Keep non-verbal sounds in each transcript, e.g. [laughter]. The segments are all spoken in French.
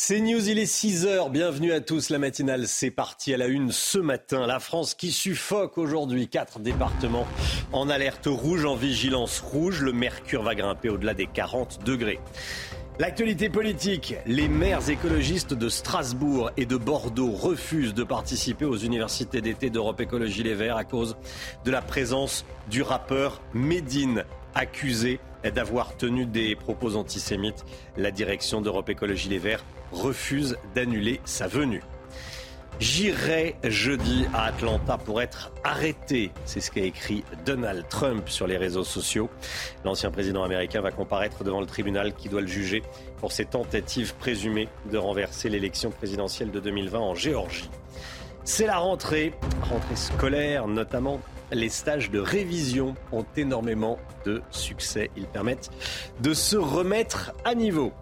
C'est News, il est 6h. Bienvenue à tous. La matinale, c'est parti à la une ce matin. La France qui suffoque aujourd'hui. Quatre départements en alerte rouge, en vigilance rouge. Le mercure va grimper au-delà des 40 degrés. L'actualité politique, les maires écologistes de Strasbourg et de Bordeaux refusent de participer aux universités d'été d'Europe Écologie Les Verts à cause de la présence du rappeur Médine, accusé d'avoir tenu des propos antisémites. La direction d'Europe Écologie Les Verts refuse d'annuler sa venue. J'irai jeudi à Atlanta pour être arrêté. C'est ce qu'a écrit Donald Trump sur les réseaux sociaux. L'ancien président américain va comparaître devant le tribunal qui doit le juger pour ses tentatives présumées de renverser l'élection présidentielle de 2020 en Géorgie. C'est la rentrée, rentrée scolaire notamment les stages de révision ont énormément de succès. Ils permettent de se remettre à niveau.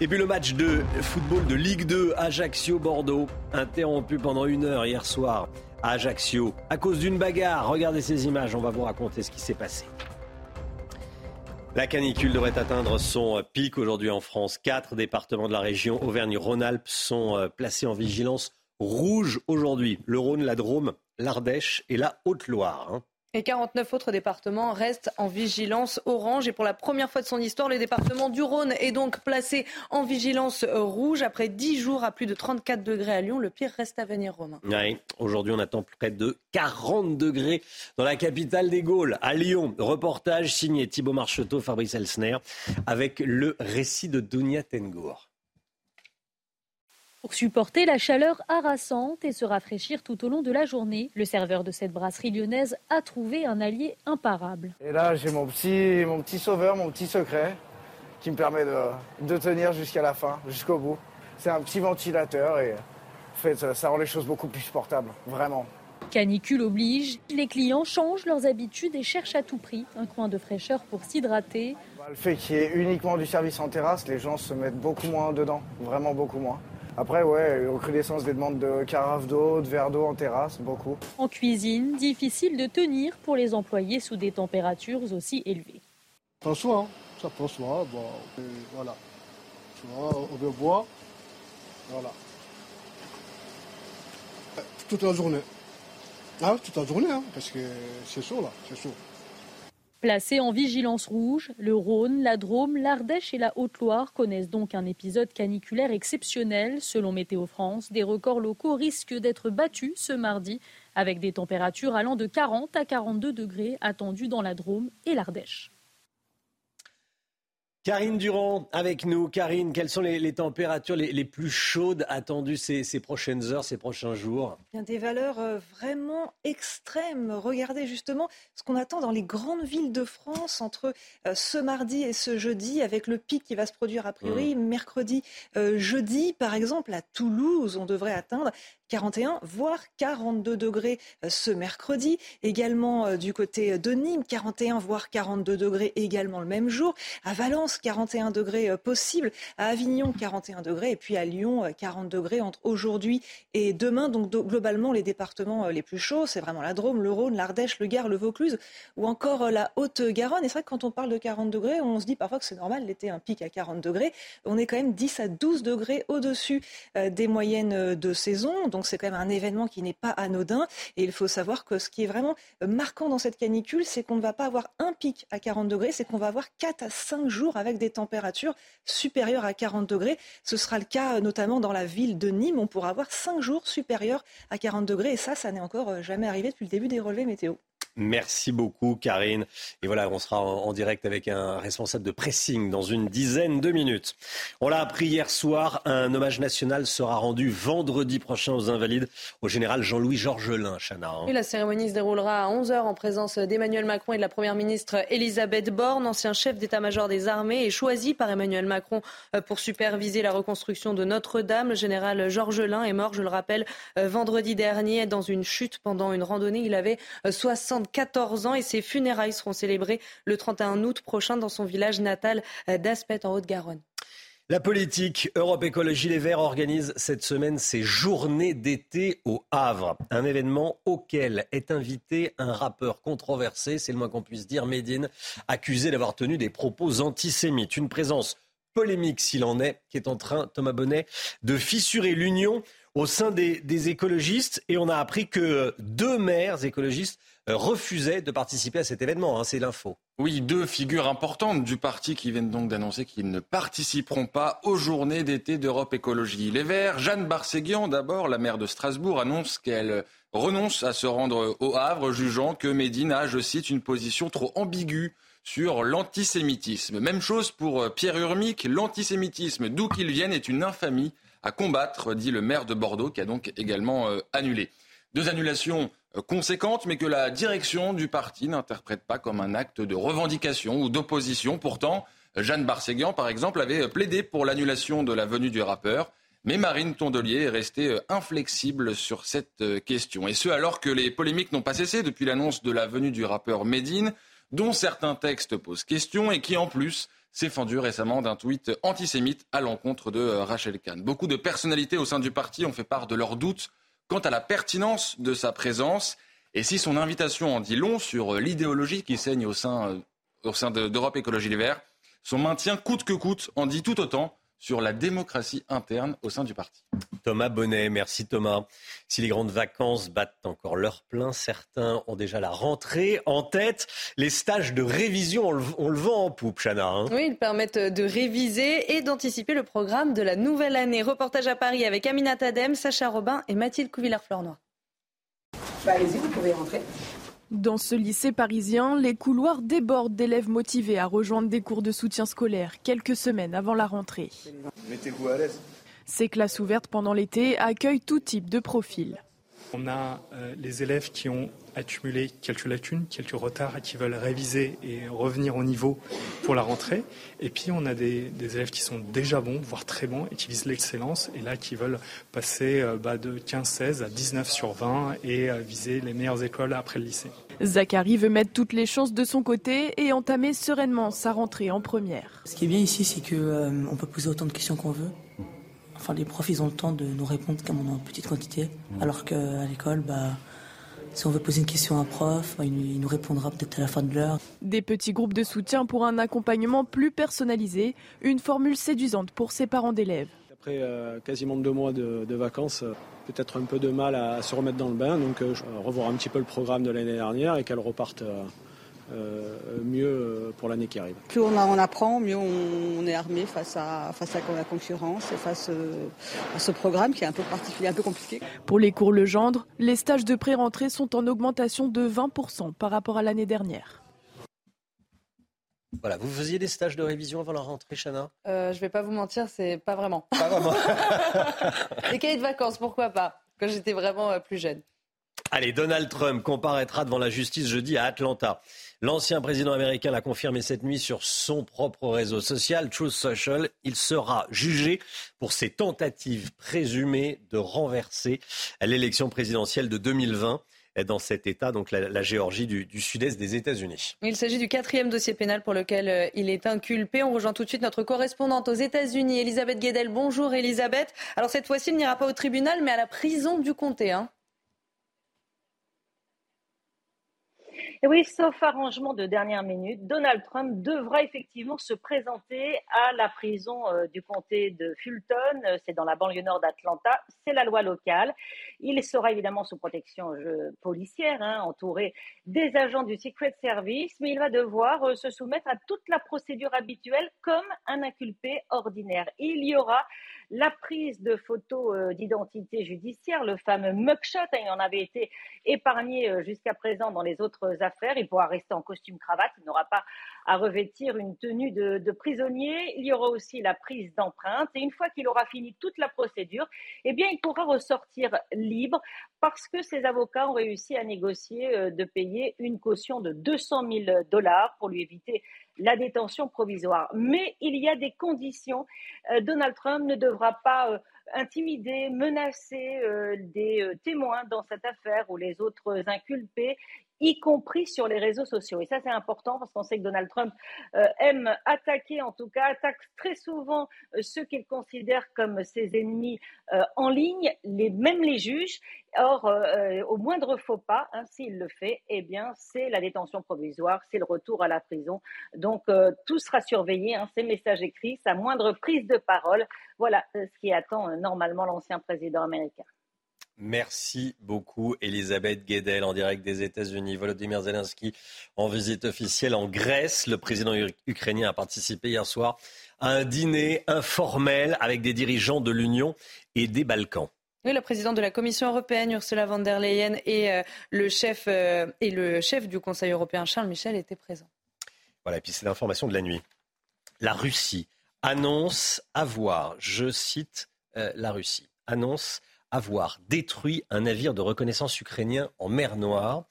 Et puis le match de football de Ligue 2 Ajaccio-Bordeaux, interrompu pendant une heure hier soir à Ajaccio à cause d'une bagarre. Regardez ces images, on va vous raconter ce qui s'est passé. La canicule devrait atteindre son pic aujourd'hui en France. Quatre départements de la région Auvergne-Rhône-Alpes sont euh, placés en vigilance rouge aujourd'hui. Le Rhône, la Drôme, l'Ardèche et la Haute-Loire. Hein. Et 49 autres départements restent en vigilance orange. Et pour la première fois de son histoire, le département du Rhône est donc placé en vigilance rouge. Après 10 jours à plus de 34 degrés à Lyon, le pire reste à venir, Romain. Oui, aujourd'hui, on attend près de 40 degrés dans la capitale des Gaules, à Lyon. Reportage signé Thibaut Marcheteau, Fabrice Elsner, avec le récit de Dunia Tengour pour supporter la chaleur harassante et se rafraîchir tout au long de la journée. Le serveur de cette brasserie lyonnaise a trouvé un allié imparable. Et là, j'ai mon petit, mon petit sauveur, mon petit secret qui me permet de, tenir jusqu'à la fin, jusqu'au bout. C'est un petit ventilateur et en fait, ça rend les choses beaucoup plus supportables, vraiment. Canicule oblige, les clients changent leurs habitudes et cherchent à tout prix un coin de fraîcheur pour s'hydrater. Le fait qu'il y ait uniquement du service en terrasse, les gens se mettent beaucoup moins dedans, vraiment beaucoup moins. Après, ouais, recrudescence des demandes de carafes d'eau, de verres d'eau en terrasse, beaucoup. En cuisine, difficile de tenir pour les employés sous des températures aussi élevées. Ça prend soin, ça prend soin. Bon, voilà. Tu vois, on veut boire. Voilà. Toute la journée. Ah, toute la journée, hein, parce que c'est chaud là, c'est chaud. Placés en vigilance rouge, le Rhône, la Drôme, l'Ardèche et la Haute-Loire connaissent donc un épisode caniculaire exceptionnel. Selon Météo France, des records locaux risquent d'être battus ce mardi, avec des températures allant de 40 à 42 degrés attendues dans la Drôme et l'Ardèche. Karine Durand avec nous. Karine, quelles sont les, températures les, plus chaudes attendues ces, prochaines heures, ces prochains jours? Des valeurs euh, vraiment extrêmes. Regardez justement ce qu'on attend dans les grandes villes de France entre euh, ce mardi et ce jeudi, avec le pic qui va se produire a priori mmh. mercredi, euh, jeudi. Par exemple, à Toulouse, on devrait atteindre 41, voire 42 degrés euh, ce mercredi. Également euh, du côté de Nîmes, 41, voire 42 degrés également le même jour. À Valence, 41 degrés euh, possible. À Avignon, 41 degrés. Et puis à Lyon, 40 degrés entre aujourd'hui et demain. Donc globalement, les départements les plus chauds, c'est vraiment la Drôme, le Rhône, l'Ardèche, le Gard, le Vaucluse ou encore la Haute-Garonne. Et c'est vrai que quand on parle de 40 degrés, on se dit parfois que c'est normal, l'été, un pic à 40 degrés. On est quand même 10 à 12 degrés au-dessus des moyennes de saison. Donc c'est quand même un événement qui n'est pas anodin. Et il faut savoir que ce qui est vraiment marquant dans cette canicule, c'est qu'on ne va pas avoir un pic à 40 degrés, c'est qu'on va avoir 4 à 5 jours avec des températures supérieures à 40 degrés. Ce sera le cas notamment dans la ville de Nîmes. On pourra avoir 5 jours supérieurs à 40 degrés. Et ça, ça n'est encore jamais arrivé depuis le début des relevés météo. Merci beaucoup, Karine. Et voilà, on sera en, direct avec un responsable de pressing dans une dizaine de minutes. On l'a appris hier soir, un hommage national sera rendu vendredi prochain aux Invalides au général Jean-Louis Georgelin, Chana. Hein. la cérémonie se déroulera à 11h en présence d'Emmanuel Macron et de la Première ministre Elisabeth Borne, ancien chef d'état-major des armées et choisi par Emmanuel Macron euh, pour superviser la reconstruction de Notre-Dame. Le général Georgelin est mort, je le rappelle, euh, vendredi dernier dans une chute pendant une randonnée. Il avait 60 euh, 14 ans et ses funérailles seront célébrées le 31 août prochain dans son village natal d'Aspet en Haute-Garonne. La politique, Europe Écologie Les Verts organise cette semaine ses journées d'été au Havre. Un événement auquel est invité un rappeur controversé, c'est le moins qu'on puisse dire, Médine, accusé d'avoir tenu des propos antisémites. Une présence polémique s'il en est, qui est en train, Thomas Bonnet, de fissurer l'union au sein des, écologistes. Et on a appris que deux maires écologistes refusaient de participer à cet événement. Hein, c'est l'info. Oui, deux figures importantes du parti qui viennent donc d'annoncer qu'ils ne participeront pas aux journées d'été d'Europe Écologie Les Verts, Jeanne Barséguian, d'abord, la maire de Strasbourg, annonce qu'elle renonce à se rendre au Havre, jugeant que Médine a, je cite, une position trop ambiguë sur l'antisémitisme. Même chose pour euh, Pierre Urmic, l'antisémitisme, d'où qu'il vienne, est une infamie à combattre, dit le maire de Bordeaux, qui a donc également euh, annulé. Deux annulations euh, conséquentes, mais que la direction du parti n'interprète pas comme un acte de revendication ou d'opposition. Pourtant, Jeanne Barséguian, par exemple, avait plaidé pour l'annulation de la venue du rappeur. Mais Marine Tondelier est restée inflexible sur cette question. Et ce, alors que les polémiques n'ont pas cessé depuis l'annonce de la venue du rappeur Médine dont certains textes posent question et qui en plus s'est fendu récemment d'un tweet antisémite à l'encontre de euh, Rachel Kahn. Beaucoup de personnalités au sein du parti ont fait part de leurs doutes quant à la pertinence de sa présence et si son invitation en dit long sur euh, l'idéologie qui saigne au sein, euh, d'Europe Écologie Les Verts, son maintien coûte que coûte en dit tout autant sur la démocratie interne au sein du parti. Thomas Bonnet, merci Thomas. Si les grandes vacances battent encore leur plein, certains ont déjà la rentrée en tête. Les stages de révision, on le, vend en poupe, Chana. Hein. oui, ils permettent de réviser et d'anticiper le programme de la nouvelle année. Reportage à Paris avec Amina Tadem, Sacha Robin et Mathilde Couvillard-Flornois. Bah, allez-y, vous pouvez rentrer. Dans ce lycée parisien, les couloirs débordent d'élèves motivés à rejoindre des cours de soutien scolaire quelques semaines avant la rentrée. Mettez-vous à l'aise. Ces classes ouvertes pendant l'été accueillent tout type de profils. On a euh, les élèves qui ont accumulé quelques lacunes, quelques retards et qui veulent réviser et revenir au niveau pour la rentrée. Et puis on a des, élèves qui sont déjà bons, voire très bons, et qui visent l'excellence, et là qui veulent passer euh, bah, de 15-16 à 19 sur 20 et euh, viser les meilleures écoles après le lycée. Zachary veut mettre toutes les chances de son côté et entamer sereinement sa rentrée en première. Ce qui est bien ici, c'est qu'on on peut poser autant de questions qu'on veut. Enfin, les profs, ils ont le temps de nous répondre comme en petite quantité. Mmh. Alors qu'à l'école, bah, si on veut poser une question à un prof, bah, il nous répondra peut-être à la fin de l'heure. Des petits groupes de soutien pour un accompagnement plus personnalisé, une formule séduisante pour ses parents d'élèves. Après euh, quasiment deux mois de, vacances, euh, peut-être un peu de mal à, se remettre dans le bain, donc euh, revoir un petit peu le programme de l'année dernière et qu'elle reparte euh, mieux euh, pour l'année qui arrive. Plus on, on, apprend, mieux on, est armé face à, face à la concurrence et face euh, à ce programme qui est un peu particulier, un peu compliqué. Pour les cours Legendre, les stages de pré-rentrée sont en augmentation de 20% par rapport à l'année dernière. Voilà, vous faisiez des stages de révision avant la rentrée, Chana? Euh, Je vais pas vous mentir, c'est pas vraiment. Pas vraiment. [laughs] des cahiers de vacances, pourquoi pas Quand j'étais vraiment plus jeune. Allez, Donald Trump comparaîtra devant la justice jeudi à Atlanta. L'ancien président américain l'a confirmé cette nuit sur son propre réseau social, Truth Social. Il sera jugé pour ses tentatives présumées de renverser l'élection présidentielle de 2020 dans cet État, donc la, Géorgie du, sud-est des États-Unis. Il s'agit du quatrième dossier pénal pour lequel euh, il est inculpé. On rejoint tout de suite notre correspondante aux États-Unis, Elisabeth Guedel. Bonjour Elisabeth. Alors cette fois-ci, il n'ira pas au tribunal, mais à la prison du comté. Hein. Oui, sauf arrangement de dernière minute, Donald Trump devra effectivement se présenter à la prison euh, du comté de Fulton. Euh, c'est dans la banlieue nord d'Atlanta. C'est la loi locale. Il sera évidemment sous protection euh, policière, hein, entouré des agents du Secret Service, mais il va devoir se soumettre à toute la procédure habituelle comme un inculpé ordinaire. Il y aura la prise de photos euh, d'identité judiciaire, le fameux mugshot, hein, il en avait été épargné euh, jusqu'à présent dans les autres affaires. Il pourra rester en costume cravate, il n'aura pas à revêtir une tenue de, de prisonnier. Il y aura aussi la prise d'empreinte et une fois qu'il aura fini toute la procédure, eh bien, il pourra ressortir libre parce que ses avocats ont réussi à négocier euh, de payer une caution de 200 000 dollars pour lui éviter la détention provisoire. Mais il y a des conditions. Euh, Donald Trump ne devra pas euh, intimider, menacer euh, des témoins dans cette affaire ou les autres inculpés. Y compris sur les réseaux sociaux. Et ça, c'est important parce qu'on sait que Donald Trump euh, aime attaquer, en tout cas, attaque très souvent euh, ceux qu'il considère comme ses ennemis euh, en ligne, les, même les juges. Or, au moindre faux pas, hein, s'il le fait, eh bien, c'est la détention provisoire, c'est le retour à la prison. Donc, tout sera surveillé, hein, ces messages écrits, sa moindre prise de parole. Voilà ce qui attend normalement l'ancien président américain. Merci beaucoup, Elisabeth Guedel, en direct des États-Unis. Volodymyr Zelensky en visite officielle en Grèce. Le président ukrainien a participé hier soir à un dîner informel avec des dirigeants de l'Union et des Balkans. Oui, le président de la Commission européenne, Ursula von der Leyen, et, euh, le, chef, euh, et le chef du Conseil européen, Charles Michel, étaient présents. Voilà, et puis c'est l'information de la nuit. La Russie annonce avoir, je cite euh, la Russie, annonce avoir détruit un navire de reconnaissance ukrainien en mer Noire.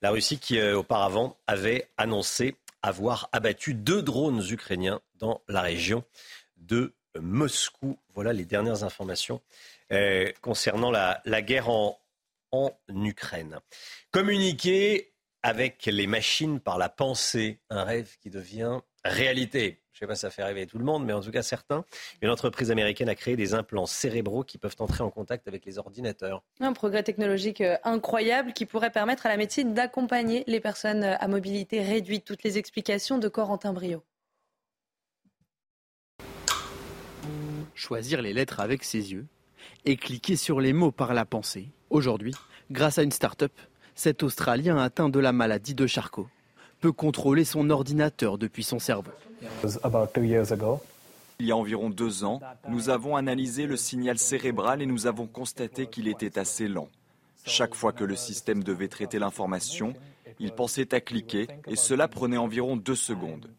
La Russie qui euh, auparavant avait annoncé avoir abattu deux drones ukrainiens dans la région de Moscou. Voilà les dernières informations euh, concernant la, guerre en, en Ukraine. Communiquer avec les machines par la pensée, un rêve qui devient réalité. Je ne sais pas si ça fait rêver tout le monde, mais en tout cas certains. Une entreprise américaine a créé des implants cérébraux qui peuvent entrer en contact avec les ordinateurs. Un progrès technologique euh, incroyable qui pourrait permettre à la médecine d'accompagner les personnes euh, à mobilité réduite. Toutes les explications de Corentin Brio. Choisir les lettres avec ses yeux et cliquer sur les mots par la pensée. Aujourd'hui, grâce à une start-up, cet Australien atteint de la maladie de Charcot peut contrôler son ordinateur depuis son cerveau. Il y a environ deux ans, nous avons analysé le signal cérébral et nous avons constaté qu'il était assez lent. Chaque fois que le système devait traiter l'information, il pensait à cliquer et cela prenait environ deux secondes.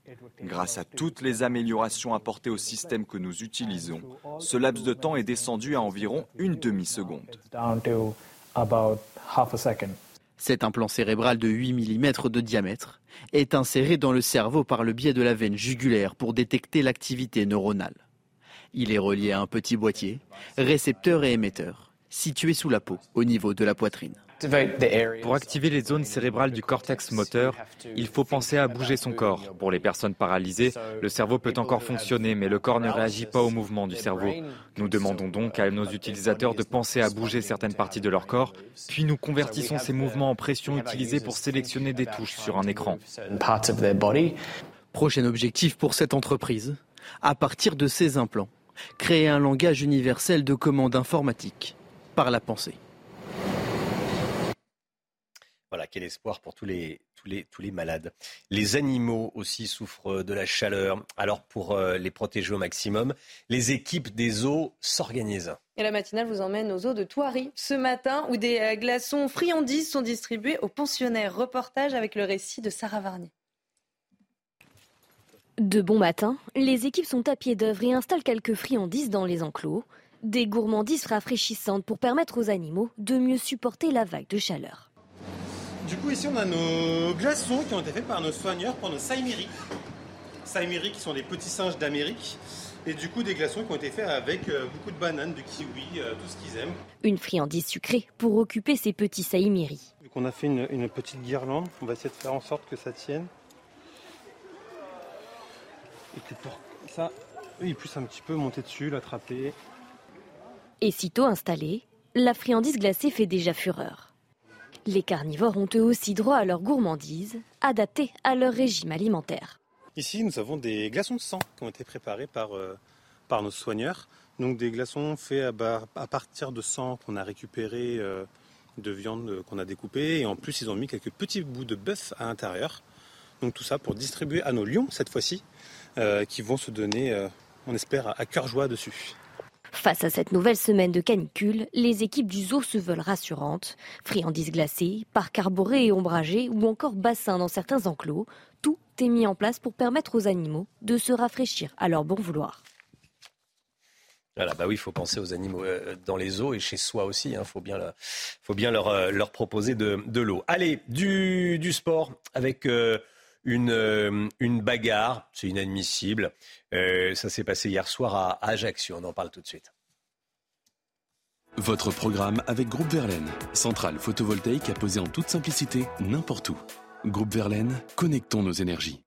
Grâce à toutes les améliorations apportées au système que nous utilisons, ce laps de temps est descendu à environ une demi-seconde. Cet implant cérébral de 8 mm de diamètre est inséré dans le cerveau par le biais de la veine jugulaire pour détecter l'activité neuronale. Il est relié à un petit boîtier, récepteur et émetteur, situé sous la peau, au niveau de la poitrine. Pour activer les zones cérébrales du cortex moteur, il faut penser à bouger son corps. Pour les personnes paralysées, le cerveau peut encore fonctionner, mais le corps ne réagit pas au mouvement du cerveau. Nous demandons donc à nos utilisateurs de penser à bouger certaines parties de leur corps, puis nous convertissons ces mouvements en pression utilisés pour sélectionner des touches sur un écran. Prochain objectif pour cette entreprise, à partir de ces implants, créer un langage universel de commande informatique par la pensée. Voilà, quel espoir pour tous les, tous, les, tous les malades. Les animaux aussi souffrent de la chaleur. Alors pour euh, les protéger au maximum, les équipes des eaux s'organisent. Et la matinale vous emmène aux eaux de Thoiry ce matin où des euh, glaçons friandises sont distribués aux pensionnaires. Reportage avec le récit de Sarah Varnier. De bon matin, les équipes sont à pied d'œuvre et installent quelques friandises dans les enclos. Des gourmandises rafraîchissantes pour permettre aux animaux de mieux supporter la vague de chaleur. Du coup, ici, on a nos glaçons qui ont été faits par nos soigneurs pour nos saimiri. Saimiri qui sont les petits singes d'Amérique. Et du coup, des glaçons qui ont été faits avec euh, beaucoup de bananes, de kiwi, euh, tout ce qu'ils aiment. Une friandise sucrée pour occuper ces petits saimiri. Vu qu'on a fait une, petite guirlande, on va essayer de faire en sorte que ça tienne. Et que pour ça, il puisse un petit peu monter dessus, l'attraper. Et sitôt installée, la friandise glacée fait déjà fureur. Les carnivores ont eux aussi droit à leur gourmandise, adaptée à leur régime alimentaire. Ici, nous avons des glaçons de sang qui ont été préparés par, euh, nos soigneurs. Donc des glaçons faits à, partir de sang qu'on a récupéré euh, de viande qu'on a découpée. Et en plus, ils ont mis quelques petits bouts de bœuf à l'intérieur. Donc tout ça pour distribuer à nos lions cette fois-ci, euh, qui vont se donner, on espère, à cœur joie dessus. Face à cette nouvelle semaine de canicule, les équipes du zoo se veulent rassurantes. Friandises glacées, parcs arborés et ombragés ou encore bassins dans certains enclos, tout est mis en place pour permettre aux animaux de se rafraîchir à leur bon vouloir. Voilà, bah oui, il faut penser aux animaux euh, dans les zoos et chez soi aussi. Il hein. faut bien, faut bien leur, euh, leur proposer de, de l'eau. Allez, du, du sport avec euh, une, une bagarre, c'est inadmissible. ça s'est passé hier soir à Ajaccio, on en parle tout de suite. Votre programme avec Groupe Verlaine, centrale photovoltaïque à poser en toute simplicité n'importe où. Groupe Verlaine, connectons nos énergies.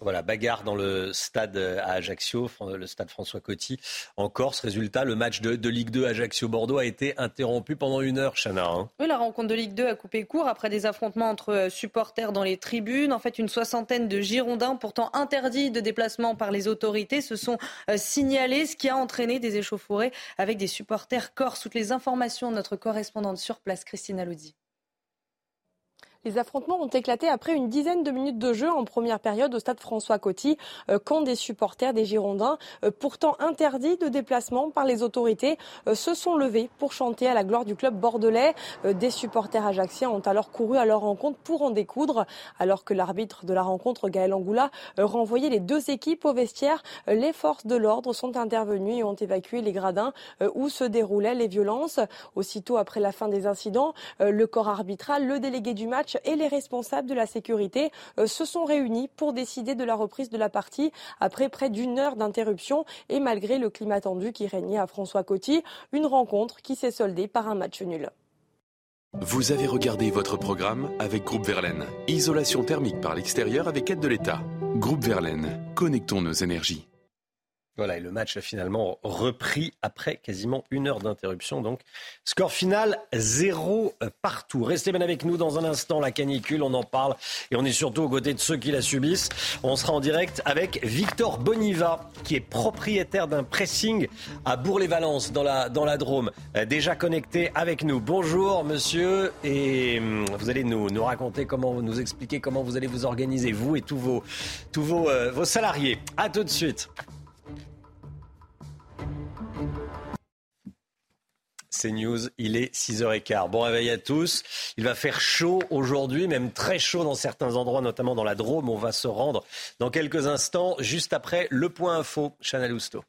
Voilà, bagarre dans le stade à Ajaccio, le stade François Coty. En Corse, résultat, le match de, Ligue 2 Ajaccio-Bordeaux a été interrompu pendant une heure, Chana. Hein. Oui, la rencontre de Ligue 2 a coupé court après des affrontements entre euh, supporters dans les tribunes. En fait, une soixantaine de Girondins, pourtant interdits de déplacement par les autorités, se sont euh, signalés, ce qui a entraîné des échauffourées avec des supporters corse. Toutes les informations de notre correspondante sur place, Christine Alodi. Les affrontements ont éclaté après une dizaine de minutes de jeu en première période au stade François Coty, euh, quand des supporters des Girondins, euh, pourtant interdits de déplacement par les autorités, euh, se sont levés pour chanter à la gloire du club bordelais. Des supporters ajaxiens ont alors couru à leur rencontre pour en découdre, alors que l'arbitre de la rencontre, Gaël Angoula, renvoyait les deux équipes au vestiaire. Les forces de l'ordre sont intervenues et ont évacué les gradins où se déroulaient les violences. Aussitôt après la fin des incidents, le corps arbitral, le délégué du match et les responsables de la sécurité euh, se sont réunis pour décider de la reprise de la partie après près d'une heure d'interruption et malgré le climat tendu qui régnait à François Coty, une rencontre qui s'est soldée par un match nul. Vous avez regardé votre programme avec Groupe Verlaine. Isolation thermique par l'extérieur avec aide de l'État. Groupe Verlaine, connectons nos énergies. Voilà, et le match a finalement repris après quasiment une heure d'interruption. Donc, score final, zéro partout. Restez bien avec nous dans un instant, la canicule, on en parle. Et on est surtout aux côtés de ceux qui la subissent. On sera en direct avec Victor Boniva, qui est propriétaire d'un pressing à Bourg-les-Valences, dans la, dans la Drôme. Euh, déjà connecté avec nous. Bonjour, monsieur. Et hum, vous allez nous, nous raconter comment, nous expliquer comment vous allez vous organiser, vous et tous vos, tous vos, euh, vos salariés. À tout de suite. C'est News, il est 6h15. Bon réveil à tous. Il va faire chaud aujourd'hui, même très chaud dans certains endroits, notamment dans la Drôme. On va se rendre dans quelques instants, juste après le point info. Chanel Housteau.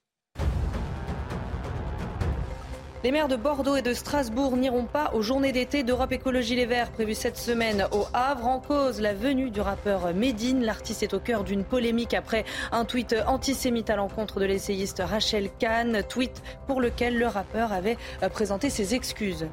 Les maires de Bordeaux et de Strasbourg n'iront pas aux journées d'été d'Europe Écologie Les Verts prévues cette semaine au Havre. En cause, la venue du rappeur Medine. L'artiste est au cœur d'une polémique après un tweet antisémite à l'encontre de l'essayiste Rachel Kahn, tweet pour lequel le rappeur avait présenté ses excuses.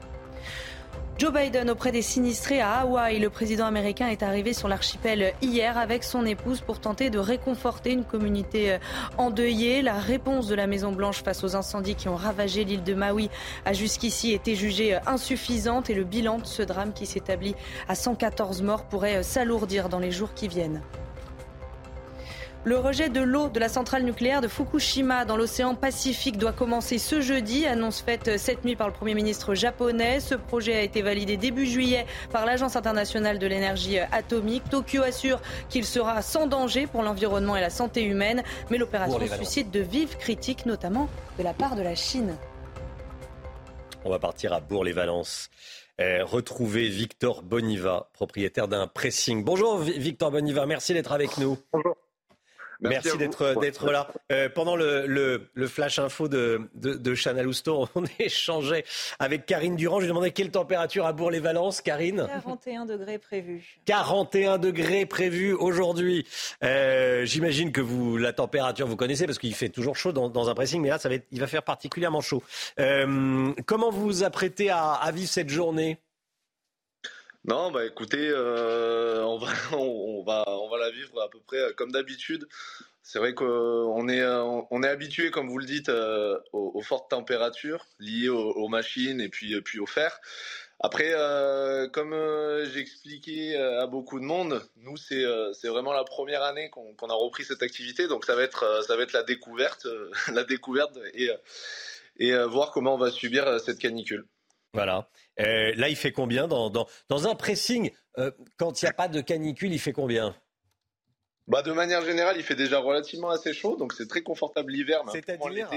Joe Biden auprès des sinistrés à Hawaï. Le président américain est arrivé sur l'archipel hier avec son épouse pour tenter de réconforter une communauté euh, endeuillée. La réponse de la Maison-Blanche face aux incendies qui ont ravagé l'île de Maui a jusqu'ici été jugée euh, insuffisante et le bilan de ce drame qui s'établit à 114 morts pourrait euh, s'alourdir dans les jours qui viennent. Le rejet de l'eau de la centrale nucléaire de Fukushima dans l'océan Pacifique doit commencer ce jeudi, annonce faite cette nuit par le Premier ministre japonais. Ce projet a été validé début juillet par l'Agence internationale de l'énergie atomique. Tokyo assure qu'il sera sans danger pour l'environnement et la santé humaine, mais l'opération suscite de vives critiques, notamment de la part de la Chine. On va partir à Bourg-les-Valences. Euh, retrouver Victor Boniva, propriétaire d'un pressing. Bonjour Victor Boniva, merci d'être avec nous. Bonjour. Merci, d'être là. Euh, pendant le, le, flash info de, de, de Chanel [laughs] on échangeait avec Karine Durand. Je lui demandais quelle température à Bourg-les-Valences, Karine 41 degrés prévus. 41 degrés prévus aujourd'hui. Euh, J'imagine que vous la température vous connaissez parce qu'il fait toujours chaud dans, dans, un pressing, mais là ça va être, il va faire particulièrement chaud. Euh, comment vous vous apprêtez à, à vivre cette journée? Non, bah écoutez, euh, [laughs] on, va, on, va, la vivre à peu près euh, comme d'habitude. C'est vrai qu'on est, on est habitué, comme vous le dites, euh, aux, fortes températures liées aux, machines et puis, puis au fer. Après, comme j'ai expliqué à beaucoup de monde, nous c'est c'est vraiment la première année qu'on a repris cette activité, donc ça va être ça va être la découverte, [laughs] la découverte et et voir comment on va subir cette canicule. Voilà. Euh, là, il fait combien dans, dans, un pressing euh, Quand il n'y a pas de canicule, il fait combien? Bah, De manière générale, il fait déjà relativement assez chaud, donc c'est très confortable l'hiver. C'est-à-dire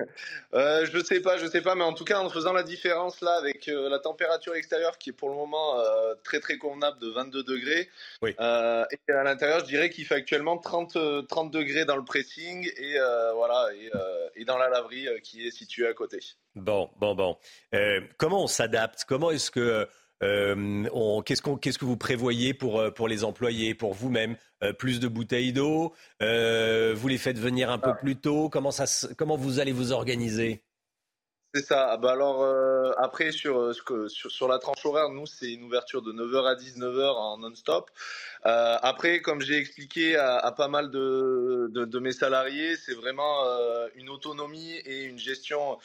[laughs] euh, je sais pas, je sais pas, mais en tout cas, en faisant la différence là avec la température extérieure qui est pour le moment très très convenable de 22 degrés, et à l'intérieur, je dirais qu'il fait actuellement 30, 30 degrés dans le pressing et voilà et, et, dans la laverie qui est située à côté. Bon, bon, bon. Euh, comment on s'adapte? Comment est-ce que euh, qu'est-ce, qu'est-ce que vous prévoyez pour, euh, pour les employés, pour vous-même Plus de bouteilles d'eau Vous les faites venir un peu ah. plus tôt comment, ça, comment vous allez vous organiser? C'est ça. Ah bah alors euh, après sur, sur, sur la tranche horaire, nous c'est une ouverture de 9h à 19h en non-stop. Euh, après, comme j'ai expliqué à, à, pas mal de, de, de mes salariés, c'est vraiment euh, une autonomie et une gestion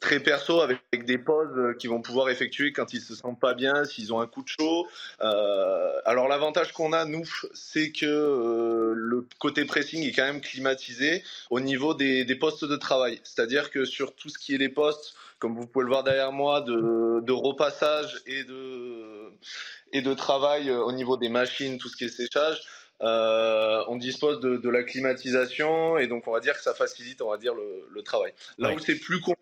très perso avec, des pauses euh, qu'ils vont pouvoir effectuer quand ils se sentent pas bien, s'ils ont un coup de chaud. Euh, alors l'avantage qu'on a nous, c'est que euh, le côté pressing est quand même climatisé au niveau des, des postes de travail. C'est-à-dire que sur tout ce qui est les postes, comme vous pouvez le voir derrière moi, de, de repassage et de et de travail au niveau des machines, tout ce qui est séchage. Euh, on dispose de, de, la climatisation et donc on va dire que ça facilite, on va dire le, le travail. Là où c'est plus compliqué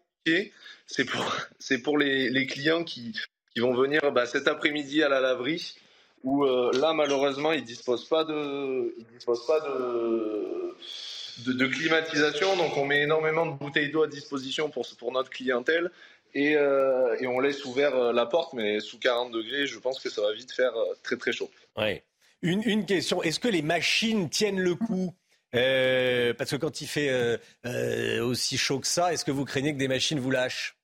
c'est pour, [laughs] c'est pour les, clients qui, qui vont venir bah, cet après-midi à la laverie, où euh, là, malheureusement, ils ne disposent pas, de, ils disposent pas de, de, climatisation. Donc, on met énormément de bouteilles d'eau à disposition pour, pour notre clientèle. Et, euh, et on laisse ouvert euh, la porte, mais sous 40 degrés, je pense que ça va vite faire très très chaud. Une, une question, est-ce que les machines tiennent le coup? Euh, parce que quand il fait euh, euh, aussi chaud que ça, est-ce que vous craignez que des machines vous lâchent?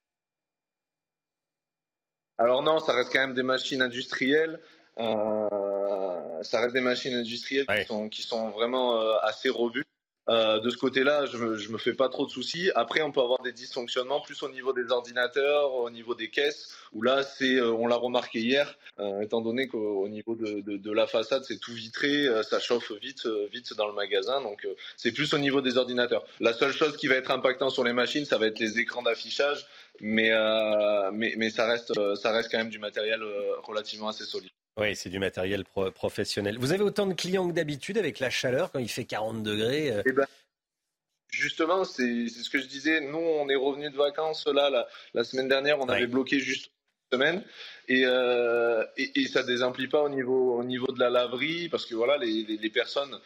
Alors non, ça reste quand même des machines industrielles. Ça reste des machines industrielles ouais. qui, sont, qui sont vraiment assez robustes. Euh, de ce côté-là, je me, me fais pas trop de soucis. Après, on peut avoir des dysfonctionnements plus au niveau des ordinateurs, au niveau des caisses, où là, c'est, euh, on l'a remarqué hier, euh, étant donné qu'au niveau de, de, de, la façade, c'est tout vitré, euh, ça chauffe vite, euh, vite dans le magasin. Donc, c'est plus au niveau des ordinateurs. La seule chose qui va être impactant sur les machines, ça va être les écrans d'affichage, mais, mais, mais ça reste, ça reste quand même du matériel relativement assez solide. Oui, c'est du matériel pro professionnel. Vous avez autant de clients que d'habitude avec la chaleur quand il fait 40 degrés euh... eh ben, Justement, c'est ce que je disais. Nous, on est revenu de vacances là la, la semaine dernière. On ouais. avait bloqué juste une semaine et, euh, et, et, ça désemplit pas au niveau, au niveau de la laverie parce que voilà, les, les, les personnes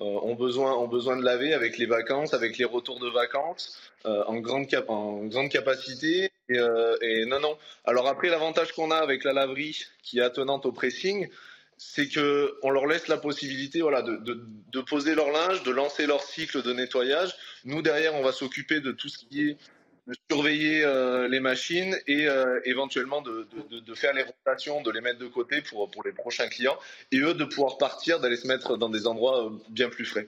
euh, ont, besoin, ont besoin de laver avec les vacances, avec les retours de vacances en, grande cap en grande capacité. Et, euh, et non, non. Alors après, l'avantage qu'on a avec la laverie qui est attenante au pressing, c'est que on leur laisse la possibilité voilà, de, poser leur linge, de lancer leur cycle de nettoyage. Nous, derrière, on va s'occuper de tout ce qui est de surveiller euh, les machines et euh, éventuellement de, de, faire les rotations, de les mettre de côté pour, pour les prochains clients et eux de pouvoir partir, d'aller se mettre dans des endroits bien plus frais.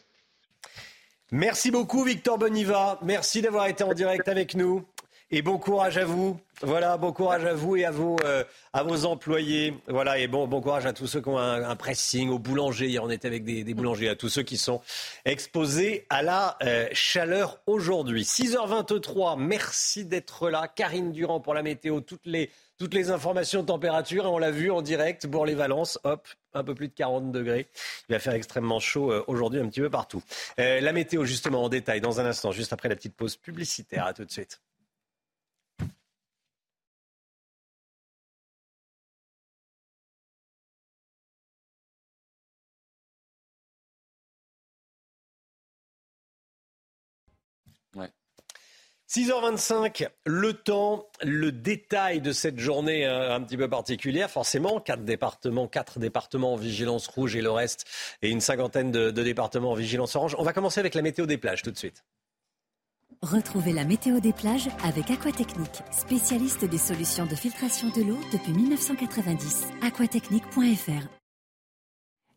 Merci beaucoup Victor Boniva, merci d'avoir été en direct avec nous. Et bon courage à vous. Voilà, bon courage à vous et à vos, euh, à vos employés. Voilà, et bon, bon courage à tous ceux qui ont un, pressing, aux boulangers. Hier, on était avec des, des, boulangers, à tous ceux qui sont exposés à la euh, chaleur aujourd'hui. 6h23, merci d'être là. Karine Durand pour la météo, toutes les, toutes les informations de température. On l'a vu en direct, Bourg-les-Valences, hop, un peu plus de 40 degrés. Il va faire extrêmement chaud euh, aujourd'hui un petit peu partout. La météo, justement, en détail, dans un instant, juste après la petite pause publicitaire. À tout de suite. 6h25, le temps, le détail de cette journée euh, un petit peu particulière, forcément, quatre départements, quatre départements en vigilance rouge et le reste, et une cinquantaine de, de départements en vigilance orange. On va commencer avec la météo des plages tout de suite. Retrouvez la météo des plages avec Aquatechnique, spécialiste des solutions de filtration de l'eau depuis 1990. aquatechnique.fr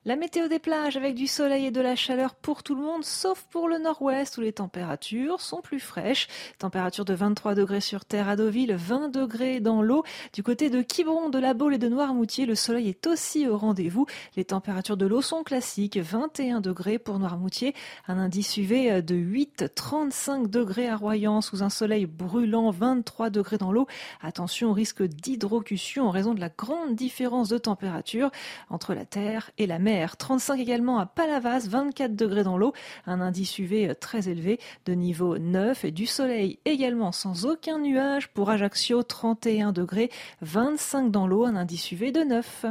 la météo des plages avec du soleil et de la chaleur pour tout le monde, sauf pour le nord-ouest où les températures sont plus fraîches. Température de 23 degrés sur terre à Deauville, 20 degrés dans l'eau. Du côté de Quiberon, de la Baule et de Noirmoutier, le soleil est aussi au rendez-vous. Les températures de l'eau sont classiques, 21 degrés pour Noirmoutier, un indice UV de 8, 35 degrés à Royan sous un soleil brûlant, 23 degrés dans l'eau. Attention au risque d'hydrocution en raison de la grande différence de température entre la terre et la mer. 35 également à Palavas, 24 degrés dans l'eau, un indice UV très élevé de niveau 9 et du soleil également sans aucun nuage pour Ajaccio, 31 degrés, 25 dans l'eau, un indice UV de 9.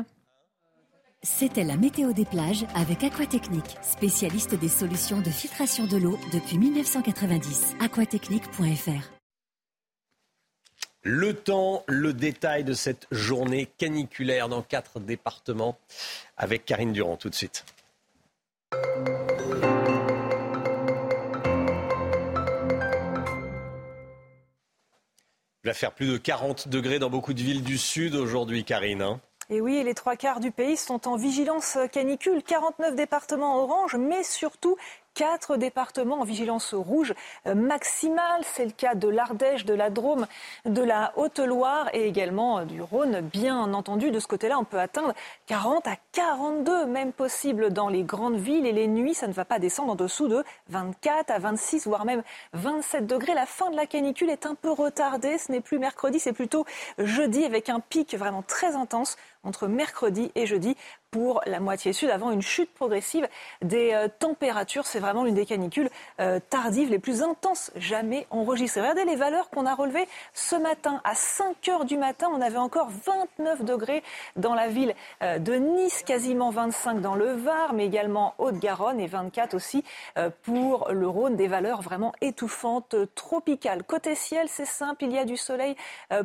C'était la météo des plages avec Aquatechnique, spécialiste des solutions de filtration de l'eau depuis 1990. aquatechnique.fr le temps, le détail de cette journée caniculaire dans quatre départements avec Karine Durand tout de suite. Il va faire plus de 40 degrés dans beaucoup de villes du sud aujourd'hui, Karine. Hein. Et oui, les trois quarts du pays sont en vigilance canicule. 49 départements orange, mais surtout quatre départements en vigilance rouge maximale. C'est le cas de l'Ardèche, de la Drôme, de la Haute-Loire et également du Rhône. Bien entendu, de ce côté-là, on peut atteindre 40 à 42, même possible dans les grandes villes. Et les nuits, ça ne va pas descendre en dessous de 24 à 26, voire même 27 degrés. La fin de la canicule est un peu retardée. Ce n'est plus mercredi, c'est plutôt jeudi avec un pic vraiment très intense entre mercredi et jeudi pour la moitié sud avant une chute progressive des euh, températures. C'est vraiment l'une des canicules euh, tardives les plus intenses jamais enregistrées. Regardez les valeurs qu'on a relevées ce matin. À 5 heures du matin, on avait encore 29 degrés dans la ville euh, de Nice, quasiment 25 dans le Var, mais également Haute-Garonne et 24 aussi pour le Rhône. Des valeurs vraiment étouffantes, tropicales. Côté ciel, c'est simple, il y a du soleil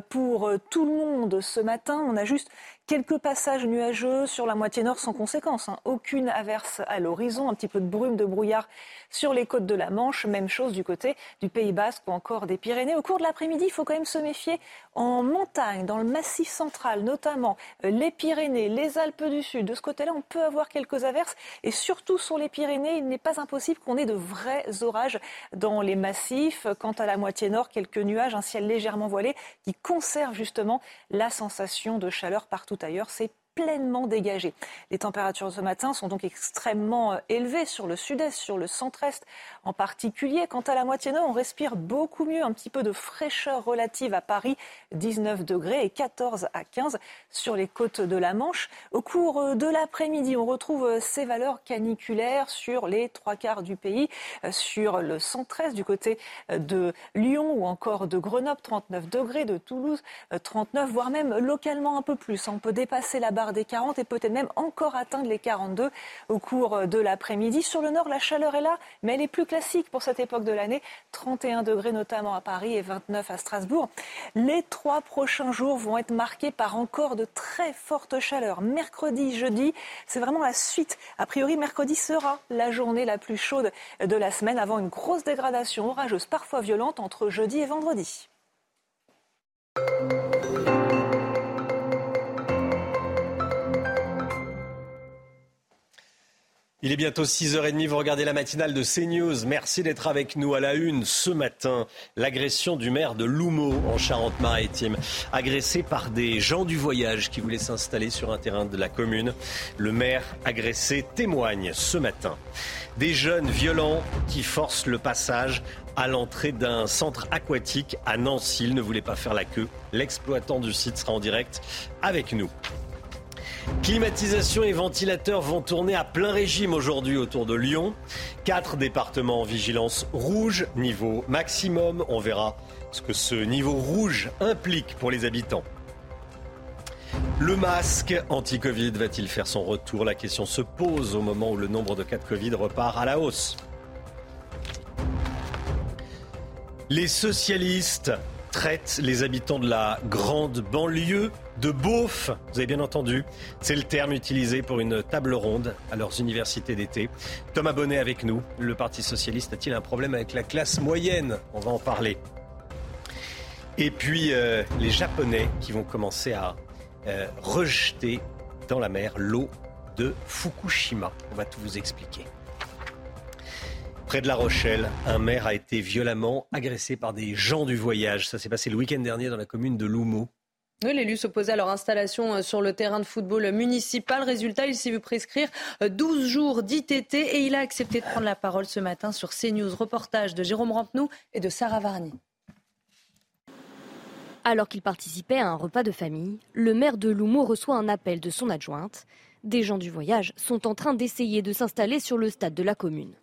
pour tout le monde ce matin. On a juste Quelques passages nuageux sur la moitié nord sans conséquence. Hein. Aucune averse à l'horizon, un petit peu de brume, de brouillard sur les côtes de la Manche. Même chose du côté du Pays Basque ou encore des Pyrénées. Au cours de l'après-midi, il faut quand même se méfier en montagne, dans le massif central, notamment euh, les Pyrénées, les Alpes du Sud. De ce côté-là, on peut avoir quelques averses. Et surtout sur les Pyrénées, il n'est pas impossible qu'on ait de vrais orages dans les massifs. Quant à la moitié nord, quelques nuages, un ciel légèrement voilé qui conserve justement la sensation de chaleur partout ailleurs. C'est pleinement dégagé. Les températures ce matin sont donc extrêmement euh, élevées sur le sud-est, sur le centre-est en particulier. Quant à la moitié nord, on respire beaucoup mieux, un petit peu de fraîcheur relative à Paris, 19 degrés et 14 à 15 sur les côtes de la Manche. Au cours euh, de l'après-midi, on retrouve euh, ces valeurs caniculaires sur les trois quarts du pays, sur le centre-est du côté de Lyon ou encore de Grenoble, 39 degrés, de Toulouse, 39, voire même localement un peu plus. On peut dépasser la barre des 40 et peut-être même encore atteindre les 42 au cours de l'après-midi. Sur le nord, la chaleur est là, mais elle est plus classique pour cette époque de l'année. 31 degrés notamment à Paris et 29 à Strasbourg. Les trois prochains jours vont être marqués par encore de très fortes chaleurs. Mercredi, jeudi, c'est vraiment la suite. A priori, mercredi sera la journée la plus chaude de la semaine avant une grosse dégradation orageuse, parfois violente, entre jeudi et vendredi. Il est bientôt 6h30, vous regardez la matinale de CNews. Merci d'être avec nous à la une ce matin. L'agression du maire de Loumeau en Charente-Maritime, agressé par des gens du voyage qui voulaient s'installer sur un terrain de la commune. Le maire agressé témoigne ce matin. Des jeunes violents qui forcent le passage à l'entrée d'un centre aquatique à Nancy. Ils ne voulaient pas faire la queue. L'exploitant du site sera en direct avec nous. Climatisation et ventilateurs vont tourner à plein régime aujourd'hui autour de Lyon. Quatre départements en vigilance rouge, niveau maximum. On verra ce que ce niveau rouge implique pour les habitants. Le masque anti-Covid va-t-il faire son retour? La question se pose au moment où le nombre de cas de Covid repart à la hausse. Les socialistes traitent les habitants de la grande banlieue de beauf. Vous avez bien entendu, c'est le terme utilisé pour une table ronde à leurs universités d'été. Thomas Bonnet avec nous. Le Parti socialiste a-t-il un problème avec la classe moyenne? On va en parler. Et puis euh, les Japonais qui vont commencer à euh, rejeter dans la mer l'eau de Fukushima. On va tout vous expliquer. Près de La Rochelle, un maire a été violemment agressé par des gens du voyage. Ça s'est passé le week-end dernier dans la commune de Loumeau. L'élu s'opposait à leur installation euh, sur le terrain de football municipal. Résultat, il s'est vu prescrire 12 euh, jours d'ITT et il a accepté de prendre la parole ce matin sur CNews. Reportage de Jérôme Rampenou et de Sarah Varny. Alors qu'il participait à un repas de famille, le maire de Loumeau reçoit un appel de son adjointe. Des gens du voyage sont en train d'essayer de s'installer sur le stade de la commune.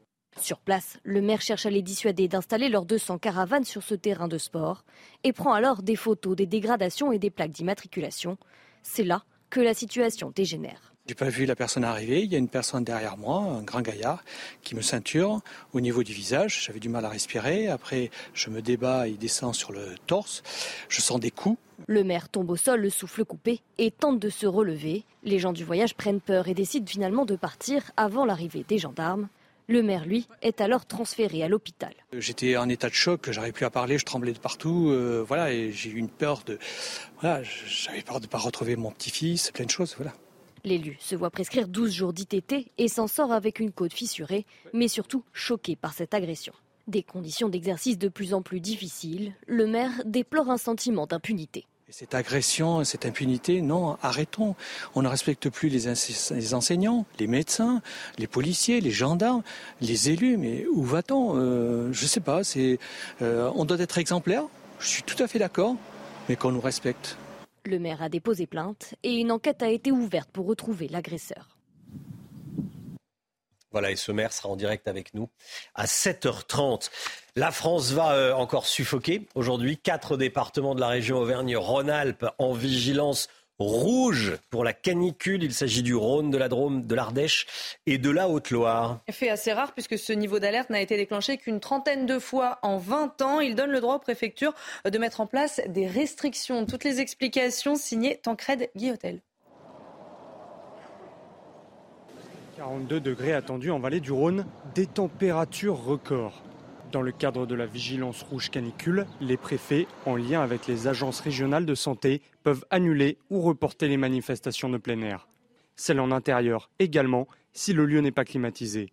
Sur place, le maire cherche à les dissuader d'installer leurs 200 caravanes sur ce terrain de sport et prend alors des photos des dégradations et des plaques d'immatriculation. C'est là que la situation dégénère. J'ai pas vu la personne arriver. Il y a une personne derrière moi, un grand gaillard, qui me ceinture au niveau du visage. J'avais du mal à respirer. Après, je me débat, il descend sur le torse. Je sens des coups. Le maire tombe au sol, le souffle coupé, et tente de se relever. Les gens du voyage prennent peur et décident finalement de partir avant l'arrivée des gendarmes. Le maire, lui, est alors transféré à l'hôpital. J'étais en état de choc, j'arrivais plus à parler, je tremblais de partout, euh, voilà, et j'ai eu une peur de, voilà, j'avais peur de ne pas retrouver mon petit-fils, plein de choses, voilà. L'élu se voit prescrire 12 jours d'ITT et s'en sort avec une côte fissurée, mais surtout choqué par cette agression. Des conditions d'exercice de plus en plus difficiles, le maire déplore un sentiment d'impunité. Cette agression, cette impunité, non, arrêtons. On ne respecte plus les, enseignants, les médecins, les policiers, les gendarmes, les élus. Mais où va-t-on? Euh, Je ne sais pas. Euh, on doit être exemplaire. Je suis tout à fait d'accord, mais qu'on nous respecte. Le maire a déposé plainte et une enquête a été ouverte pour retrouver l'agresseur. Voilà, et ce maire sera en direct avec nous à 7h30. La France va euh, encore suffoquer. Aujourd'hui, quatre départements de la région Auvergne-Rhône-Alpes en vigilance rouge pour la canicule. Il s'agit du Rhône, de la Drôme, de l'Ardèche et de la Haute-Loire. Fait assez rare puisque ce niveau d'alerte n'a été déclenché qu'une trentaine de fois en 20 ans. Il donne le droit aux préfectures de mettre en place des restrictions. Toutes les explications signées Tancred Guillotel. 42 degrés attendus en vallée du Rhône, des températures records. Dans le cadre de la vigilance rouge canicule, les préfets, en lien avec les agences régionales de santé, peuvent annuler ou reporter les manifestations de plein air. Celles en intérieur également, si le lieu n'est pas climatisé.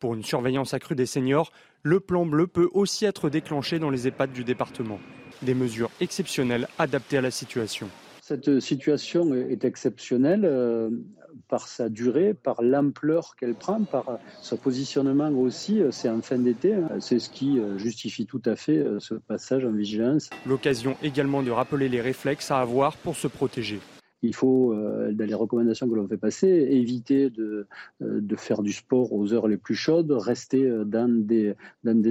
Pour une surveillance accrue des seniors, le plan bleu peut aussi être déclenché dans les EHPAD du département. Des mesures exceptionnelles adaptées à la situation. Cette situation est exceptionnelle euh, par sa durée, par l'ampleur qu'elle prend, par son positionnement aussi. C'est en fin d'été. Hein. C'est ce qui euh, justifie tout à fait euh, ce passage en vigilance. L'occasion également de rappeler les réflexes à avoir pour se protéger il faut, euh, dans les recommandations que l'on fait passer, éviter de, euh, de, faire du sport aux heures les plus chaudes, rester euh, dans des,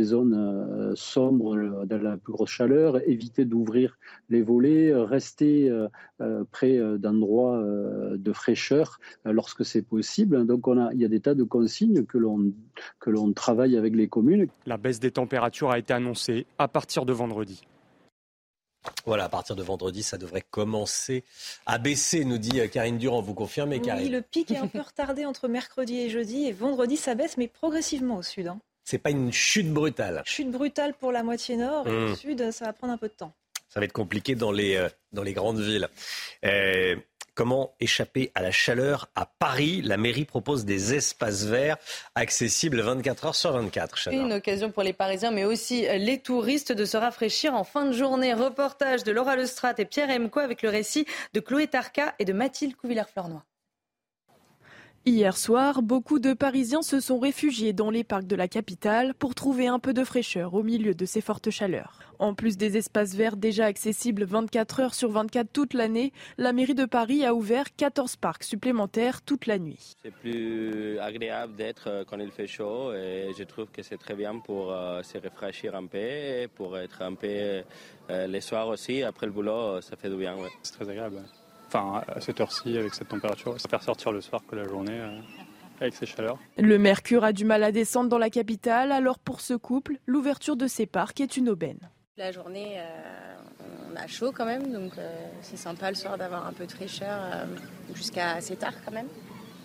zones sombres, dans la plus grosse chaleur, éviter d'ouvrir les volets, rester près d'endroits de fraîcheur lorsque c'est possible. Donc on a, il y a des tas de consignes que l'on travaille avec les communes. La baisse des températures a été annoncée à partir de vendredi. Voilà, à partir de vendredi, ça devrait commencer à baisser, nous dit euh, Karine Durand. Vous confirmez, Karine Oui, le pic est un peu retardé entre mercredi et jeudi. Et vendredi, ça baisse, mais progressivement au sud. Hein. C'est pas une chute brutale. Chute brutale pour la moitié nord. Et au mmh. sud, ça va prendre un peu de temps. Ça va être compliqué dans les, euh, dans les grandes villes. Euh, Comment échapper à la chaleur à Paris? La mairie propose des espaces verts accessibles 24 heures sur 24. Une occasion pour les Parisiens, mais aussi les touristes de se rafraîchir en fin de journée. Reportage de Laura Lestrade et Pierre Emco avec le récit de Chloé Tarka et de Mathilde Couvillère-Fleurnoy. Hier soir, beaucoup de Parisiens se sont réfugiés dans les parcs de la capitale pour trouver un peu de fraîcheur au milieu de ces fortes chaleurs. En plus des espaces verts déjà accessibles 24 heures sur 24 toute l'année, la mairie de Paris a ouvert 14 parcs supplémentaires toute la nuit. C'est plus agréable d'être euh, quand il fait chaud et je trouve que c'est très bien pour euh, se rafraîchir un peu, pour être un peu euh, les soirs aussi, après le boulot, ça fait du bien. C'est très agréable. Enfin, à cette heure-ci, avec cette température, ça faire sortir le soir que la journée. Euh, avec ces chaleurs. Le mercure a du mal à descendre dans la capitale, alors pour ce couple, l'ouverture de ces parcs est une aubaine. La journée, euh, on a chaud quand même, donc euh, c'est sympa le soir d'avoir un peu de fraîcheur jusqu'à assez tard quand même.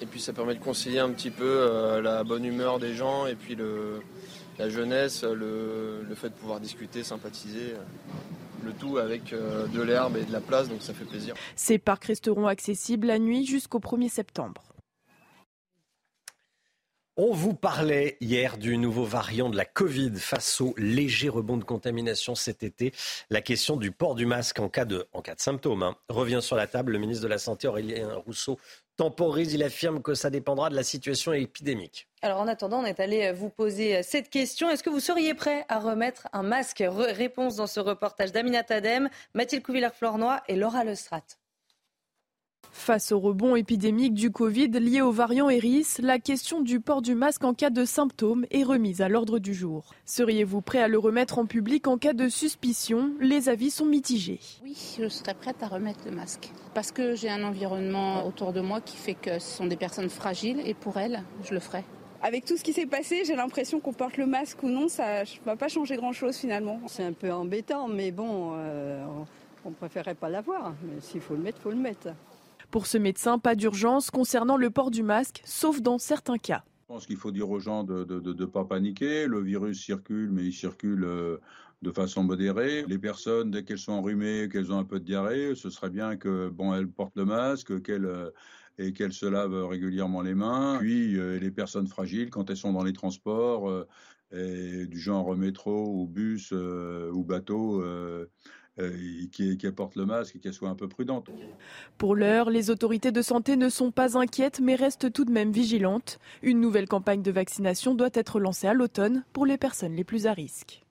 Et puis ça permet de concilier un petit peu la bonne humeur des gens et puis le, la jeunesse, le, le, fait de pouvoir discuter, sympathiser le tout avec euh, de l'herbe et de la place, donc ça fait plaisir. Ces parcs resteront accessibles la nuit jusqu'au 1er septembre. On vous parlait hier du nouveau variant de la Covid face au léger rebond de contamination cet été. La question du port du masque en cas de, symptômes hein, revient sur la table. Le ministre de la Santé, Aurélien Rousseau, temporise. Il affirme que ça dépendra de la situation épidémique. Alors en attendant, on est allé vous poser cette question. Est-ce que vous seriez prêt à remettre un masque? Réponse dans ce reportage d'Amina Tadem, Mathilde Couvillard-Flornoy et Laura Lestrat. Face au rebond épidémique du Covid lié au variant Eris, la question du port du masque en cas de symptômes est remise à l'ordre du jour. Seriez-vous prêt à le remettre en public en cas de suspicion? Les avis sont mitigés. Oui, je serais prête à remettre le masque. Parce que j'ai un environnement autour de moi qui fait que ce sont des personnes fragiles et pour elles, je le ferai. Avec tout ce qui s'est passé, j'ai l'impression qu'on porte le masque ou non, ça ne va pas changer grand-chose finalement. C'est un peu embêtant, mais bon, euh, on préférerait pas l'avoir. Mais s'il faut le mettre, il faut le mettre. Pour ce médecin, pas d'urgence concernant le port du masque, sauf dans certains cas. Je pense qu'il faut dire aux gens de ne pas paniquer. Le virus circule, mais il circule euh, de façon modérée. Les personnes, dès qu'elles sont enrhumées, qu'elles ont un peu de diarrhée, ce serait bien que bon, elles portent le masque, euh, et qu'elles se lavent régulièrement les mains. Puis euh, les personnes fragiles, quand elles sont dans les transports, du genre métro ou bus ou bateau, euh, qui, qui apporte le masque et qu'elle soit un peu prudente. Pour l'heure, les autorités de santé ne sont pas inquiètes mais restent tout de même vigilantes. Une nouvelle campagne de vaccination doit être lancée à l'automne pour les personnes les plus à risque.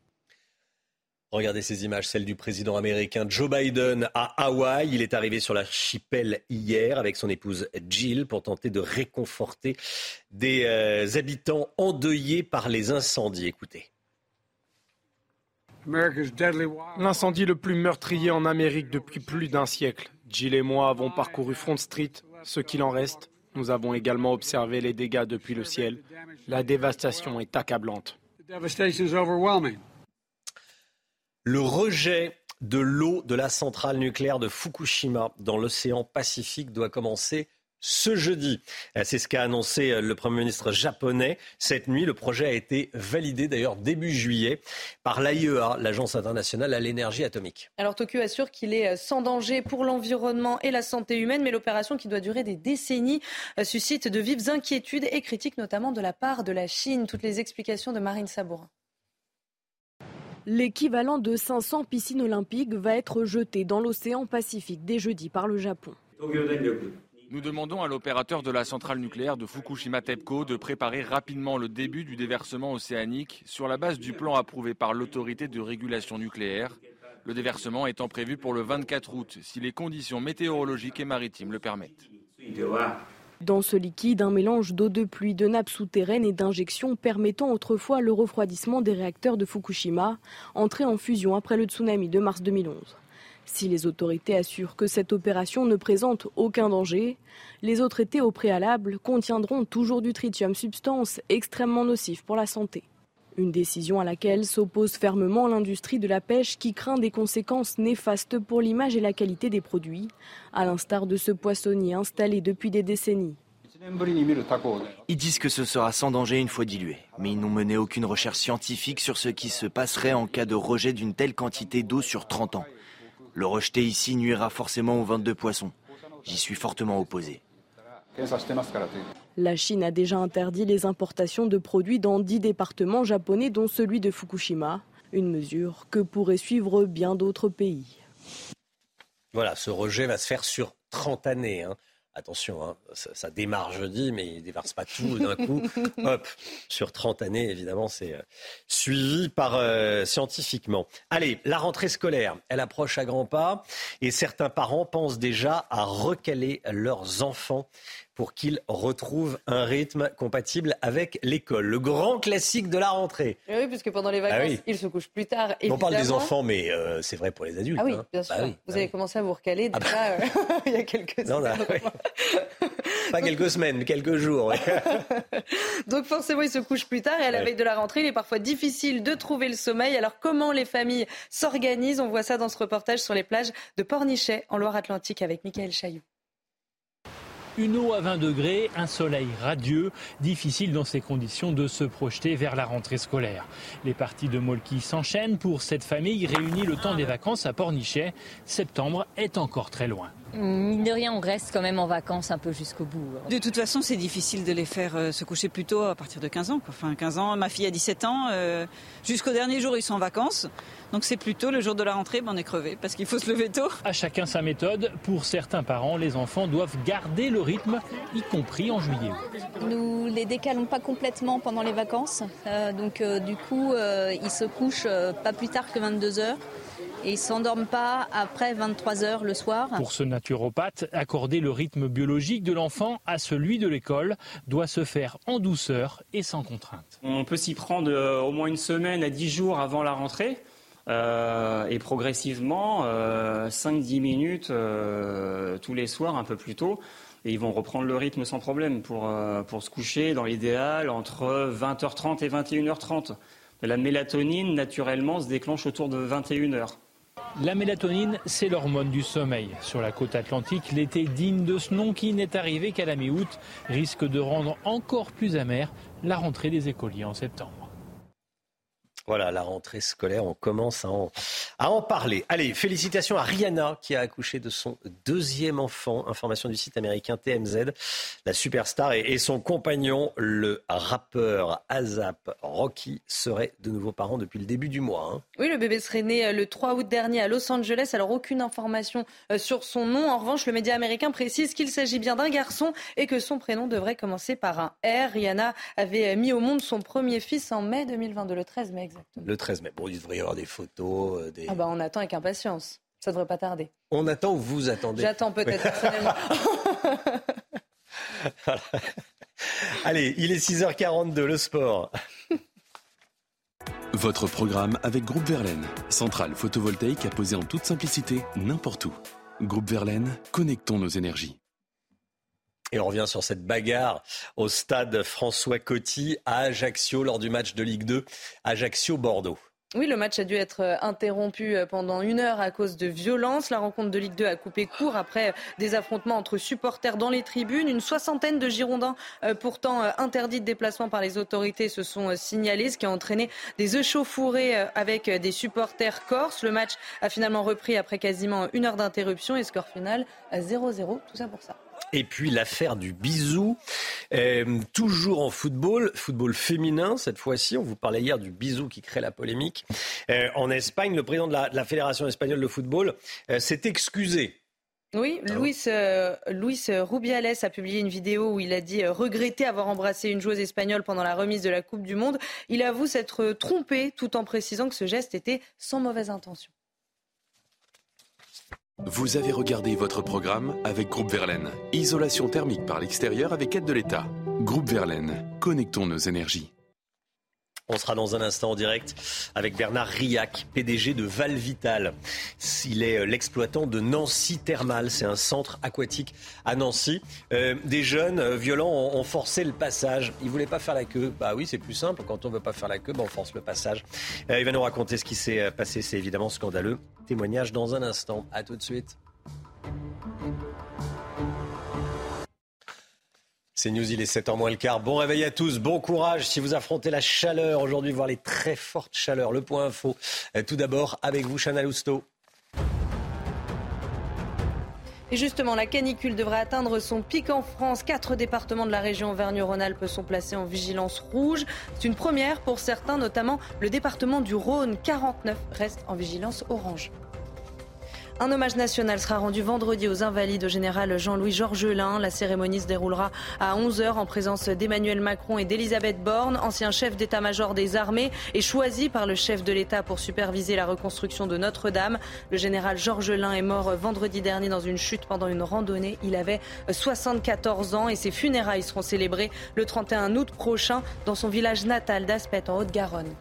Regardez ces images, celles du président américain Joe Biden à Hawaï. Il est arrivé sur l'archipel hier avec son épouse Jill pour tenter de réconforter des euh, habitants endeuillés par les incendies. Écoutez. L'incendie le plus meurtrier en Amérique depuis plus d'un siècle. Jill et moi avons parcouru Front Street, ce qu'il en reste. Nous avons également observé les dégâts depuis le ciel. La dévastation est accablante. Le rejet de l'eau de la centrale nucléaire de Fukushima dans l'océan Pacifique doit commencer ce jeudi. Euh, c'est ce qu'a annoncé euh, le Premier ministre japonais. Cette nuit, le projet a été validé d'ailleurs début juillet par l'AIEA, l'Agence internationale à l'énergie atomique. Alors Tokyo assure qu'il est euh, sans danger pour l'environnement et la santé humaine, mais l'opération qui doit durer des décennies suscite de vives inquiétudes et critiques notamment de la part de la Chine. Toutes les explications de Marine Sabourin. L'équivalent de 500 piscines olympiques va être jeté dans l'océan Pacifique dès jeudi par le Japon. Nous demandons à l'opérateur de la centrale nucléaire de Fukushima TEPCO de préparer rapidement le début du déversement océanique sur la base du plan approuvé par l'autorité de régulation nucléaire. Le déversement étant prévu pour le 24 août si les conditions météorologiques et maritimes le permettent. Dans ce liquide, un mélange d'eau de pluie, de nappes souterraines et d'injections permettant autrefois le refroidissement des réacteurs de Fukushima, entré en fusion après le tsunami de mars 2011. Si les autorités assurent que cette opération ne présente aucun danger, les autres traités au préalable contiendront toujours du tritium, substance extrêmement nocive pour la santé. Une décision à laquelle s'oppose fermement l'industrie de la pêche qui craint des conséquences néfastes pour l'image et la qualité des produits, à l'instar de ce poissonnier installé depuis des décennies. Ils disent que ce sera sans danger une fois dilué, mais ils n'ont mené aucune recherche scientifique sur ce qui se passerait en cas de rejet d'une telle quantité d'eau sur 30 ans. Le rejeter ici nuira forcément aux ventes de poissons. J'y suis fortement opposé. La Chine a déjà interdit les importations de produits dans dix départements japonais, dont celui de Fukushima. Une mesure que pourraient suivre bien d'autres pays. Voilà, ce rejet va se faire sur 30 années. Hein. Attention, hein, ça, démarre jeudi, mais il ne déverse pas tout d'un coup. [laughs] Hop, sur 30 années, évidemment, c'est euh, suivi par euh, scientifiquement. Allez, la rentrée scolaire, elle approche à grands pas et certains parents pensent déjà à recaler leurs enfants pour qu'ils retrouvent un rythme compatible avec l'école. Le grand classique de la rentrée. Oui, puisque pendant les ah vacances, ils se couchent plus tard. On parle des enfants, mais euh, c'est vrai pour les adultes. Ah oui, hein. bien bah sûr. vous bah avez commencé à vous recaler ah déjà bah. euh, [laughs] il y a quelques non, semaines. Pas quelques semaines, mais quelques jours. [laughs] Donc forcément, ils se couchent plus tard et à la veille de la rentrée, il est parfois difficile de trouver le sommeil. Alors comment les familles s'organisent? On voit ça dans ce reportage sur les plages de Pornichet en Loire-Atlantique avec Michael Chailloux. Une eau à 20 degrés, un soleil radieux, difficile dans ces conditions de se projeter vers la rentrée scolaire. Les parties de Molki s'enchaînent pour cette famille réunie le temps des vacances à Pornichet. Septembre est encore très loin. Mine de rien, on reste quand même en vacances un peu jusqu'au bout. De toute façon, c'est difficile de les faire euh, se coucher plus tôt à partir de 15 ans. Enfin, 15 ans, ma fille a 17 ans. Euh, jusqu'au dernier jour, ils sont en vacances. Donc c'est plutôt le jour de la rentrée, ben on est crevé parce qu'il faut se lever tôt. À chacun sa méthode. Pour certains parents, les enfants doivent garder le rythme, y compris en juillet. Nous les décalons pas complètement pendant les vacances. Euh, donc du coup, ils se couchent pas plus tard que 22 heures et ils s'endorment pas après 23 heures le soir. Pour ce naturopathe, accorder le rythme biologique de l'enfant à celui de l'école doit se faire en douceur et sans contrainte. On peut s'y prendre euh, au moins une semaine à 10 jours avant la rentrée. Euh, et progressivement, 5-10 euh, minutes tous les soirs, un peu plus tôt, et ils vont reprendre le rythme sans problème pour, pour se coucher dans l'idéal entre 20h30 et 21h30. La mélatonine, naturellement, se déclenche autour de 21h. La mélatonine, c'est l'hormone du sommeil. Sur la côte atlantique, l'été digne de ce nom qui n'est arrivé qu'à la mi-août risque de rendre encore plus amère la rentrée des écoliers en septembre. Voilà, la rentrée scolaire, on commence à en, parler. Allez, félicitations à Rihanna qui a accouché de son deuxième enfant. Information du site américain TMZ. La superstar et, et son compagnon, le rappeur Azap Rocky, seraient de nouveaux parents depuis le début du mois. Hein. Oui, le bébé serait né euh, le 3 août dernier à Los Angeles. Alors, aucune information euh, sur son nom. En revanche, le média américain précise qu'il s'agit bien d'un garçon et que son prénom devrait commencer par un R. Rihanna avait euh, mis au monde son premier fils en mai 2022, le 13 mai exactement. Le 13 mai. Bon, il devrait y avoir des photos. Des... Ah bah on attend avec impatience. Ça devrait pas tarder. On attend ou vous attendez J'attends peut-être [laughs] personnellement. voilà. Allez, il est 6h42, le sport. Votre programme avec Groupe Verlaine, centrale photovoltaïque à poser en toute simplicité n'importe où. Groupe Verlaine, connectons nos énergies. Et on revient sur cette bagarre au stade François Coty à Ajaccio lors du match de Ligue 2 Ajaccio-Bordeaux. Oui, le match a dû être interrompu pendant une heure à cause de violences. La rencontre de Ligue 2 a coupé court après des affrontements entre supporters dans les tribunes. Une soixantaine de Girondins, pourtant interdits de déplacement par les autorités, se sont signalés, ce qui a entraîné des échauffourées avec des supporters corses. Le match a finalement repris après quasiment une heure d'interruption et score final 0-0. Tout ça pour ça. Et puis l'affaire du bisou, euh, toujours en football, football féminin cette fois-ci. On vous parlait hier du bisou qui crée la polémique. Euh, en Espagne, le président de la, de la Fédération espagnole de football euh, s'est excusé. Oui, Luis, euh, Luis Rubiales a publié une vidéo où il a dit regretter avoir embrassé une joueuse espagnole pendant la remise de la Coupe du Monde. Il avoue s'être trompé tout en précisant que ce geste était sans mauvaise intention. Vous avez regardé votre programme avec Groupe Verlaine. Isolation thermique par l'extérieur avec aide de l'État. Groupe Verlaine, connectons nos énergies. On sera dans un instant en direct avec Bernard Riac, PDG de Valvital. Il est l'exploitant de Nancy Thermal. C'est un centre aquatique à Nancy. Euh, des jeunes euh, violents ont, forcé le passage. Ils voulaient pas faire la queue. Bah oui, c'est plus simple. Quand on veut pas faire la queue, bah on force le passage. Euh, il va nous raconter ce qui s'est passé. C'est évidemment scandaleux. Témoignage dans un instant. À tout de suite. C'est News, il est 7h moins le quart. Bon réveil à tous, bon courage si vous affrontez la chaleur aujourd'hui, voir les très fortes chaleurs. Le point info. Tout d'abord avec vous, Chana Lousteau. Et justement, la canicule devrait atteindre son pic en France. Quatre départements de la région Auvergne-Rhône-Alpes sont placés en vigilance rouge. C'est une première pour certains, notamment le département du Rhône. 49 reste en vigilance orange. Un hommage national sera rendu vendredi aux Invalides au général Jean-Louis Georgelin. La cérémonie se déroulera à 11h en présence d'Emmanuel Macron et d'Elisabeth Borne, ancien chef d'état-major des armées et choisi par le chef de l'État pour superviser la reconstruction de Notre-Dame. Le général Georgelin est mort vendredi dernier dans une chute pendant une randonnée. Il avait 74 ans et ses funérailles seront célébrées le 31 août prochain dans son village natal d'Aspet en Haute-Garonne.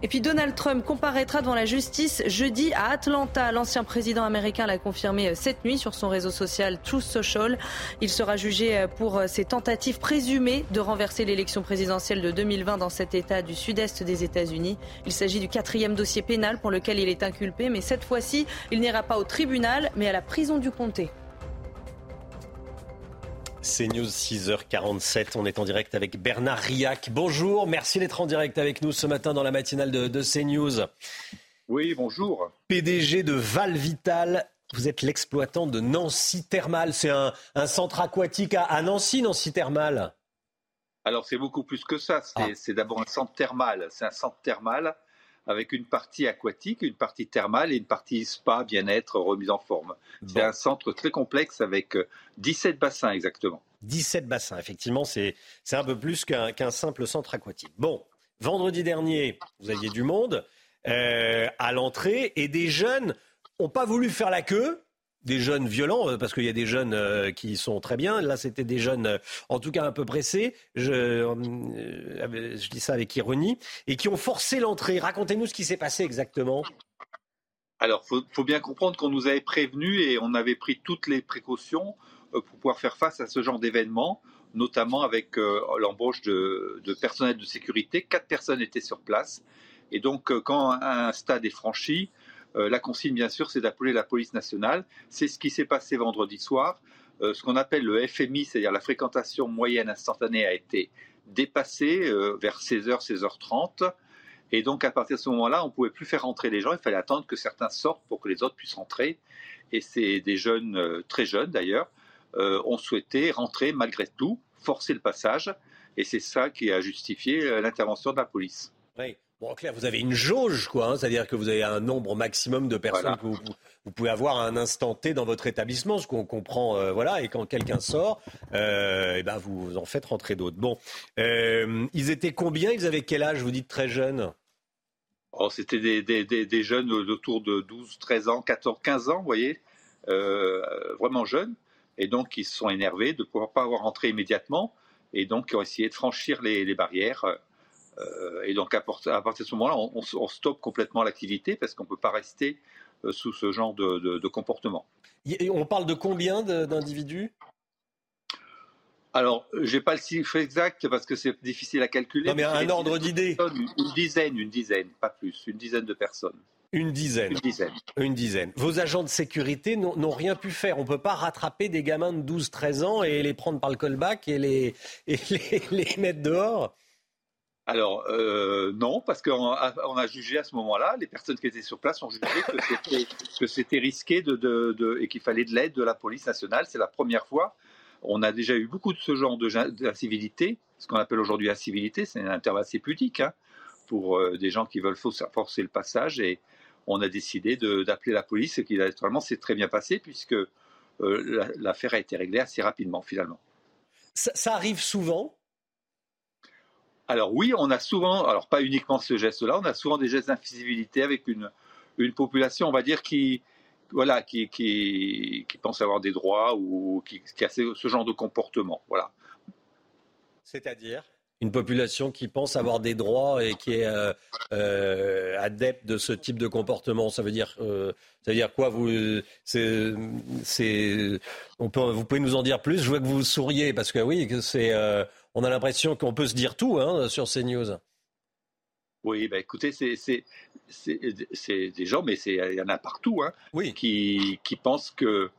Et puis Donald Trump comparaîtra devant la justice jeudi à Atlanta. L'ancien président américain l'a confirmé cette nuit sur son réseau social Truth Social. Il sera jugé pour ses tentatives présumées de renverser l'élection présidentielle de 2020 dans cet État du sud-est des États-Unis. Il s'agit du quatrième dossier pénal pour lequel il est inculpé, mais cette fois-ci, il n'ira pas au tribunal, mais à la prison du comté. C'est News 6h47. On est en direct avec Bernard Riac. Bonjour, merci d'être en direct avec nous ce matin dans la matinale de, de CNews. Oui, bonjour. PDG de Valvital. Vous êtes l'exploitant de Nancy Thermal. C'est un, un, centre aquatique à, à, Nancy, Nancy Thermal. Alors c'est beaucoup plus que ça. C'est ah. d'abord un centre thermal. C'est un centre thermal avec une partie aquatique, une partie thermale et une partie spa, bien-être, remise en forme. Bon. C'est un centre très complexe avec 17 bassins exactement. 17 bassins, effectivement, c'est un peu plus qu'un qu simple centre aquatique. Bon, vendredi dernier, vous aviez du monde euh, à l'entrée et des jeunes n'ont pas voulu faire la queue des jeunes violents, parce qu'il y a des jeunes euh, qui sont très bien. Là, c'était des jeunes, euh, en tout cas un peu pressés. Je, euh, je, dis ça avec ironie, et qui ont forcé l'entrée. Racontez-nous ce qui s'est passé exactement. Alors, faut, faut, bien comprendre qu'on nous avait prévenus et on avait pris toutes les précautions pour pouvoir faire face à ce genre d'événement, notamment avec l'embauche de, personnel de sécurité. Quatre personnes étaient sur place. Et donc, quand un stade est franchi, la consigne, bien sûr, c'est d'appeler la police nationale. C'est ce qui s'est passé vendredi soir. ce qu'on appelle le FMI, c'est-à-dire la fréquentation moyenne instantanée, a été dépassée vers 16h, 16h30. Et donc, à partir de ce moment-là, on ne pouvait plus faire rentrer les gens. Il fallait attendre que certains sortent pour que les autres puissent rentrer. Et c'est des jeunes, très jeunes d'ailleurs, ont souhaité rentrer malgré tout, forcer le passage. Et c'est ça qui a justifié euh, l'intervention de la police. Oui. Bon, Claire, vous avez une jauge, quoi. Hein, c'est-à-dire que vous avez un nombre maximum de personnes que vous, pouvez avoir à un instant T dans votre établissement, ce qu'on comprend. Euh, voilà, et quand quelqu'un sort, euh, et ben vous en faites rentrer d'autres. Bon, ils étaient combien? Ils avaient quel âge Vous dites très jeunes? Oh, c'était des, des, des, jeunes autour de 12, 13 ans, 14, 15 ans, vous voyez, vraiment jeunes. Et donc, ils se sont énervés de ne pouvoir pas avoir rentré immédiatement et donc qui ont essayé de franchir les, barrières. Euh, et donc à, partir de ce moment-là, on, stoppe complètement l'activité parce qu'on ne peut pas rester euh, sous ce genre de, comportement. on parle de combien d'individus? Alors, je n'ai pas le chiffre exact parce que c'est difficile à calculer. Non, mais un ordre d'idée. Une dizaine, une dizaine, pas plus, une dizaine de personnes. Une dizaine. Une dizaine. Une dizaine. Vos agents de sécurité n'ont rien pu faire. On ne peut pas rattraper des gamins de 12-13 ans et les prendre par le callback et les, [laughs] les, mettre dehors? Alors euh, non, parce qu'on a, jugé à ce moment-là, les personnes qui étaient sur place ont jugé que c'était risqué et qu'il fallait de l'aide de la police nationale. C'est la première fois. On a déjà eu beaucoup de ce genre d'incivilité, ce qu'on appelle aujourd'hui incivilité, c'est un terme assez pudique hein, pour euh, des gens qui veulent forcer le passage. Et on a décidé d'appeler la police, et qui naturellement s'est très bien passé puisque euh, l'affaire a été réglée assez rapidement finalement. Ça, arrive souvent alors oui, on a souvent, alors pas uniquement ce geste-là, on a souvent des gestes d'invisibilité avec une, une population, on va dire, qui, voilà, qui, qui, qui pense avoir des droits ou qui, qui a ce, ce genre de comportement. Voilà. C'est-à-dire? Une population qui pense avoir des droits et qui est euh, euh, adepte de ce type de comportement. Ça veut dire, euh, ça veut dire quoi? Vous, c'est, on peut, vous pouvez nous en dire plus? Je vois que vous souriez parce que oui, c'est, on a l'impression qu'on peut se dire tout hein, sur ces news. Oui, bah écoutez, c'est, des gens, mais il y en a partout, hein, oui. qui, qui pensent que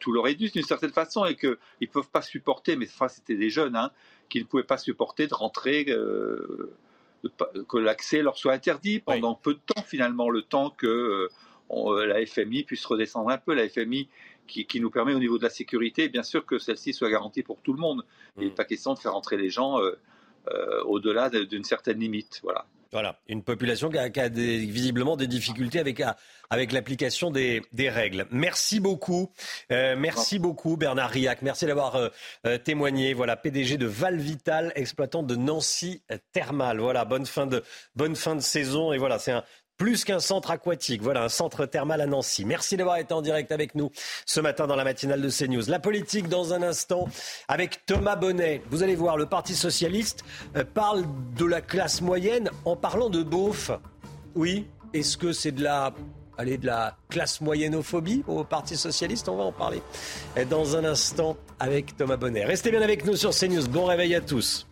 tout leur est dû d'une certaine façon et qu'ils ne peuvent pas supporter, mais enfin, c'était des jeunes, hein, qui ne pouvaient pas supporter de rentrer, euh, que l'accès leur soit interdit pendant peu de temps finalement, le temps que euh, euh, la FMI puisse redescendre un peu, la FMI qui, nous permet au niveau de la sécurité, bien sûr que celle-ci soit garantie pour tout le monde. Il n'est mm. pas question de faire rentrer les gens au-delà d'une certaine limite. Voilà. Voilà, une population qui a, visiblement des difficultés avec, avec l'application des, règles. Merci beaucoup, euh, merci beaucoup Bernard Riac, merci d'avoir euh, euh, témoigné. Voilà, PDG de Valvital, exploitant de Nancy Thermal. Voilà, bonne fin de bonne fin de saison et voilà, c'est un plus qu'un centre aquatique. Voilà, un centre thermal à Nancy. Merci d'avoir été en direct avec nous ce matin dans la matinale de CNews. La politique dans un instant avec Thomas Bonnet. Vous allez voir, le Parti socialiste euh, parle de la classe moyenne en parlant de beauf. Oui, est-ce que c'est de la Allez, de la classe moyennophobie au Parti Socialiste, on va en parler dans un instant avec Thomas Bonnet. Restez bien avec nous sur CNews. Bon réveil à tous.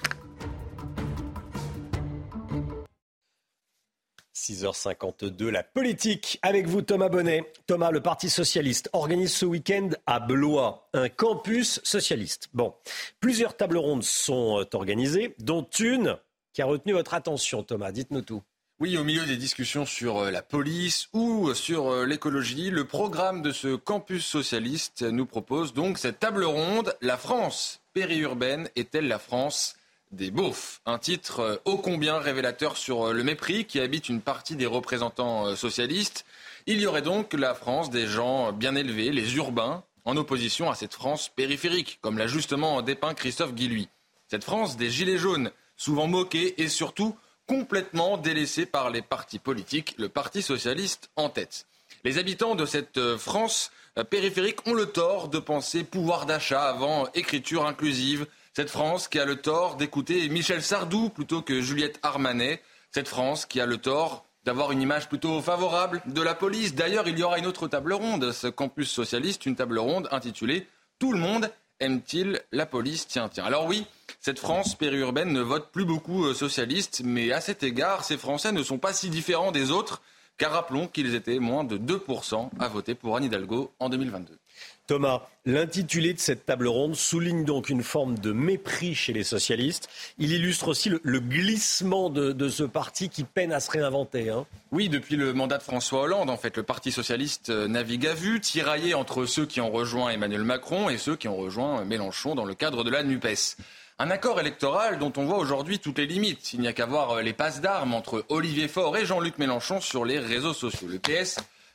6h52, la politique avec vous Thomas Bonnet. Thomas, le Parti socialiste organise ce week-end à Blois un campus socialiste. Bon, plusieurs tables rondes sont euh, organisées, dont une qui a retenu votre attention Thomas. Dites-nous tout. Oui, au milieu des discussions sur euh, la police ou sur euh, l'écologie, le programme de ce campus socialiste nous propose donc cette table ronde. La France périurbaine est-elle la France des beaufs. Un titre euh, ô combien révélateur sur euh, le mépris qui habite une partie des représentants euh, socialistes. Il y aurait donc la France des gens bien élevés, les urbains, en opposition à cette France périphérique, comme l'a justement dépeint Christophe Guilluy. Cette France des gilets jaunes, souvent moquée et surtout complètement délaissée par les partis politiques, le Parti socialiste en tête. Les habitants de cette France périphérique ont le tort de penser pouvoir d'achat avant écriture inclusive, cette France qui a le tort d'écouter Michel Sardou plutôt que Juliette Armanet. Cette France qui a le tort d'avoir une image plutôt favorable de la police. D'ailleurs, il y aura une autre table ronde, ce campus socialiste, une table ronde intitulée Tout le monde aime-t-il la police? Tiens, tiens. Alors oui, cette France périurbaine ne vote plus beaucoup euh, socialiste, mais à cet égard, ces Français ne sont pas si différents des autres car rappelons qu'ils étaient moins de 2% à voter pour Anne Hidalgo en 2022. Thomas, l'intitulé de cette table ronde souligne donc une forme de mépris chez les socialistes. Il illustre aussi le, glissement de, ce parti qui peine à se réinventer. Hein. Oui, depuis le mandat de François Hollande, en fait, le Parti socialiste euh, navigue à vue, tiraillé entre ceux qui ont rejoint Emmanuel Macron et ceux qui ont rejoint Mélenchon dans le cadre de la NUPES. Un accord électoral dont on voit aujourd'hui toutes les limites. Il n'y a qu'à voir euh, les passes d'armes entre Olivier Faure et Jean-Luc Mélenchon sur les réseaux sociaux.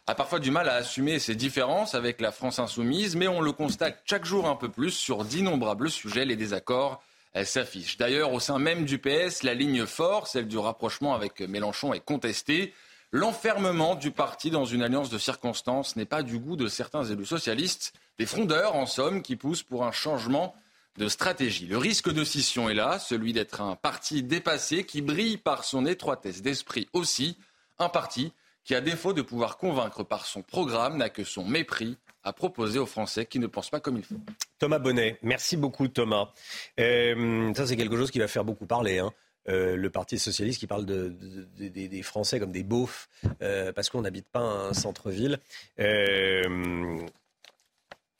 A parfois du mal à assumer ses différences avec la France insoumise, mais on le constate chaque jour un peu plus sur d'innombrables sujets, les désaccords s'affichent. D'ailleurs, au sein même du PS, la ligne forte, celle du rapprochement avec Mélenchon, est contestée. L'enfermement du parti dans une alliance de circonstances n'est pas du goût de certains élus socialistes, des frondeurs en somme qui poussent pour un changement de stratégie. Le risque de scission est là, celui d'être un parti dépassé qui brille par son étroitesse d'esprit aussi, un parti qui, à défaut de pouvoir convaincre par son programme, n'a que son mépris à proposer aux Français qui ne pensent pas comme il faut. Thomas Bonnet, merci beaucoup Thomas. Euh, ça c'est quelque chose qui va faire beaucoup parler. Hein. Euh, le Parti socialiste qui parle de, des Français comme des beaufs euh, parce qu'on n'habite pas un centre-ville.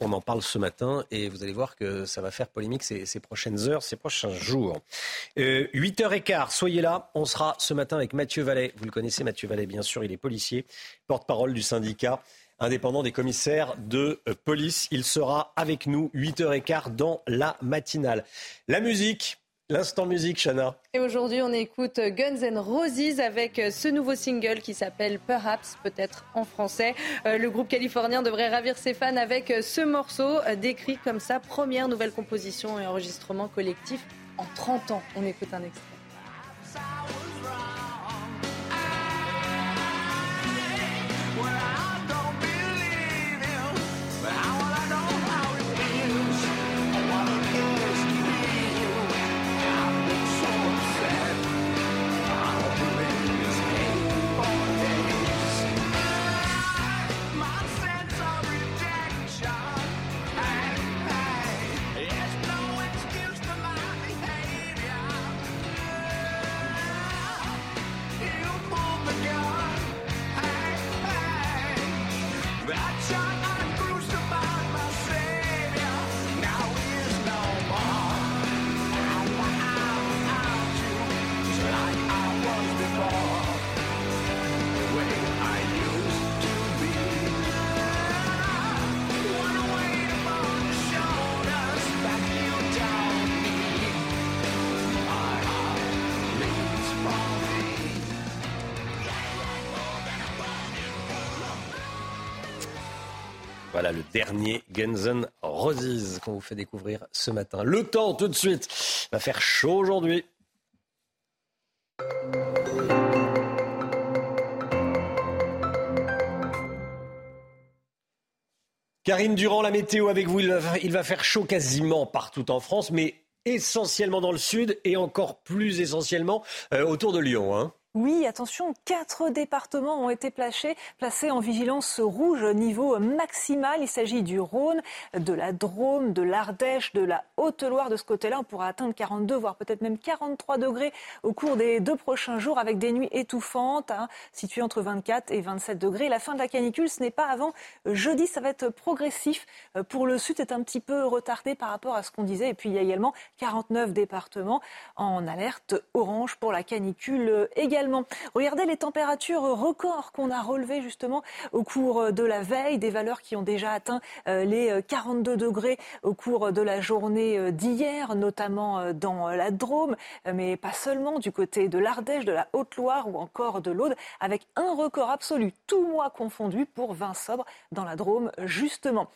On en parle ce matin et vous allez voir que ça va faire polémique ces, prochaines heures, ces prochains jours. 8h15, euh, soyez là. On sera ce matin avec Mathieu Vallet. Vous le connaissez, Mathieu Vallet, bien sûr, il est policier, porte-parole du syndicat indépendant des commissaires de euh, police. Il sera avec nous 8h15 dans la matinale. La musique, L'instant musique, Chana. Et aujourd'hui, on écoute Guns N' Roses avec ce nouveau single qui s'appelle Perhaps, peut-être en français. Euh, le groupe californien devrait ravir ses fans avec ce morceau euh, décrit comme sa première nouvelle composition et enregistrement collectif en 30 ans. On écoute un extrait. Dernier Guns Roses qu'on vous fait découvrir ce matin. Le temps tout de suite va faire chaud aujourd'hui. Karine Durand, la météo avec vous. Il va faire chaud quasiment partout en France, mais essentiellement dans le sud et encore plus essentiellement euh, autour de Lyon. Hein. Oui, attention, quatre départements ont été placés, en vigilance rouge niveau maximal. Il s'agit du Rhône, de la Drôme, de l'Ardèche, de la Haute-Loire. De ce côté-là, on pourra atteindre 42, voire peut-être même 43 degrés au cours des deux prochains jours avec des nuits étouffantes, hein, situées entre 24 et 27 degrés. La fin de la canicule, ce n'est pas avant jeudi, ça va être progressif. Euh, pour le sud, c'est un petit peu retardé par rapport à ce qu'on disait. Et puis, il y a également 49 départements en alerte orange pour la canicule également. Regardez les températures records qu'on a relevées justement au cours de la veille, des valeurs qui ont déjà atteint euh, les 42 euh, degrés au cours de la journée euh, d'hier, notamment dans la Drôme, mais pas seulement du côté de l'Ardèche, de la Haute-Loire ou encore de l'Aude, avec un record absolu, tout mois confondu, pour 20 sobres dans la Drôme, justement.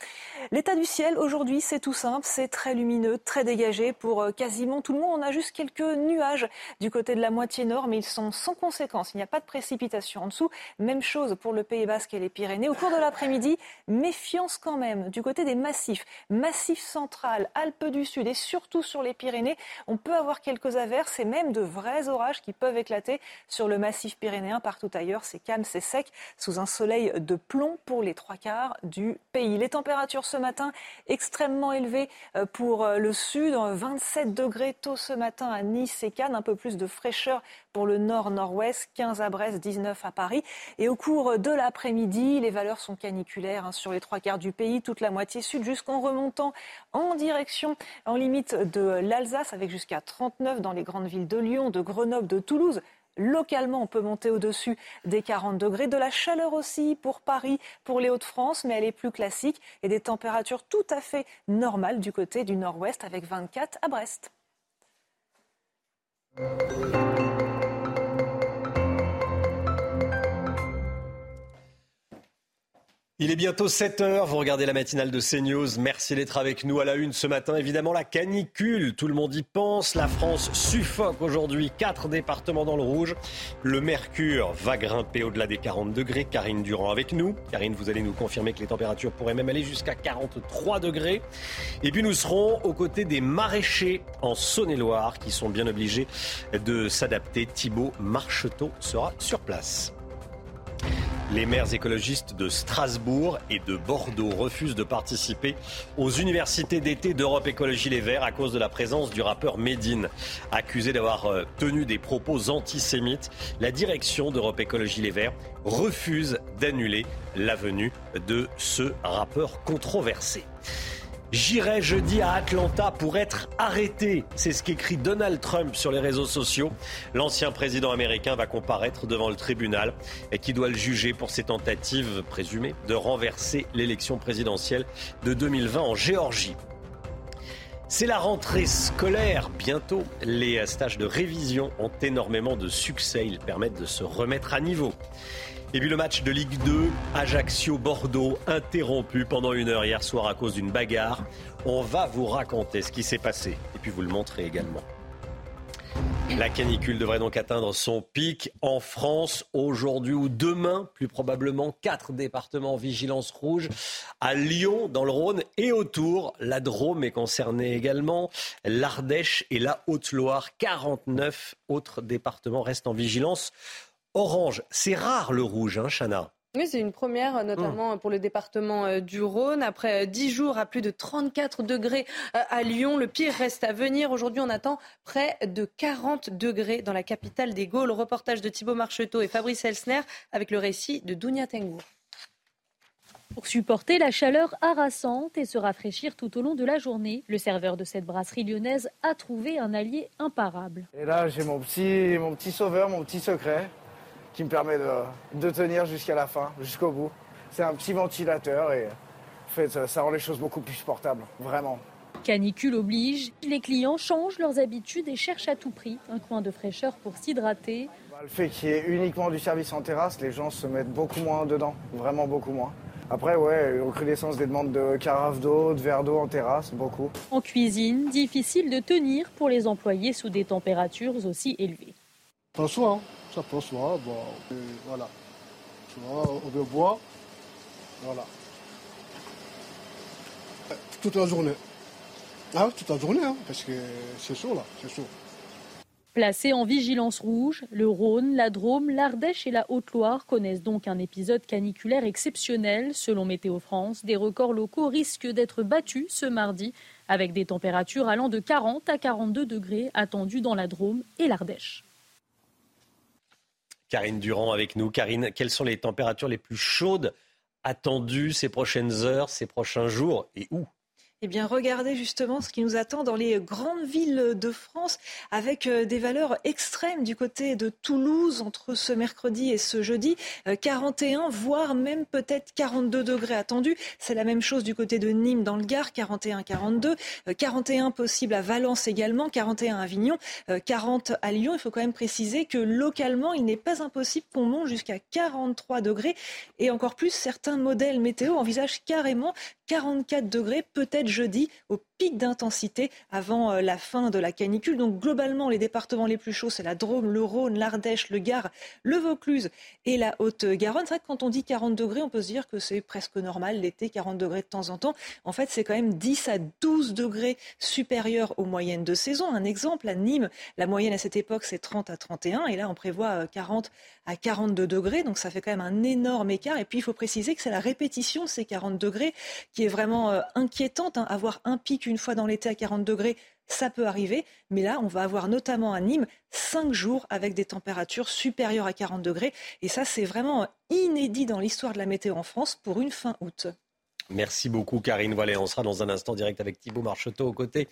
L'état du ciel aujourd'hui, c'est tout simple, c'est très lumineux, très dégagé pour quasiment tout le monde. On a juste quelques nuages du côté de la moitié nord, mais ils sont sans conséquence, il n'y a pas de précipitation en dessous. Même chose pour le Pays Basque et les Pyrénées. Au cours de l'après-midi, méfiance quand même du côté des massifs. Massif central, Alpes du Sud et surtout sur les Pyrénées, on peut avoir quelques averses et même de vrais orages qui peuvent éclater sur le massif pyrénéen. Partout ailleurs, c'est calme, c'est sec, sous un soleil de plomb pour les trois quarts du pays. Les températures ce matin extrêmement élevées euh, pour euh, le sud, 27 degrés tôt ce matin à Nice et Cannes, un peu plus de fraîcheur pour le nord-nord-ouest, 15 à Brest, 19 à Paris. Et au cours de l'après-midi, les valeurs sont caniculaires hein, sur les trois quarts du pays, toute la moitié sud, jusqu'en remontant en direction, en limite de l'Alsace, avec jusqu'à 39 dans les grandes villes de Lyon, de Grenoble, de Toulouse. Localement, on peut monter au-dessus des 40 degrés. De la chaleur aussi pour Paris, pour les Hauts-de-France, mais elle est plus classique et des températures tout à fait normales du côté du nord-ouest avec 24 à Brest. Il est bientôt 7 heures, vous regardez la matinale de CNews. Merci d'être avec nous à la une ce matin. Évidemment, la canicule, tout le monde y pense. La France suffoque aujourd'hui, quatre départements dans le rouge. Le mercure va grimper au-delà des 40 degrés. Karine Durand avec nous. Karine, vous allez nous confirmer que les températures pourraient même aller jusqu'à 43 degrés. Et puis nous serons aux côtés des maraîchers en Saône-et-Loire qui sont bien obligés de s'adapter. Thibaut Marcheteau sera sur place. Les maires écologistes de Strasbourg et de Bordeaux refusent de participer aux universités d'été d'Europe Écologie Les Verts à cause de la présence du rappeur Médine. Accusé d'avoir euh, tenu des propos antisémites, la direction d'Europe Écologie Les Verts refuse d'annuler la venue de ce rappeur controversé. J'irai jeudi à Atlanta pour être arrêté. C'est ce qu'écrit Donald Trump sur les réseaux sociaux. L'ancien président américain va comparaître devant le tribunal et qui doit le juger pour ses tentatives présumées de renverser l'élection présidentielle de 2020 en Géorgie. C'est la rentrée scolaire bientôt. Les stages de révision ont énormément de succès. Ils permettent de se remettre à niveau. Et puis le match de Ligue 2, Ajaccio-Bordeaux, interrompu pendant une heure hier soir à cause d'une bagarre. On va vous raconter ce qui s'est passé et puis vous le montrer également. La canicule devrait donc atteindre son pic en France aujourd'hui ou demain, plus probablement quatre départements en vigilance rouge à Lyon, dans le Rhône et autour. La Drôme est concernée également, l'Ardèche et la Haute-Loire. 49 autres départements restent en vigilance orange. C'est rare le rouge, hein, Chana oui, c'est une première, euh, notamment pour le département euh, du Rhône. Après 10 euh, jours à plus de 34 degrés à Lyon, le pire reste à venir. Aujourd'hui, on attend près de 40 degrés dans la capitale des Gaules. Reportage de Thibault Marcheteau et Fabrice Elsner avec le récit de Dounia Tengour. Pour supporter la chaleur harassante et se rafraîchir tout au long de la journée, le serveur de cette brasserie lyonnaise a trouvé un allié imparable. Et là, j'ai mon petit, mon petit sauveur, mon petit secret qui me permet de, tenir jusqu'à la fin, jusqu'au bout. C'est un petit ventilateur et en fait, ça rend les choses beaucoup plus supportables, vraiment. Canicule oblige, les clients changent leurs habitudes et cherchent à tout prix un coin de fraîcheur pour s'hydrater. Bah, le fait qu'il y ait uniquement du service en terrasse, les gens se mettent beaucoup moins dedans, vraiment beaucoup moins. Après, ouais, recrudescence des demandes de carafes d'eau, de verres d'eau en terrasse, beaucoup. En cuisine, difficile de tenir pour les employés sous des températures aussi élevées. Pas hein ça bon, voilà. On boire, voilà. Toute la journée. Ah, la journée, hein, parce que c'est chaud là, c'est chaud. Placés en vigilance rouge, le Rhône, la Drôme, l'Ardèche et la Haute-Loire connaissent donc un épisode caniculaire exceptionnel. Selon Météo France, des records locaux risquent d'être battus ce mardi, avec des températures allant de 40 à 42 degrés attendues dans la Drôme et l'Ardèche. Karine Durand avec nous. Karine, quelles sont les températures les plus chaudes attendues ces prochaines heures, ces prochains jours et où? Eh bien, regardez justement ce qui nous attend dans les grandes villes de France avec euh, des valeurs extrêmes du côté de Toulouse entre ce mercredi et ce jeudi. 41, euh, voire même peut-être 42 degrés attendus. C'est la même chose du côté de Nîmes dans le Gard, 41, 42. 41 possible à Valence également, 41 à Avignon, 40 euh, à Lyon. Il faut quand même préciser que localement, il n'est pas impossible qu'on monte jusqu'à 43 degrés. Et encore plus, certains modèles météo envisagent carrément 44 degrés, peut-être jeudi, au pic d'intensité avant euh, la fin de la canicule. Donc globalement, les départements les plus chauds, c'est la Drôme, le Rhône, l'Ardèche, le Gard, le Vaucluse et la Haute-Garonne. C'est vrai que quand on dit 40 degrés, on peut se dire que c'est presque normal l'été, 40 degrés de temps en temps. En fait, c'est quand même 10 à 12 degrés supérieurs aux moyennes de saison. Un exemple, à Nîmes, la moyenne à cette époque, c'est 30 à 31 et là, on prévoit 40 euh, à 42 degrés. Donc ça fait quand même un énorme écart. Et puis il faut préciser que c'est la répétition de ces 40 degrés qui est vraiment euh, inquiétante. Hein. Avoir un pic une fois dans l'été à 40 degrés, ça peut arriver. Mais là, on va avoir notamment à Nîmes cinq jours avec des températures supérieures à 40 degrés. Et ça, c'est vraiment inédit dans l'histoire de la météo en France pour une fin août. Merci beaucoup Karine Voilà, On sera dans un instant direct avec Thibault Marcheteau aux côtés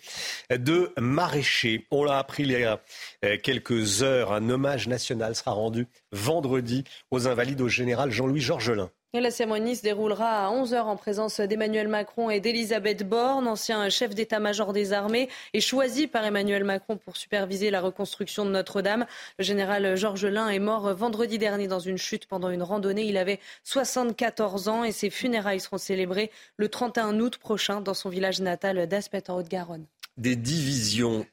de Maraîcher. On l'a appris il y a euh, quelques heures. Un hommage national sera rendu vendredi aux invalides au général Jean-Louis Georgelin la cérémonie se déroulera à 11h en présence d'Emmanuel Macron et d'Elisabeth Borne, ancien chef d'état-major des armées, et choisi par Emmanuel Macron pour superviser la reconstruction de Notre-Dame. Le général Georges Lin est mort vendredi dernier dans une chute pendant une randonnée. Il avait 74 ans et ses funérailles seront célébrées le 31 août prochain dans son village natal d'Aspet en Haute-Garonne. Des divisions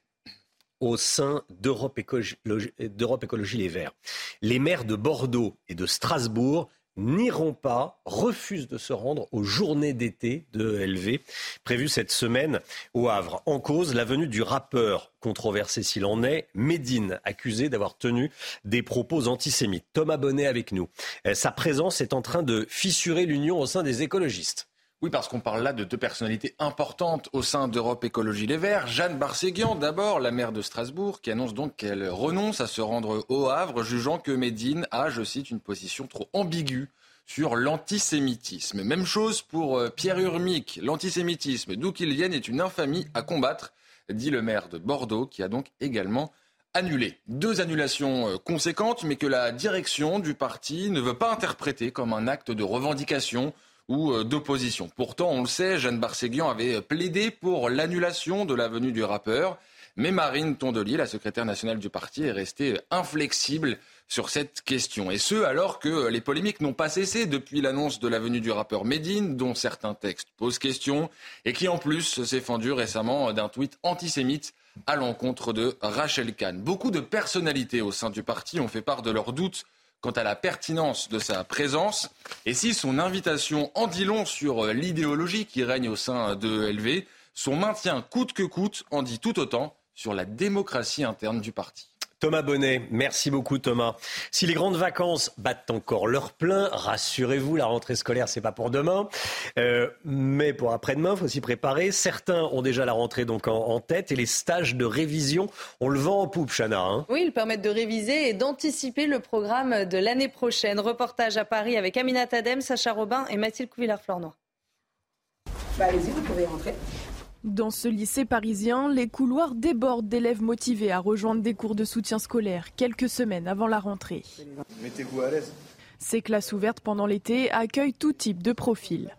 au sein d'Europe Écologie Les Verts. Les maires de Bordeaux et de Strasbourg n'iront pas, refusent de se rendre aux journées d'été de LV prévues cette semaine au Havre. En cause, la venue du rappeur, controversé s'il en est, Médine, accusé d'avoir tenu des propos antisémites. Thomas Bonnet avec nous. Euh, sa présence est en train de fissurer l'union au sein des écologistes. Oui, parce qu'on parle là de deux personnalités importantes au sein d'Europe Écologie Les Verts. Jeanne Barséguian, d'abord, la maire de Strasbourg, qui annonce donc qu'elle renonce à se rendre au Havre, jugeant que Médine a, je cite, une position trop ambiguë sur l'antisémitisme. Même chose pour euh, Pierre Urmic. L'antisémitisme, d'où qu'il vienne, est une infamie à combattre, dit le maire de Bordeaux, qui a donc également annulé. Deux annulations euh, conséquentes, mais que la direction du parti ne veut pas interpréter comme un acte de revendication ou euh, d'opposition. Pourtant, on le sait, Jeanne Barséguian avait plaidé pour l'annulation de la venue du rappeur, mais Marine Tondelier, la secrétaire nationale du parti, est restée inflexible sur cette question. Et ce, alors que les polémiques n'ont pas cessé depuis l'annonce de la venue du rappeur Medine, dont certains textes posent question, et qui en plus s'est fendu récemment d'un tweet antisémite à l'encontre de Rachel Kahn. Beaucoup de personnalités au sein du parti ont fait part de leurs doutes quant à la pertinence de sa présence et si son invitation en dit long sur l'idéologie qui règne au sein de LV, son maintien coûte que coûte en dit tout autant sur la démocratie interne du parti. Thomas Bonnet, merci beaucoup Thomas. Si les grandes vacances battent encore leur plein, rassurez-vous, la rentrée scolaire c'est pas pour demain, euh, mais pour après-demain, il faut s'y préparer. Certains ont déjà la rentrée donc en, tête et les stages de révision, on le vend en poupe, Chana. Hein. oui, ils permettent de réviser et d'anticiper le programme de l'année prochaine. Reportage à Paris avec Amina Tadem, Sacha Robin et Mathilde Couvillard-Flornois. Bah, allez-y, vous pouvez rentrer. Dans ce lycée parisien, les couloirs débordent d'élèves motivés à rejoindre des cours de soutien scolaire quelques semaines avant la rentrée. Mettez-vous à l'aise. Ces classes ouvertes pendant l'été accueillent tout type de profils.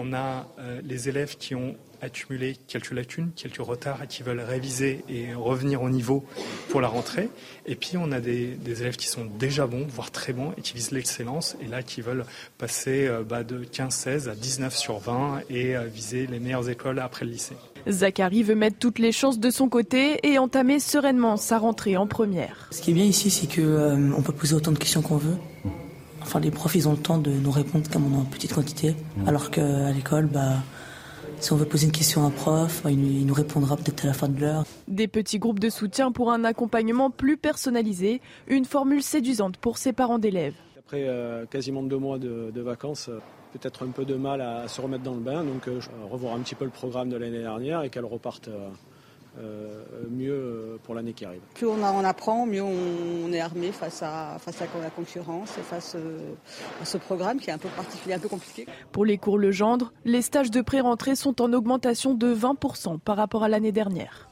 On a euh, les élèves qui ont accumulé quelques lacunes, quelques retards et qui veulent réviser et revenir au niveau pour la rentrée. Et puis on a des, élèves qui sont déjà bons, voire très bons, et qui visent l'excellence, et là qui veulent passer euh, bah, de 15-16 à 19 sur 20 et euh, viser les meilleures écoles après le lycée. Zachary veut mettre toutes les chances de son côté et entamer sereinement sa rentrée en première. Ce qui est bien ici, c'est qu'on on peut poser autant de questions qu'on veut. Enfin, les profs, ils ont le temps de nous répondre comme on en petite quantité. Alors qu'à l'école, bah, si on veut poser une question à un prof, bah, il nous répondra peut-être à la fin de l'heure. Des petits groupes de soutien pour un accompagnement plus personnalisé, une formule séduisante pour ses parents d'élèves. Après euh, quasiment deux mois de, vacances, euh, peut-être un peu de mal à, se remettre dans le bain, donc euh, revoir un petit peu le programme de l'année dernière et qu'elle reparte euh, mieux euh, pour l'année qui arrive. Plus on, en apprend, mieux on, est armé face à, face à la concurrence et face euh, à ce programme qui est un peu particulier, un peu compliqué. Pour les cours Legendre, les stages de pré-rentrée sont en augmentation de 20% par rapport à l'année dernière.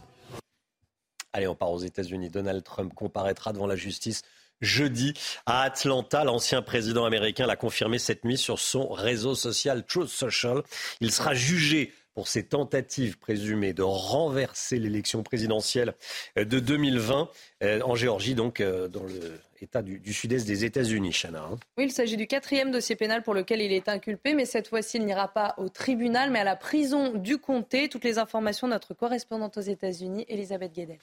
Allez, on part aux États-Unis. Donald Trump comparaîtra devant la justice jeudi à Atlanta. L'ancien président américain l'a confirmé cette nuit sur son réseau social Truth Social. Il sera jugé pour ses tentatives présumées de renverser l'élection présidentielle de 2020 euh, en Géorgie, donc euh, dans l'État du, sud-est des États-Unis, Chana. Hein. Oui, il s'agit du quatrième dossier pénal pour lequel il est inculpé, mais cette fois-ci, il n'ira pas au tribunal, mais à la prison du comté. Toutes les informations, notre correspondante aux États-Unis, Elisabeth Guedel.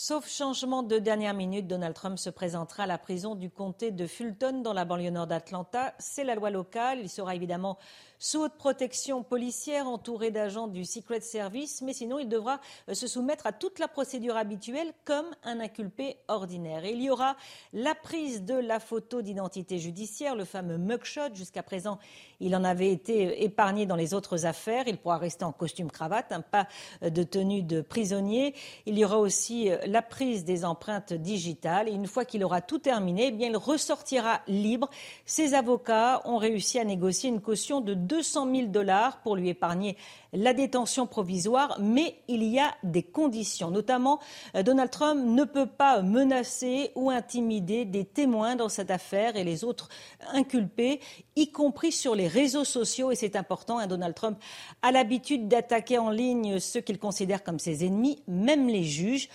Sauf changement de dernière minute, Donald Trump se présentera à la prison du comté de Fulton dans la banlieue nord d'Atlanta. C'est la loi locale. Il sera évidemment sous haute protection policière, entouré d'agents du Secret Service, mais sinon il devra euh, se soumettre à toute la procédure habituelle comme un inculpé ordinaire. Il y aura la prise de la photo d'identité judiciaire, le fameux mugshot. Jusqu'à présent, il en avait été épargné dans les autres affaires. Il pourra rester en costume cravate, un pas de tenue de prisonnier. Il y aura aussi euh, la prise des empreintes digitales. Et une fois qu'il aura tout terminé, eh bien, il ressortira libre. Ses avocats ont réussi à négocier une caution de 200 000 dollars pour lui épargner la détention provisoire, mais il y a des conditions. Notamment, euh, Donald Trump ne peut pas menacer ou intimider des témoins dans cette affaire et les autres inculpés, y compris sur les réseaux sociaux. Et c'est important, hein, Donald Trump a l'habitude d'attaquer en ligne ceux qu'il considère comme ses ennemis, même les juges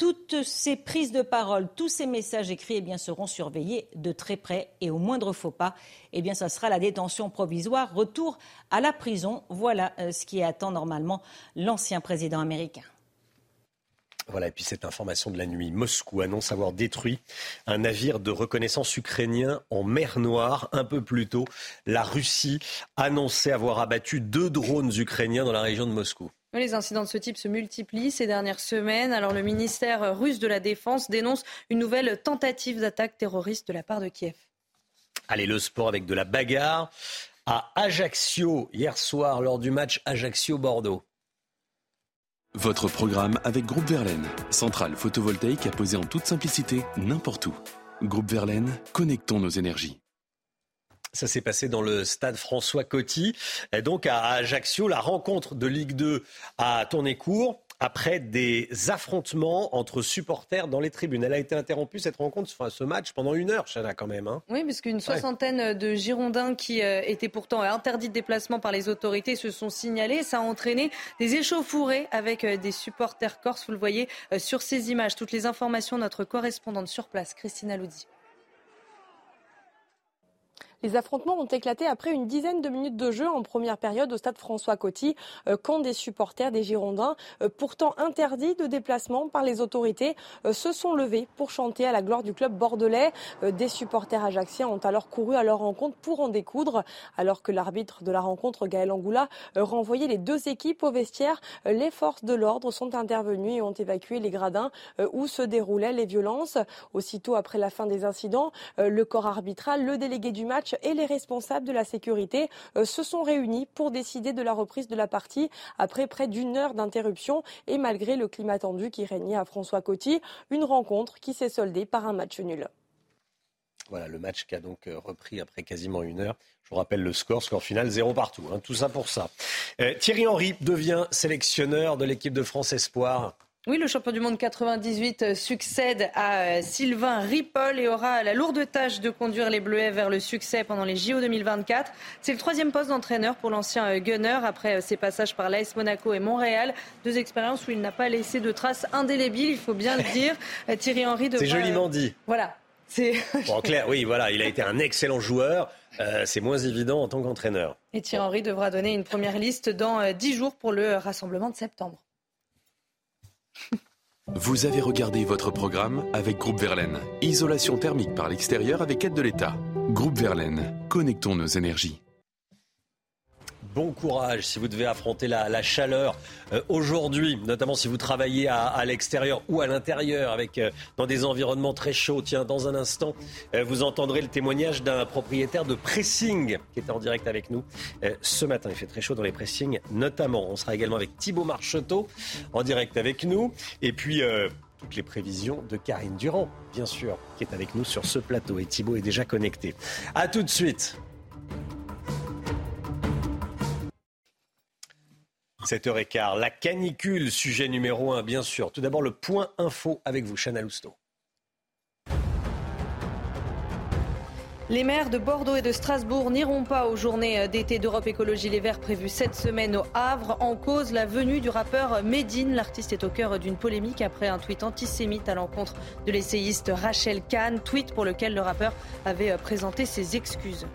toutes ces prises de parole, tous ces messages écrits eh seront surveillés de très près et au moindre faux pas, eh bien, ça sera la détention provisoire, retour à la prison. Voilà euh, ce qui attend normalement l'ancien président américain. Voilà, et puis cette information de la nuit. Moscou annonce avoir détruit un navire de reconnaissance ukrainien en mer Noire. Un peu plus tôt, la Russie annonçait avoir abattu deux drones ukrainiens dans la région de Moscou. Les incidents de ce type se multiplient ces dernières semaines. Alors le ministère russe de la Défense dénonce une nouvelle tentative d'attaque terroriste de la part de Kiev. Allez, le sport avec de la bagarre à Ajaccio hier soir lors du match Ajaccio-Bordeaux. Votre programme avec Groupe Verlaine, centrale photovoltaïque à poser en toute simplicité n'importe où. Groupe Verlaine, connectons nos énergies. Ça s'est passé dans le stade François Coty. Et donc à Ajaccio, la rencontre de Ligue 2 a tourné court après des affrontements entre supporters dans les tribunes. Elle a été interrompue, cette rencontre, enfin, ce match, pendant une heure, Chana, quand même. Hein. Oui, parce qu'une soixantaine de Girondins qui euh, étaient pourtant interdits de déplacement par les autorités se sont signalés. Ça a entraîné des échauffourées avec euh, des supporters corses. Vous le voyez euh, sur ces images. Toutes les informations, notre correspondante sur place, Christina Loudi. Les affrontements ont éclaté après une dizaine de minutes de jeu en première période au stade François Coty, euh, quand des supporters des Girondins, euh, pourtant interdits de déplacement par les autorités, euh, se sont levés pour chanter à la gloire du club bordelais. Des supporters ajaxiens ont alors couru à leur rencontre pour en découdre, alors que l'arbitre de la rencontre, Gaël Angoula, renvoyait les deux équipes au vestiaire. Les forces de l'ordre sont intervenues et ont évacué les gradins où se déroulaient les violences. Aussitôt après la fin des incidents, le corps arbitral, le délégué du match et les responsables de la sécurité euh, se sont réunis pour décider de la reprise de la partie après près d'une heure d'interruption et malgré le climat tendu qui régnait à François Coty, une rencontre qui s'est soldée par un match nul. Voilà, le match qui a donc euh, repris après quasiment une heure. Je vous rappelle le score, score final zéro partout. Hein, tout ça pour ça. Euh, Thierry Henry devient sélectionneur de l'équipe de France Espoir. Oui, le champion du monde 98 euh, succède à euh, Sylvain Ripoll et aura la lourde tâche de conduire les Bleuets vers le succès pendant les JO 2024. C'est le troisième poste d'entraîneur pour l'ancien euh, gunner après ses passages par l'AS Monaco et Montréal. Deux expériences où il n'a pas laissé de traces indélébiles, il faut bien le dire. Thierry Henry devra... C'est joliment dit. Voilà. en clair, oui, voilà, il a été un excellent joueur. c'est moins évident en tant qu'entraîneur. Et Thierry Henry devra donner une première liste dans dix jours pour le rassemblement de septembre. Vous avez regardé votre programme avec Groupe Verlaine. Isolation thermique par l'extérieur avec aide de l'État. Groupe Verlaine, connectons nos énergies bon courage si vous devez affronter la, chaleur euh, aujourd'hui, notamment si vous travaillez à, l'extérieur ou à l'intérieur, avec euh, dans des environnements très chauds. Tiens, dans un instant, euh, vous entendrez le témoignage d'un propriétaire de pressing qui était en direct avec nous ce matin. Il fait très chaud dans les pressings, notamment. On sera également avec Thibaut Marcheteau en direct avec nous, et puis toutes les prévisions de Karine Durand, bien sûr, qui est avec nous sur ce plateau. Et Thibaut est déjà connecté. A tout de suite. 7h15, la canicule, sujet numéro 1, bien sûr. Tout d'abord, le point info avec vous, Chana Lousteau. Les maires de Bordeaux et de Strasbourg n'iront pas aux journées d'été d'Europe Écologie Les Verts prévues cette semaine au Havre. En cause, la venue du rappeur Medine. L'artiste est au cœur d'une polémique après un tweet antisémite à l'encontre de l'essayiste Rachel Kahn. Tweet pour lequel le rappeur avait présenté ses excuses.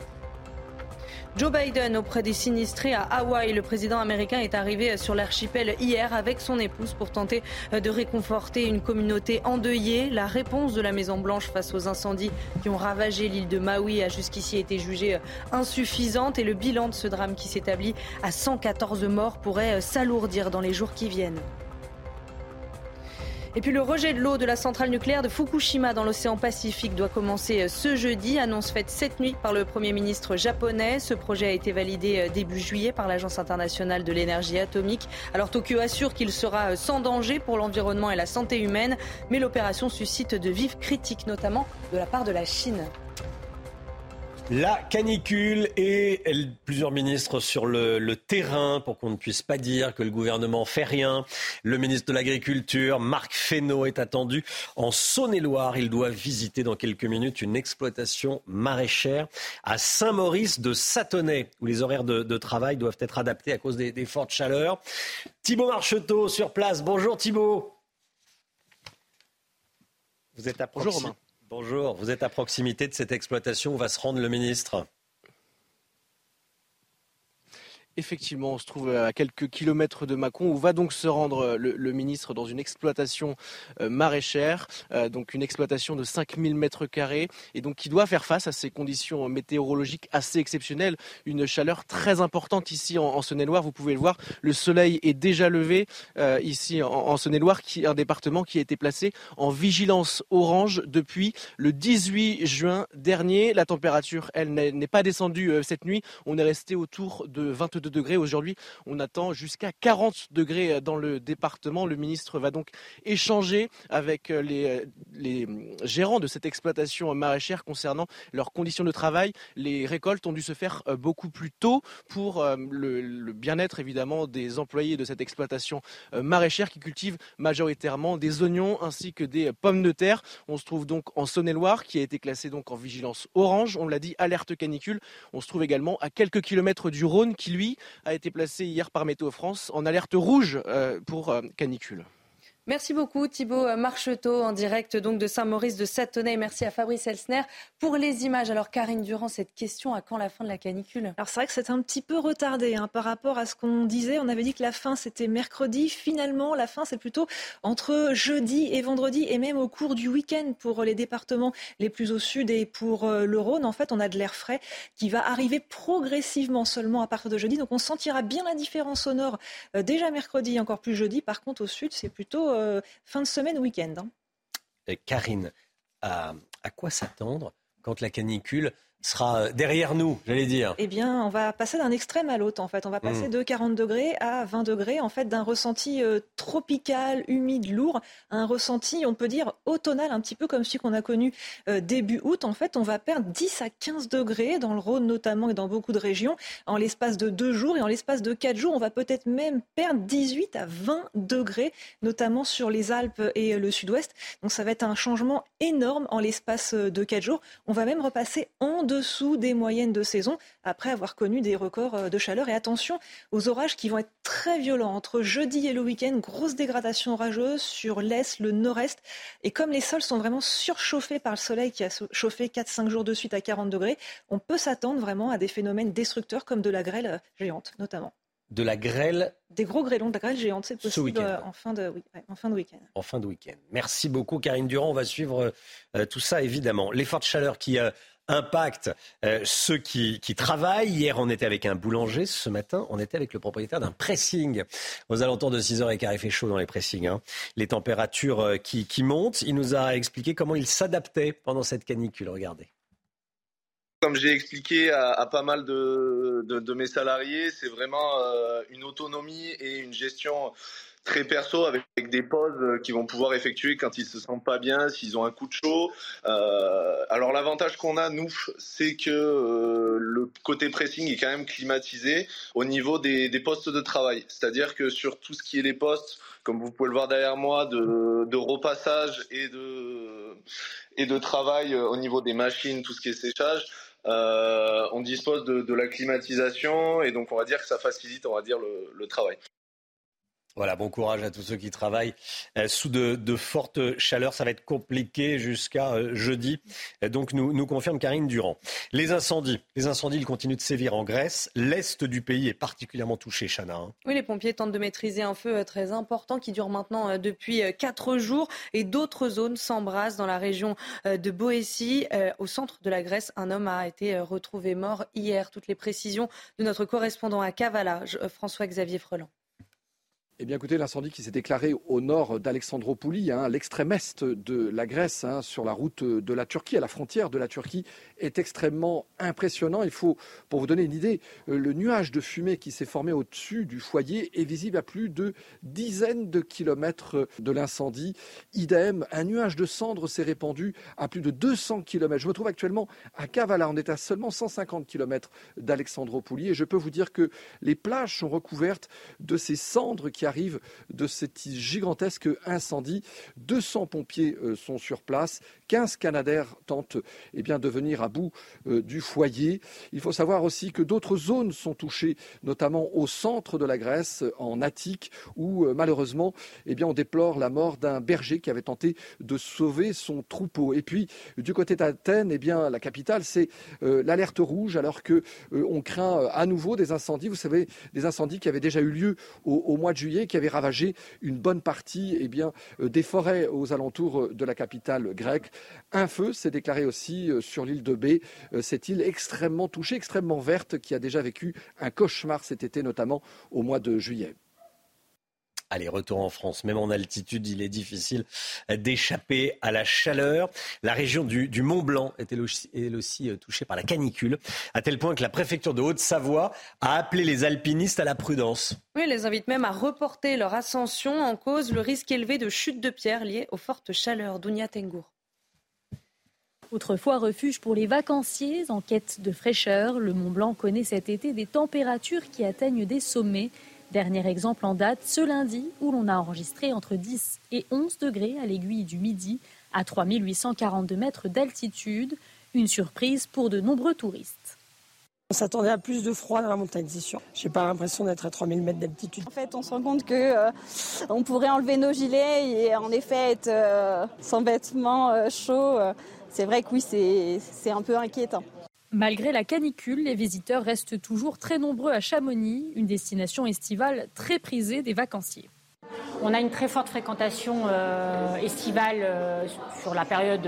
Joe Biden auprès des sinistrés à Hawaï. Le président américain est arrivé sur l'archipel hier avec son épouse pour tenter de réconforter une communauté endeuillée. La réponse de la Maison-Blanche face aux incendies qui ont ravagé l'île de Maui a jusqu'ici été jugée insuffisante et le bilan de ce drame qui s'établit à 114 morts pourrait s'alourdir dans les jours qui viennent. Et puis le rejet de l'eau de la centrale nucléaire de Fukushima dans l'océan Pacifique doit commencer ce jeudi, annonce faite cette nuit par le Premier ministre japonais. Ce projet a été validé euh, début juillet par l'Agence internationale de l'énergie atomique. Alors Tokyo assure qu'il sera euh, sans danger pour l'environnement et la santé humaine, mais l'opération suscite de vives critiques, notamment de la part de la Chine. La canicule et plusieurs ministres sur le, terrain pour qu'on ne puisse pas dire que le gouvernement fait rien. Le ministre de l'Agriculture, Marc Fesneau, est attendu en Saône-et-Loire. Il doit visiter dans quelques minutes une exploitation maraîchère à Saint-Maurice de Satonnet, où les horaires de, travail doivent être adaptés à cause des, fortes chaleurs. Thibault Marcheteau sur place. Bonjour Thibault. Vous êtes à Bonjour Bonjour, vous êtes à proximité de cette exploitation où va se rendre le ministre. Effectivement, on se trouve à quelques kilomètres de Mâcon où va donc se rendre euh, le, ministre dans une exploitation euh, maraîchère, euh, donc une exploitation de 5000 mètres carrés et donc qui doit faire face à ces conditions météorologiques assez exceptionnelles, une chaleur très importante ici en, Saône-et-Loire. Vous pouvez le voir, le soleil est déjà levé ici en, en Saône-et-Loire, qui est un département qui a été placé en vigilance orange depuis le 18 juin dernier. La température, elle, n'est pas descendue cette nuit. On est resté autour de 22 degrés. Aujourd'hui, on attend jusqu'à 40 degrés dans le département. Le ministre va donc échanger avec euh, les, euh, gérants de cette exploitation maraîchère concernant leurs conditions de travail. Les récoltes ont dû se faire euh, beaucoup plus tôt pour le, bien-être évidemment des employés de cette exploitation maraîchère qui cultive majoritairement des oignons ainsi que des pommes de terre. On se trouve donc en Saône-et-Loire qui a été classé donc en vigilance orange. On l'a dit, alerte canicule. On se trouve également à quelques kilomètres du Rhône qui lui a été placé hier par Météo France en alerte rouge euh, pour euh, canicule. Merci beaucoup Thibault Marcheteau en direct donc de Saint-Maurice de Satonnet. Merci à Fabrice Elsner pour les images. Alors Karine Durand, cette question à quand la fin de la canicule? Alors c'est vrai que c'est un petit peu retardé hein, par rapport à ce qu'on disait. On avait dit que la fin c'était mercredi. Finalement la fin c'est plutôt entre jeudi et vendredi et même au cours du week-end pour les départements les plus au sud et pour euh, le Rhône. En fait on a de l'air frais qui va arriver progressivement seulement à partir de jeudi. Donc on sentira bien la différence au nord euh, déjà mercredi, encore plus jeudi. Par contre au sud c'est plutôt euh, fin de semaine, week-end. Hein. Karine, à, à quoi s'attendre quand la canicule sera euh, derrière nous, j'allais dire. Eh bien, on va passer d'un extrême à l'autre, en fait. On va passer hmm. de 40 degrés à 20 degrés, en fait, d'un ressenti euh, tropical, humide, lourd, à un ressenti, on peut dire, automnal, un petit peu comme celui qu'on a connu euh, début août. En fait, on va perdre 10 à 15 degrés, dans le Rhône notamment et dans beaucoup de régions, en l'espace de deux jours. Et en l'espace de quatre jours, on va peut-être même perdre 18 à 20 degrés, notamment sur les Alpes et le sud-ouest. Donc, ça va être un changement énorme en l'espace de quatre jours. On va même repasser en deux dessous des moyennes de saison après avoir connu des records euh, de chaleur. Et attention aux orages qui vont être très violents entre jeudi et le week-end. Grosse dégradation orageuse sur l'est, le nord-est. Et comme les sols sont vraiment surchauffés par le soleil qui a chauffé 4-5 jours de suite à 40 degrés, on peut s'attendre vraiment à des phénomènes destructeurs comme de la grêle euh, géante notamment de la grêle. Des gros grêlons, de la grêle géante, c'est possible euh, en fin de, en fin de week-end. En fin de week-end. Merci beaucoup, Karine Durand. On va suivre tout ça, évidemment. Les fortes chaleurs qui impacte euh, ceux qui, travaillent. Hier, on était avec un boulanger. Ce matin, on était avec le propriétaire d'un pressing. Aux alentours de 6h15, il fait chaud dans les pressings. Hein. Les températures euh, qui, montent. Il nous a expliqué comment il s'adaptait pendant cette canicule. Regardez. Comme j'ai expliqué à, pas mal de, mes salariés, c'est vraiment euh, une autonomie et une gestion très perso avec des pauses euh, qu'ils vont pouvoir effectuer quand ils se sentent pas bien, s'ils ont un coup de chaud. Euh, alors l'avantage qu'on a nous, c'est que euh, le côté pressing est quand même climatisé au niveau des, des postes de travail. C'est-à-dire que sur tout ce qui est les postes, comme vous pouvez le voir derrière moi, de, de repassage et de et de travail au niveau des machines, tout ce qui est séchage. Euh, on dispose de, de, la climatisation et donc on va dire que ça facilite, on va dire, le, le travail. Voilà, bon courage à tous ceux qui travaillent euh, sous de, fortes chaleurs. Ça va être compliqué jusqu'à euh, jeudi. donc, nous, confirme Karine Durand. Les incendies, les incendies, ils continuent de sévir en Grèce. L'est du pays est particulièrement touché, Chana. Hein. Oui, les pompiers tentent de maîtriser un feu euh, très important qui dure maintenant depuis quatre jours. Et d'autres zones s'embrasent dans la région de Boétie. Au centre de la Grèce, un homme a été retrouvé mort hier. Toutes les précisions de notre correspondant à Kavala, François-Xavier Freland. Eh bien, écoutez, l'incendie qui s'est déclaré au nord d'Alexandropouli, hein, l'extrême est de la Grèce, hein, sur la route de la Turquie, à la frontière de la Turquie, est extrêmement impressionnant. Il faut, pour vous donner une idée, euh, le nuage de fumée qui s'est formé au-dessus du foyer est visible à plus de dizaines de kilomètres de l'incendie. Idem, un nuage de cendres s'est répandu à plus de 200 kilomètres. Je me trouve actuellement à Kavala. On est à seulement 150 kilomètres d'Alexandropouli et je peux vous dire que les plages sont recouvertes de ces cendres qui arrive de cet gigantesque incendie. 200 pompiers euh, sont sur place, 15 Canadaires tentent eh bien, de venir à bout euh, du foyer. Il faut savoir aussi que d'autres zones sont touchées, notamment au centre de la Grèce, en Attique, où euh, malheureusement eh bien, on déplore la mort d'un berger qui avait tenté de sauver son troupeau. Et puis, du côté d'Athènes, eh bien, la capitale, c'est l'alerte rouge, alors que on craint à nouveau des incendies. Vous savez, des incendies qui avaient déjà eu lieu au mois de juillet qui avait ravagé une bonne partie eh euh, des forêts aux alentours euh, de la capitale grecque. Un feu s'est déclaré aussi euh, sur l'île de Bé, cette île extrêmement touchée, extrêmement verte, qui a déjà vécu un cauchemar cet été, notamment au mois de juillet. Allez, retour en France. Même en altitude, il est difficile d'échapper à la chaleur. La région du, Mont Blanc est elle aussi, euh, touchée par la canicule, à tel point que la préfecture de Haute-Savoie a appelé les alpinistes à la prudence. Oui, elle les invite même à reporter leur ascension en cause le risque élevé de chute de pierre liée aux fortes chaleurs. Dounia Tengour. Autrefois refuge pour les vacanciers en quête de fraîcheur, le Mont Blanc connaît cet été des températures qui atteignent des sommets. Dernier exemple en date, ce lundi, où l'on a enregistré entre 10 et 11 degrés à l'aiguille du Midi, à 3842 mètres d'altitude. Une surprise pour de nombreux touristes. On s'attendait à plus de froid dans la montagne, c'est sûr. J'ai pas l'impression d'être à 3000 mètres d'altitude. En fait, on se rend compte que euh, on pourrait enlever nos gilets et en effet être euh, sans vêtements euh, chauds. c'est vrai que oui, c'est un peu inquiétant. Malgré la canicule, les visiteurs restent toujours très nombreux à Chamonix, une destination estivale très prisée des vacanciers. On a une très forte fréquentation euh, estivale euh, sur la période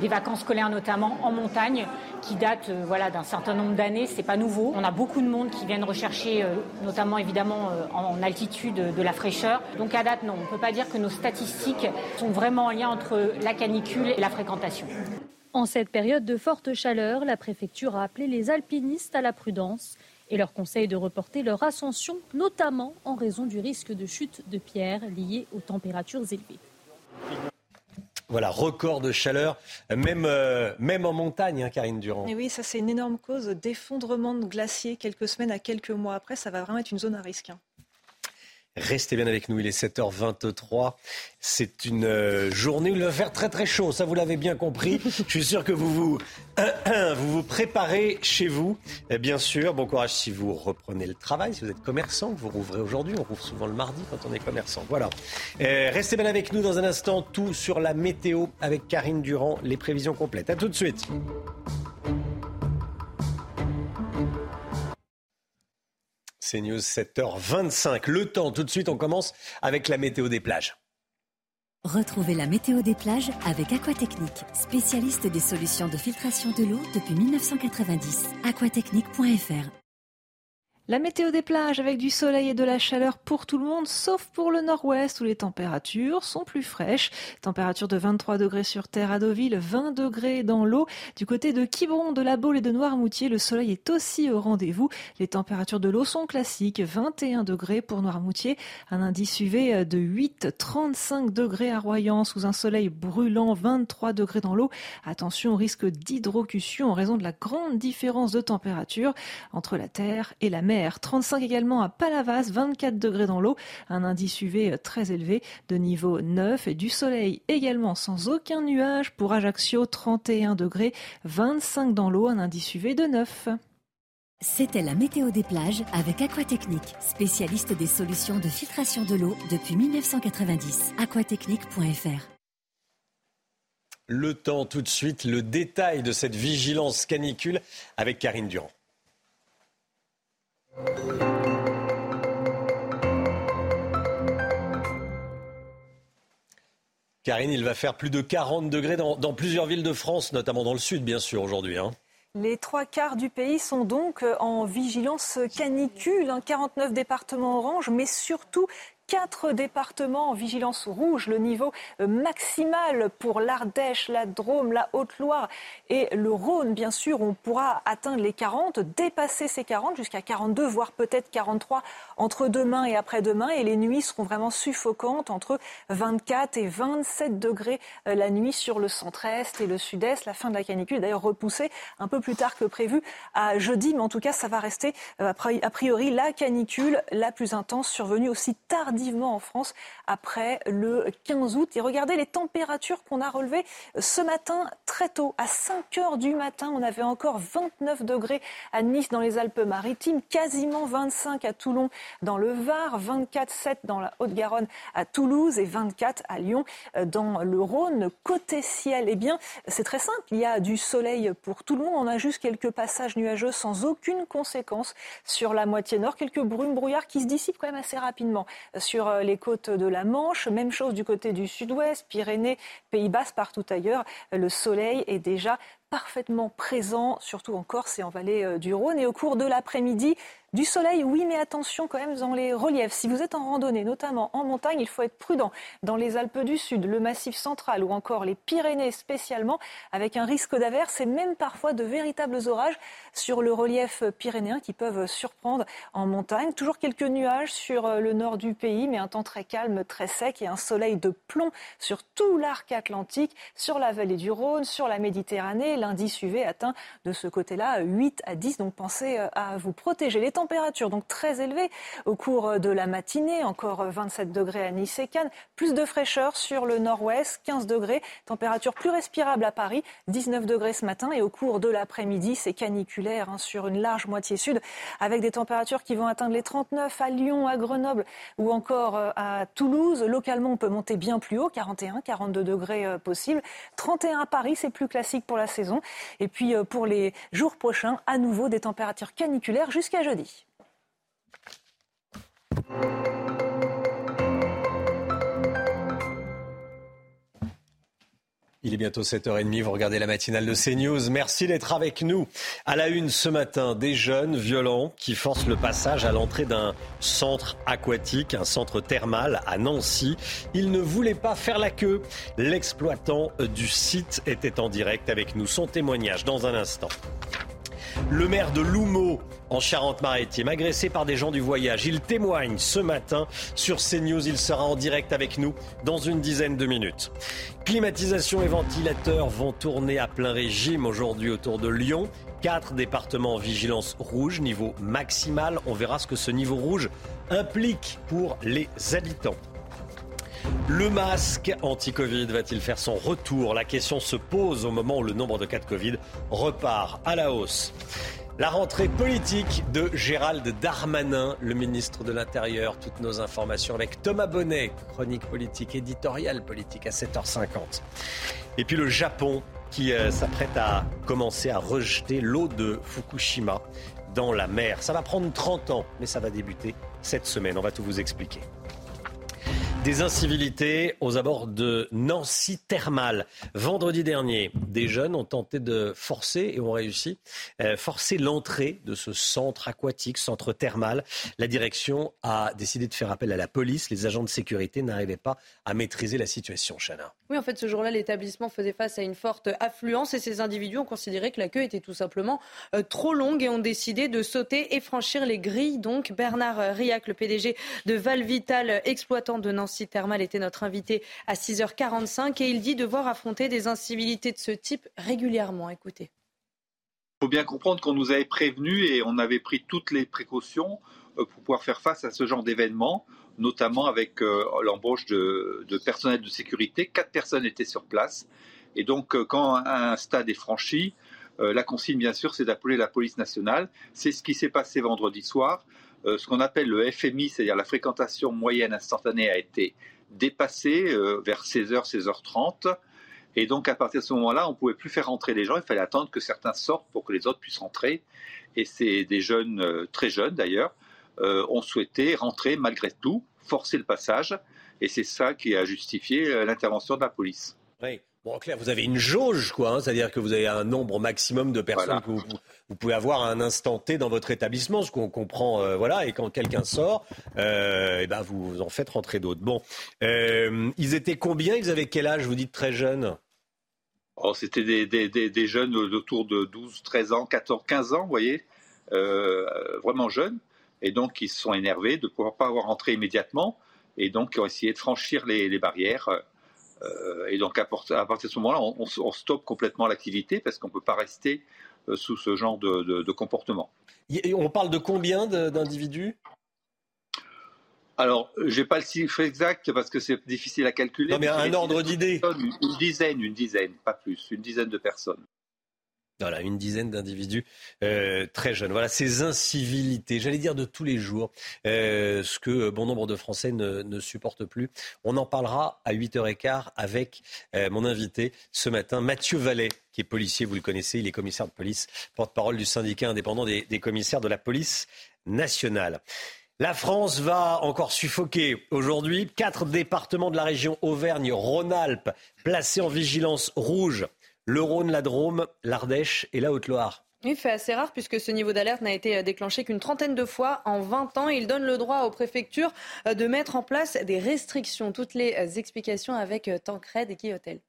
des vacances scolaires notamment en montagne qui date euh, voilà d'un certain nombre d'années, c'est pas nouveau. On a beaucoup de monde qui viennent rechercher notamment évidemment en altitude de la fraîcheur. Donc à date non, on ne peut pas dire que nos statistiques sont vraiment en lien entre la canicule et la fréquentation. En cette période de forte chaleur, la préfecture a appelé les alpinistes à la prudence et leur conseille de reporter leur ascension, notamment en raison du risque de chute de pierres liées aux températures élevées. Voilà, record de chaleur, même, euh, même en montagne, hein, Karine Durand. Et oui, ça c'est une énorme cause d'effondrement de glaciers quelques semaines à quelques mois après. Ça va vraiment être une zone à risque. Hein. Restez bien avec nous, il est 7h23. C'est une euh, journée où il va faire très très chaud, ça vous l'avez bien compris. Je suis sûr que vous vous, [clears throat] vous, préparez chez vous. Bien sûr, bon courage si vous reprenez le travail, si vous êtes commerçant, vous rouvrez aujourd'hui. On rouvre souvent le mardi quand on est commerçant. Voilà. restez bien avec nous dans un instant, tout sur la météo avec Karine Durand, les prévisions complètes. A tout de suite. C'est News 7h25. Le temps, tout de suite, on commence avec la météo des plages. Retrouvez la météo des plages avec Aquatechnique, spécialiste des solutions de filtration de l'eau depuis 1990. aquatechnique.fr la météo des plages avec du soleil et de la chaleur pour tout le monde, sauf pour le nord-ouest où les températures sont plus fraîches. Température de 23 degrés sur terre à Deauville, 20 degrés dans l'eau. Du côté de Quiberon, de la Baule et de Noirmoutier, le soleil est aussi au rendez-vous. Les températures de l'eau sont classiques, 21 degrés pour Noirmoutier, un indice UV de 8, 35 degrés à Royan sous un soleil brûlant, 23 degrés dans l'eau. Attention au risque d'hydrocution en raison de la grande différence de température entre la terre et la mer. 35 également à Palavas, 24 degrés dans l'eau, un indice UV très élevé de niveau 9 et du soleil également sans aucun nuage pour Ajaccio, 31 degrés, 25 dans l'eau, un indice UV de 9. C'était la météo des plages avec Aquatechnique, spécialiste des solutions de filtration de l'eau depuis 1990. aquatechnique.fr Le temps tout de suite, le détail de cette vigilance canicule avec Karine Durand. Karine, il va faire plus de 40 degrés dans, plusieurs villes de France, notamment dans le sud, bien sûr, aujourd'hui. Hein. Les trois quarts du pays sont donc en vigilance canicule, 49 départements orange, mais surtout quatre départements en vigilance rouge. Le niveau euh, maximal pour l'Ardèche, la Drôme, la Haute-Loire et le Rhône, bien sûr, on pourra atteindre les 40, dépasser ces 40 jusqu'à 42, voire peut-être 43 entre demain et après-demain. Et les nuits seront vraiment suffocantes entre 24 et 27 degrés euh, la nuit sur le centre-est et le sud-est. La fin de la canicule est d'ailleurs repoussée un peu plus tard que prévu à jeudi, mais en tout cas, ça va rester euh, a priori la canicule la plus intense survenue aussi tardivement en France après le 15 août. Et regardez les températures qu'on a relevées ce matin très tôt. À 5 heures du matin, on avait encore 29 degrés à Nice dans les Alpes-Maritimes, quasiment 25 à Toulon dans le Var, 24,7 dans la Haute-Garonne à Toulouse et 24 à Lyon euh, dans le Rhône. Côté ciel, eh bien, c'est très simple. Il y a du soleil pour tout le monde. On a juste quelques passages nuageux sans aucune conséquence sur la moitié nord. Quelques brumes brouillards qui se dissipent quand même assez rapidement sur euh, les côtes de la Manche. Même chose du côté du sud-ouest, Pyrénées, Pays Basses, partout ailleurs. Le soleil est déjà parfaitement présent, surtout en Corse et en vallée euh, du Rhône. Et au cours de l'après-midi, du soleil, oui, mais attention quand même dans les reliefs. Si vous êtes en randonnée, notamment en montagne, il faut être prudent. Dans les Alpes du Sud, le Massif central ou encore les Pyrénées spécialement, avec un risque d'averse et même parfois de véritables orages sur le relief pyrénéen qui peuvent surprendre en montagne. Toujours quelques nuages sur le nord du pays, mais un temps très calme, très sec et un soleil de plomb sur tout l'arc atlantique, sur la vallée du Rhône, sur la Méditerranée. L'indice UV atteint de ce côté-là 8 à 10, donc pensez à vous protéger. Les température donc très élevée au cours de la matinée, encore 27 degrés à Nice et Cannes, plus de fraîcheur sur le nord-ouest, 15 degrés, température plus respirable à Paris, 19 degrés ce matin et au cours de l'après-midi, c'est caniculaire hein, sur une large moitié sud avec des températures qui vont atteindre les 39 à Lyon, à Grenoble ou encore euh, à Toulouse. Localement, on peut monter bien plus haut, 41, 42 degrés euh, possible, 31 à Paris, c'est plus classique pour la saison. Et puis euh, pour les jours prochains, à nouveau des températures caniculaires jusqu'à jeudi. Il est bientôt 7h30, vous regardez la matinale de CNews. Merci d'être avec nous. À la une ce matin, des jeunes violents qui forcent le passage à l'entrée d'un centre aquatique, un centre thermal à Nancy. Ils ne voulaient pas faire la queue. L'exploitant du site était en direct avec nous. Son témoignage dans un instant. Le maire de Loumeau, en Charente-Maritime, agressé par des gens du voyage. Il témoigne ce matin sur CNews. Il sera en direct avec nous dans une dizaine de minutes. Climatisation et ventilateurs vont tourner à plein régime aujourd'hui autour de Lyon. Quatre départements en vigilance rouge, niveau maximal. On verra ce que ce niveau rouge implique pour les habitants. Le masque anti-Covid va-t-il faire son retour? La question se pose au moment où le nombre de cas de Covid repart à la hausse. La rentrée politique de Gérald Darmanin, le ministre de l'Intérieur. Toutes nos informations avec Thomas Bonnet, chronique politique, éditoriale politique à 7h50. Et puis le Japon qui euh, s'apprête à commencer à rejeter l'eau de Fukushima dans la mer. Ça va prendre 30 ans, mais ça va débuter cette semaine. On va tout vous expliquer. Des incivilités aux abords de Nancy Thermal. Vendredi dernier, des jeunes ont tenté de forcer et ont réussi, euh, forcer l'entrée de ce centre aquatique, centre thermal. La direction a décidé de faire appel à la police. Les agents de sécurité n'arrivaient pas à maîtriser la situation, Chana. Oui, en fait, ce jour-là, l'établissement faisait face à une forte affluence et ces individus ont considéré que la queue était tout simplement euh, trop longue et ont décidé de sauter et franchir les grilles. Donc, Bernard Riac, le PDG de Valvital, exploitant de Nancy, Nancy Thermal était notre invité à 6h45 et il dit devoir affronter des incivilités de ce type régulièrement. Écoutez. Il faut bien comprendre qu'on nous avait prévenu et on avait pris toutes les précautions euh, pour pouvoir faire face à ce genre d'événement, notamment avec euh, l'embauche de, personnel de sécurité. Quatre personnes étaient sur place. Et donc, euh, quand un stade est franchi, la consigne, bien sûr, c'est d'appeler la police nationale. C'est ce qui s'est passé vendredi soir. Ce qu'on appelle le FMI, c'est-à-dire la fréquentation moyenne instantanée, a été dépassée vers 16h, 16h30. Et donc, à partir de ce moment-là, on ne pouvait plus faire rentrer les gens. Il fallait attendre que certains sortent pour que les autres puissent rentrer. Et c'est des jeunes, très jeunes d'ailleurs, ont souhaité rentrer malgré tout, forcer le passage. Et c'est ça qui a justifié l'intervention de la police. Oui. Bon, Claire, vous avez une jauge, quoi. Hein, c'est-à-dire que vous avez un nombre maximum de personnes que vous, pouvez avoir à un instant T dans votre établissement, ce qu'on comprend. Euh, voilà, et quand quelqu'un sort, euh, eh ben vous en faites rentrer d'autres. Bon, euh, ils étaient combien Ils avaient quel âge Vous dites très jeunes. Oh, c'était des, des, des, jeunes autour de 12, 13 ans, 14, 15 ans, vous voyez, vraiment jeunes. Et donc, ils se sont énervés de ne pouvoir pas avoir rentré immédiatement. Et donc, ils ont essayé de franchir les, les barrières. Euh, et donc à, partir de ce moment-là, on, stoppe complètement l'activité parce qu'on ne peut pas rester euh, sous ce genre de, comportement. on parle de combien d'individus? Alors, je n'ai pas le chiffre exact parce que c'est difficile à calculer. Non, mais un ordre d'idée. Une dizaine, une dizaine, pas plus, une dizaine de personnes. Voilà, une dizaine d'individus euh, très jeunes. Voilà, ces incivilités, j'allais dire de tous les jours, euh, ce que bon nombre de Français ne, supportent plus. On en parlera à 8h15 avec euh, mon invité ce matin, Mathieu Vallet, qui est policier, vous le connaissez, il est commissaire de police, porte-parole du syndicat indépendant des, des commissaires de la police nationale. La France va encore suffoquer aujourd'hui. Quatre départements de la région Auvergne-Rhône-Alpes placés en vigilance rouge le Rhône, la Drôme, l'Ardèche et la Haute-Loire. Il fait assez rare puisque ce niveau d'alerte n'a été déclenché qu'une trentaine de fois en 20 ans. Il donne le droit aux préfectures de mettre en place des restrictions. Toutes les explications avec Tancred et Guillotel.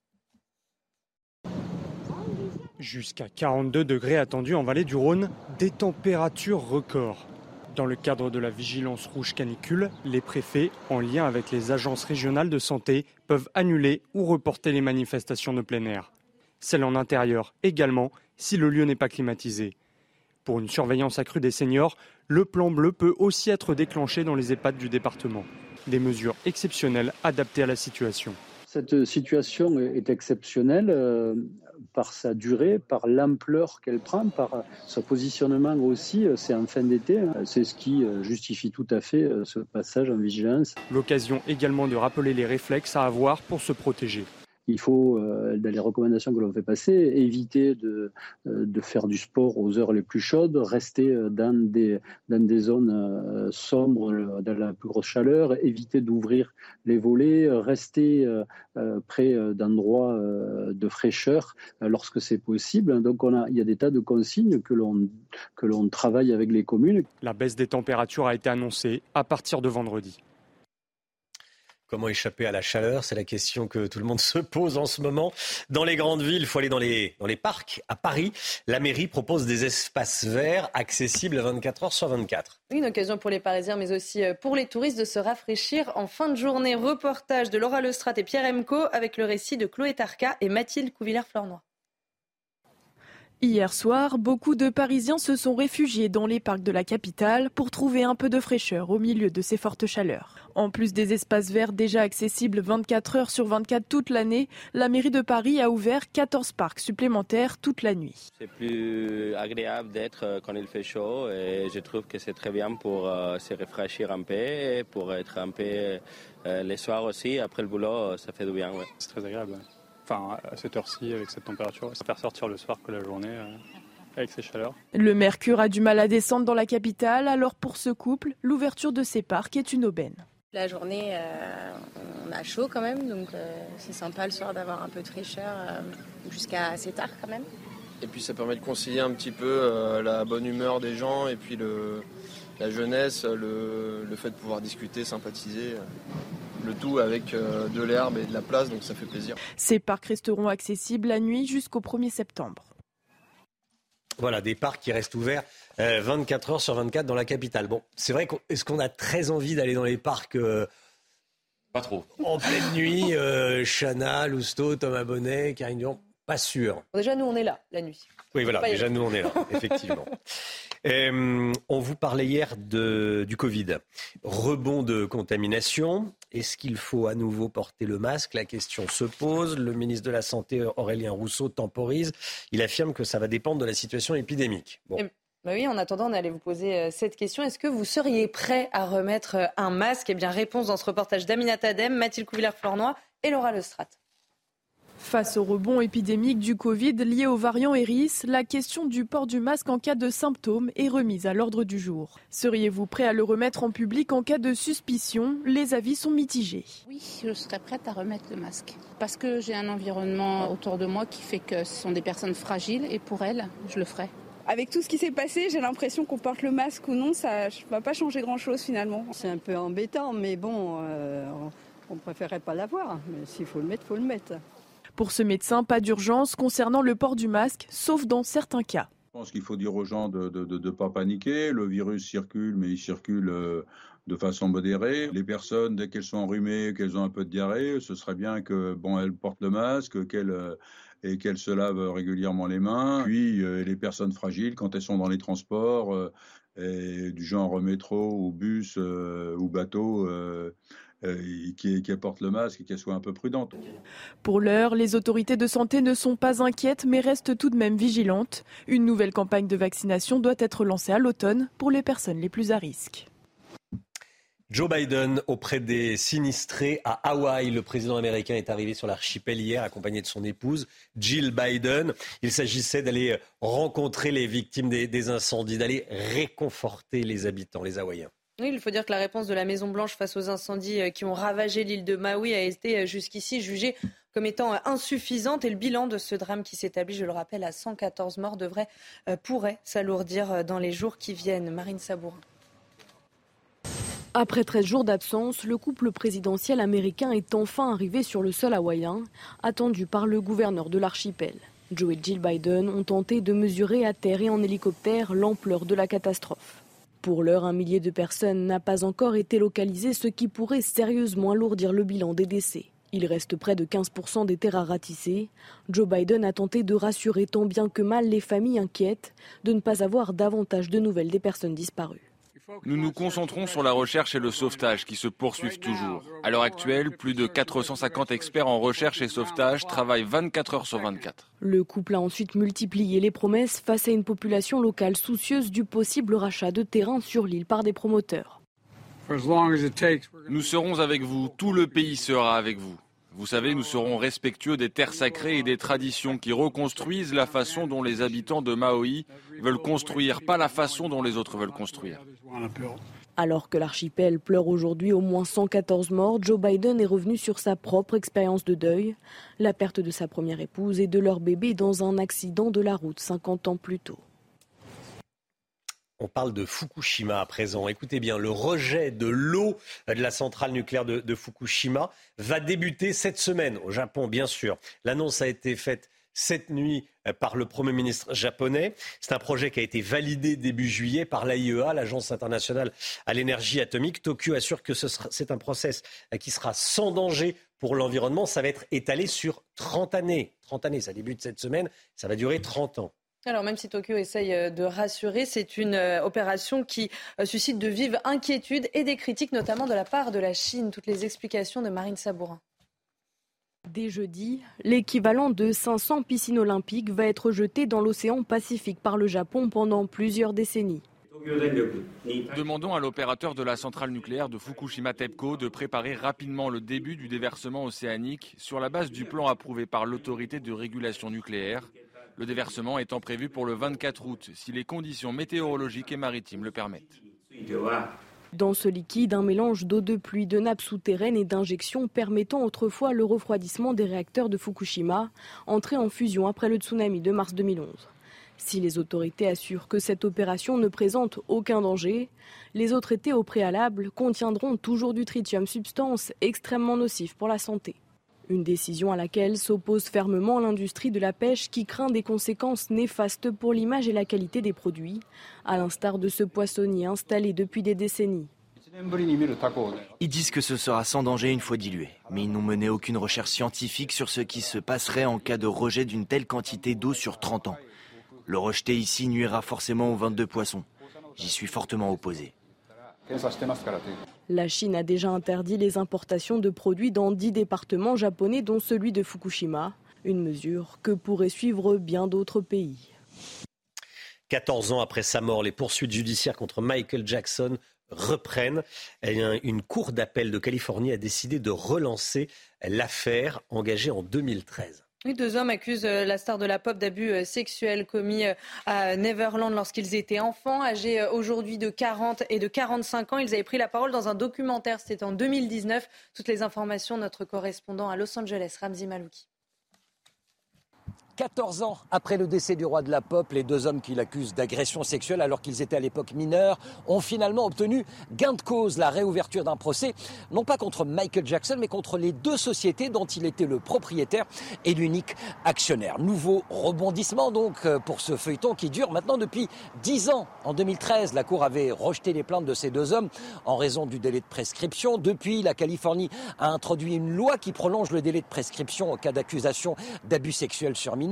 Jusqu'à 42 degrés attendus en vallée du Rhône, des températures records. Dans le cadre de la vigilance rouge canicule, les préfets, en lien avec les agences régionales de santé, peuvent annuler ou reporter les manifestations de plein air celle en intérieur également si le lieu n'est pas climatisé. Pour une surveillance accrue des seniors, le plan bleu peut aussi être déclenché dans les EHPAD du département. Des mesures exceptionnelles adaptées à la situation. Cette situation est exceptionnelle euh, par sa durée, par l'ampleur qu'elle prend, par son positionnement aussi. C'est en fin d'été. Hein. C'est ce qui euh, justifie tout à fait euh, ce passage en vigilance. L'occasion également de rappeler les réflexes à avoir pour se protéger il faut, euh, dans les recommandations que l'on fait passer, éviter de, euh, de, faire du sport aux heures les plus chaudes, rester euh, dans des, dans des zones sombres, dans la plus grosse chaleur, éviter d'ouvrir les volets, rester près d'endroits de fraîcheur lorsque c'est possible. Donc il y a des tas de consignes que l'on travaille avec les communes. La baisse des températures a été annoncée à partir de vendredi. Comment échapper à la chaleur? C'est la question que tout le monde se pose en ce moment. Dans les grandes villes, il faut aller dans les, parcs. À Paris, la mairie propose des espaces verts accessibles 24 heures sur 24. une occasion pour les Parisiens, mais aussi euh, pour les touristes de se rafraîchir en fin de journée. Reportage de Laura Lestrade et Pierre Emco avec le récit de Chloé Tarka et Mathilde Couvillère-Fleurnoy. Hier soir, beaucoup de Parisiens se sont réfugiés dans les parcs de la capitale pour trouver un peu de fraîcheur au milieu de ces fortes chaleurs. En plus des espaces verts déjà accessibles 24 heures sur 24 toute l'année, la mairie de Paris a ouvert 14 parcs supplémentaires toute la nuit. C'est plus agréable d'être euh, quand il fait chaud et je trouve que c'est très bien pour euh, se rafraîchir un peu, pour être un peu euh, les soirs aussi. Après le boulot, ça fait du bien. C'est très agréable enfin à cette heure-ci avec cette température, ça faire sortir le soir que la journée euh, avec ces chaleurs. Le mercure a du mal à descendre dans la capitale, alors pour ce couple, l'ouverture de ces parcs est une aubaine. La journée, euh, on a chaud quand même, donc euh, c'est sympa le soir d'avoir un peu de fraîcheur jusqu'à assez tard quand même. Et puis ça permet de concilier un petit peu la bonne humeur des gens et puis le, la jeunesse, le, le, fait de pouvoir discuter, sympathiser le tout avec euh, de l'herbe et de la place, donc ça fait plaisir. Ces parcs resteront accessibles la nuit jusqu'au 1er septembre. Voilà, des parcs qui restent ouverts 24 euh, heures sur 24 dans la capitale. Bon, c'est vrai qu'est-ce qu'on a très envie d'aller dans les parcs euh, Pas trop. En pleine nuit, Chana, Lousteau, Thomas Bonnet, Karine Durand? Pas sûr. Déjà, nous, on est là la nuit. Oui, voilà, déjà, nous, on est là, [laughs] effectivement. Euh, on vous parlait hier de, du Covid. Rebond de contamination. Est-ce qu'il faut à nouveau porter le masque? La question se pose. Le ministre de la Santé, Aurélien Rousseau, temporise. Il affirme que ça va dépendre de la situation épidémique. Bon. Bah oui, en attendant, on allait vous poser euh, cette question. Est-ce que vous seriez prêt à remettre euh, un masque? Eh bien, réponse dans ce reportage d'Aminata Adem, Mathilde Couvillère-Flornois et Laura Lestrade. Face au rebond épidémique du Covid lié au variant Eris, la question du port du masque en cas de symptômes est remise à l'ordre du jour. Seriez-vous prêt à le remettre en public en cas de suspicion? Les avis sont mitigés. Oui, je serais prête à remettre le masque. Parce que j'ai un environnement autour de moi qui fait que ce sont des personnes fragiles et pour elles, je le ferai. Avec tout ce qui s'est passé, j'ai l'impression qu'on porte le masque ou non, ça ne va pas changer grand-chose finalement. C'est un peu embêtant, mais bon, euh, on préférerait pas l'avoir. Mais s'il faut le mettre, il faut le mettre. Pour ce médecin, pas d'urgence concernant le port du masque, sauf dans certains cas. Je pense qu'il faut dire aux gens de ne pas paniquer. Le virus circule, mais il circule euh, de façon modérée. Les personnes, dès qu'elles sont enrhumées, qu'elles ont un peu de diarrhée, ce serait bien que bon, elles portent le masque, euh, et qu'elles se lavent régulièrement les mains. Puis euh, les personnes fragiles, quand elles sont dans les transports, du genre métro ou bus ou bateau, euh, qui, qui, apporte le masque et qu'elle soit un peu prudente. Pour l'heure, les autorités de santé ne sont pas inquiètes mais restent tout de même vigilantes. Une nouvelle campagne de vaccination doit être lancée à l'automne pour les personnes les plus à risque. Joe Biden auprès des sinistrés à Hawaï. Le président américain est arrivé sur l'archipel hier accompagné de son épouse Jill Biden. Il s'agissait d'aller rencontrer les victimes des, des incendies, d'aller réconforter les habitants, les Hawaïens. Oui, il faut dire que la réponse de la Maison-Blanche face aux incendies euh, qui ont ravagé l'île de Maui a été euh, jusqu'ici jugée comme étant euh, insuffisante et le bilan de ce drame qui s'établit, je le rappelle, à 114 morts devrait, pourrait s'alourdir dans les jours qui viennent. Marine Sabourin. Après 13 jours d'absence, le couple présidentiel américain est enfin arrivé sur le sol hawaïen, attendu par le gouverneur de l'archipel. Joe et Jill Biden ont tenté de mesurer à terre et en hélicoptère l'ampleur de la catastrophe. Pour l'heure, un millier de personnes n'a pas encore été localisé, ce qui pourrait sérieusement alourdir le bilan des décès. Il reste près de 15% des terres à ratisser. Joe Biden a tenté de rassurer tant bien que mal les familles inquiètes de ne pas avoir davantage de nouvelles des personnes disparues. Nous nous concentrons sur la recherche et le sauvetage qui se poursuivent toujours. À l'heure actuelle, plus de 450 experts en recherche et sauvetage travaillent 24 heures sur 24. Le couple a ensuite multiplié les promesses face à une population locale soucieuse du possible rachat de terrain sur l'île par des promoteurs. Nous serons avec vous, tout le pays sera avec vous. Vous savez, nous serons respectueux des terres sacrées et des traditions qui reconstruisent la façon dont les habitants de Maui veulent construire, pas la façon dont les autres veulent construire. Alors que l'archipel pleure aujourd'hui au moins 114 morts, Joe Biden est revenu sur sa propre expérience de deuil, la perte de sa première épouse et de leur bébé dans un accident de la route 50 ans plus tôt. On parle de Fukushima à présent. Écoutez bien, le rejet de l'eau de la centrale nucléaire de, Fukushima va débuter cette semaine au Japon, bien sûr. L'annonce a été faite cette nuit euh, par le Premier ministre japonais. C'est un projet qui a été validé début juillet par l'AIEA, l'Agence internationale à l'énergie atomique. Tokyo assure que c'est un process euh, qui sera sans danger pour l'environnement. Ça va être étalé sur 30 années. 30 années, ça débute cette semaine, ça va durer 30 ans. Alors même si Tokyo essaye euh, de rassurer, c'est une euh, opération qui euh, suscite de vives inquiétudes et des critiques, notamment de la part de la Chine. Toutes les explications de Marine Sabourin. Dès jeudi, l'équivalent de 500 piscines olympiques va être jeté dans l'océan Pacifique par le Japon pendant plusieurs décennies. Demandons à l'opérateur de la centrale nucléaire de Fukushima TEPCO de préparer rapidement le début du déversement océanique sur la base du plan approuvé par l'autorité de régulation nucléaire le déversement étant prévu pour le 24 août, si les conditions météorologiques et maritimes le permettent. Dans ce liquide, un mélange d'eau de pluie, de nappes souterraines et d'injections permettant autrefois le refroidissement des réacteurs de Fukushima, entrés en fusion après le tsunami de mars 2011. Si les autorités assurent que cette opération ne présente aucun danger, les autres traités au préalable contiendront toujours du tritium, substance extrêmement nocive pour la santé. Une décision à laquelle s'oppose fermement l'industrie de la pêche qui craint des conséquences néfastes pour l'image et la qualité des produits, à l'instar de ce poissonnier installé depuis des décennies. Ils disent que ce sera sans danger une fois dilué, mais ils n'ont mené aucune recherche scientifique sur ce qui se passerait en cas de rejet d'une telle quantité d'eau sur 30 ans. Le rejeter ici nuira forcément aux 22 poissons. J'y suis fortement opposé. La Chine a déjà interdit les importations de produits dans 10 départements japonais, dont celui de Fukushima. Une mesure que pourraient suivre bien d'autres pays. 14 ans après sa mort, les poursuites judiciaires contre Michael Jackson reprennent. Une cour d'appel de Californie a décidé de relancer l'affaire engagée en 2013. Deux hommes accusent euh, la star de la pop d'abus euh, sexuels commis euh, à Neverland lorsqu'ils étaient enfants, âgés aujourd'hui de 40 et de 45 ans. Ils avaient pris la parole dans un documentaire, c'était en 2019. Toutes les informations, notre correspondant à Los Angeles, Ramzi Malouki. 14 ans après le décès du roi de la pop, les deux hommes qui l'accusent d'agression sexuelle alors qu'ils étaient à l'époque mineurs ont finalement obtenu gain de cause, la réouverture d'un procès, non pas contre Michael Jackson, mais contre les deux sociétés dont il était le propriétaire et l'unique actionnaire. Nouveau rebondissement donc euh, pour ce feuilleton qui dure maintenant depuis 10 ans. En 2013, la Cour avait rejeté les plaintes de ces deux hommes en raison du délai de prescription. Depuis, la Californie a introduit une loi qui prolonge le délai de prescription en cas d'accusation d'abus sexuels sur mineurs.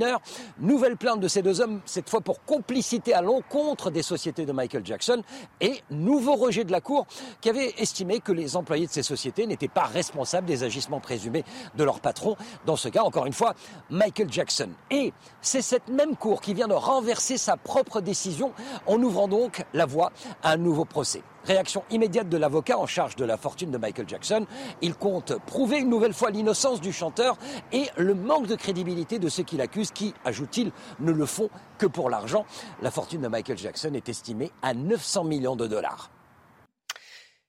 Nouvelle plainte de ces deux hommes, cette fois pour complicité à l'encontre des sociétés de Michael Jackson. Et nouveau rejet de la Cour qui avait estimé que les employés de ces sociétés n'étaient pas responsables des agissements présumés de leur patron. Dans ce cas, encore une fois, Michael Jackson. Et c'est cette même Cour qui vient de renverser sa propre décision en ouvrant donc la voie à un nouveau procès. Réaction immédiate de l'avocat en charge de la fortune de Michael Jackson. Il compte prouver une nouvelle fois l'innocence du chanteur et le manque de crédibilité de ceux qui l'accusent, qui, ajoute-t-il, ne le font que pour l'argent. La fortune de Michael Jackson est estimée à 900 millions de dollars.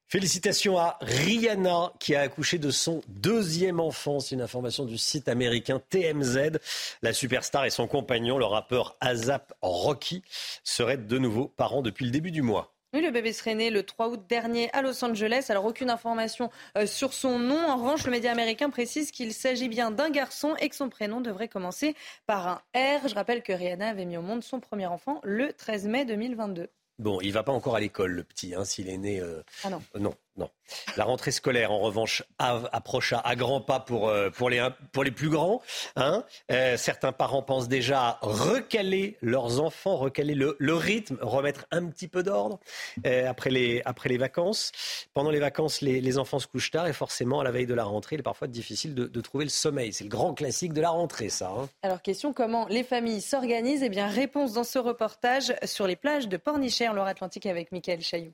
Félicitations à Rihanna qui a accouché de son deuxième enfant. C'est une information du site américain TMZ. La superstar et son compagnon, le rappeur Azap Rocky, seraient de nouveau parents depuis le début du mois. Oui, le bébé serait né le 3 août dernier à Los Angeles. Alors, aucune information euh, sur son nom. En revanche, le média américain précise qu'il s'agit bien d'un garçon et que son prénom devrait commencer par un R. Je rappelle que Rihanna avait mis au monde son premier enfant le 13 mai 2022. Bon, il va pas encore à l'école, le petit, hein, s'il est né. Euh, ah non. non. Non. La rentrée scolaire, en revanche, approche à, grands pas pour, euh, pour, les, pour les plus grands. Hein. Euh, certains parents pensent déjà à recaler leurs enfants, recaler le, rythme, remettre un petit peu d'ordre euh, après, les, après les vacances. Pendant les vacances, les, enfants se couchent tard et forcément, à la veille de la rentrée, il est parfois difficile de, trouver le sommeil. C'est le grand classique de la rentrée, ça. Hein. Alors, question comment les familles s'organisent? Eh bien, réponse dans ce reportage sur les plages de Pornichet en Loire-Atlantique avec Michael Chailloux.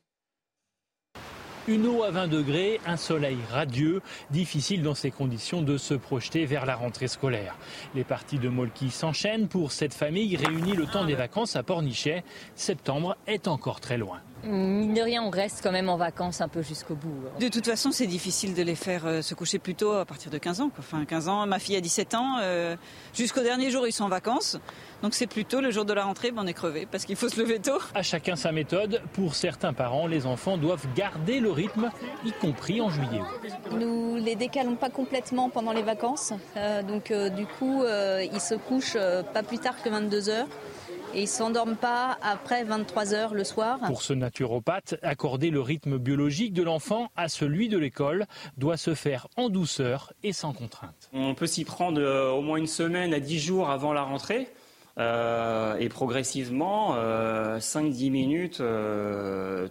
Une eau à 20 degrés, un soleil radieux, difficile dans ces conditions de se projeter vers la rentrée scolaire. Les parties de Molki s'enchaînent pour cette famille réunie le temps des vacances à Pornichet. Septembre est encore très loin. Mine de rien, on reste quand même en vacances un peu jusqu'au bout. De toute façon, c'est difficile de les faire euh, se coucher plus tôt à partir de 15 ans. Enfin, 15 ans, ma fille a 17 ans. Euh, jusqu'au dernier jour, ils sont en vacances. Donc c'est plutôt le jour de la rentrée, ben on est crevé parce qu'il faut se lever tôt. À chacun sa méthode. Pour certains parents, les enfants doivent garder le rythme, y compris en juillet. Nous les décalons pas complètement pendant les vacances. Euh, donc du coup, ils se couchent pas plus tard que 22 heures et ils s'endorment pas après 23 heures le soir. Pour ce naturopathe, accorder le rythme biologique de l'enfant à celui de l'école doit se faire en douceur et sans contrainte. On peut s'y prendre euh, au moins une semaine à 10 jours avant la rentrée. Euh, et progressivement, 5-10 euh, minutes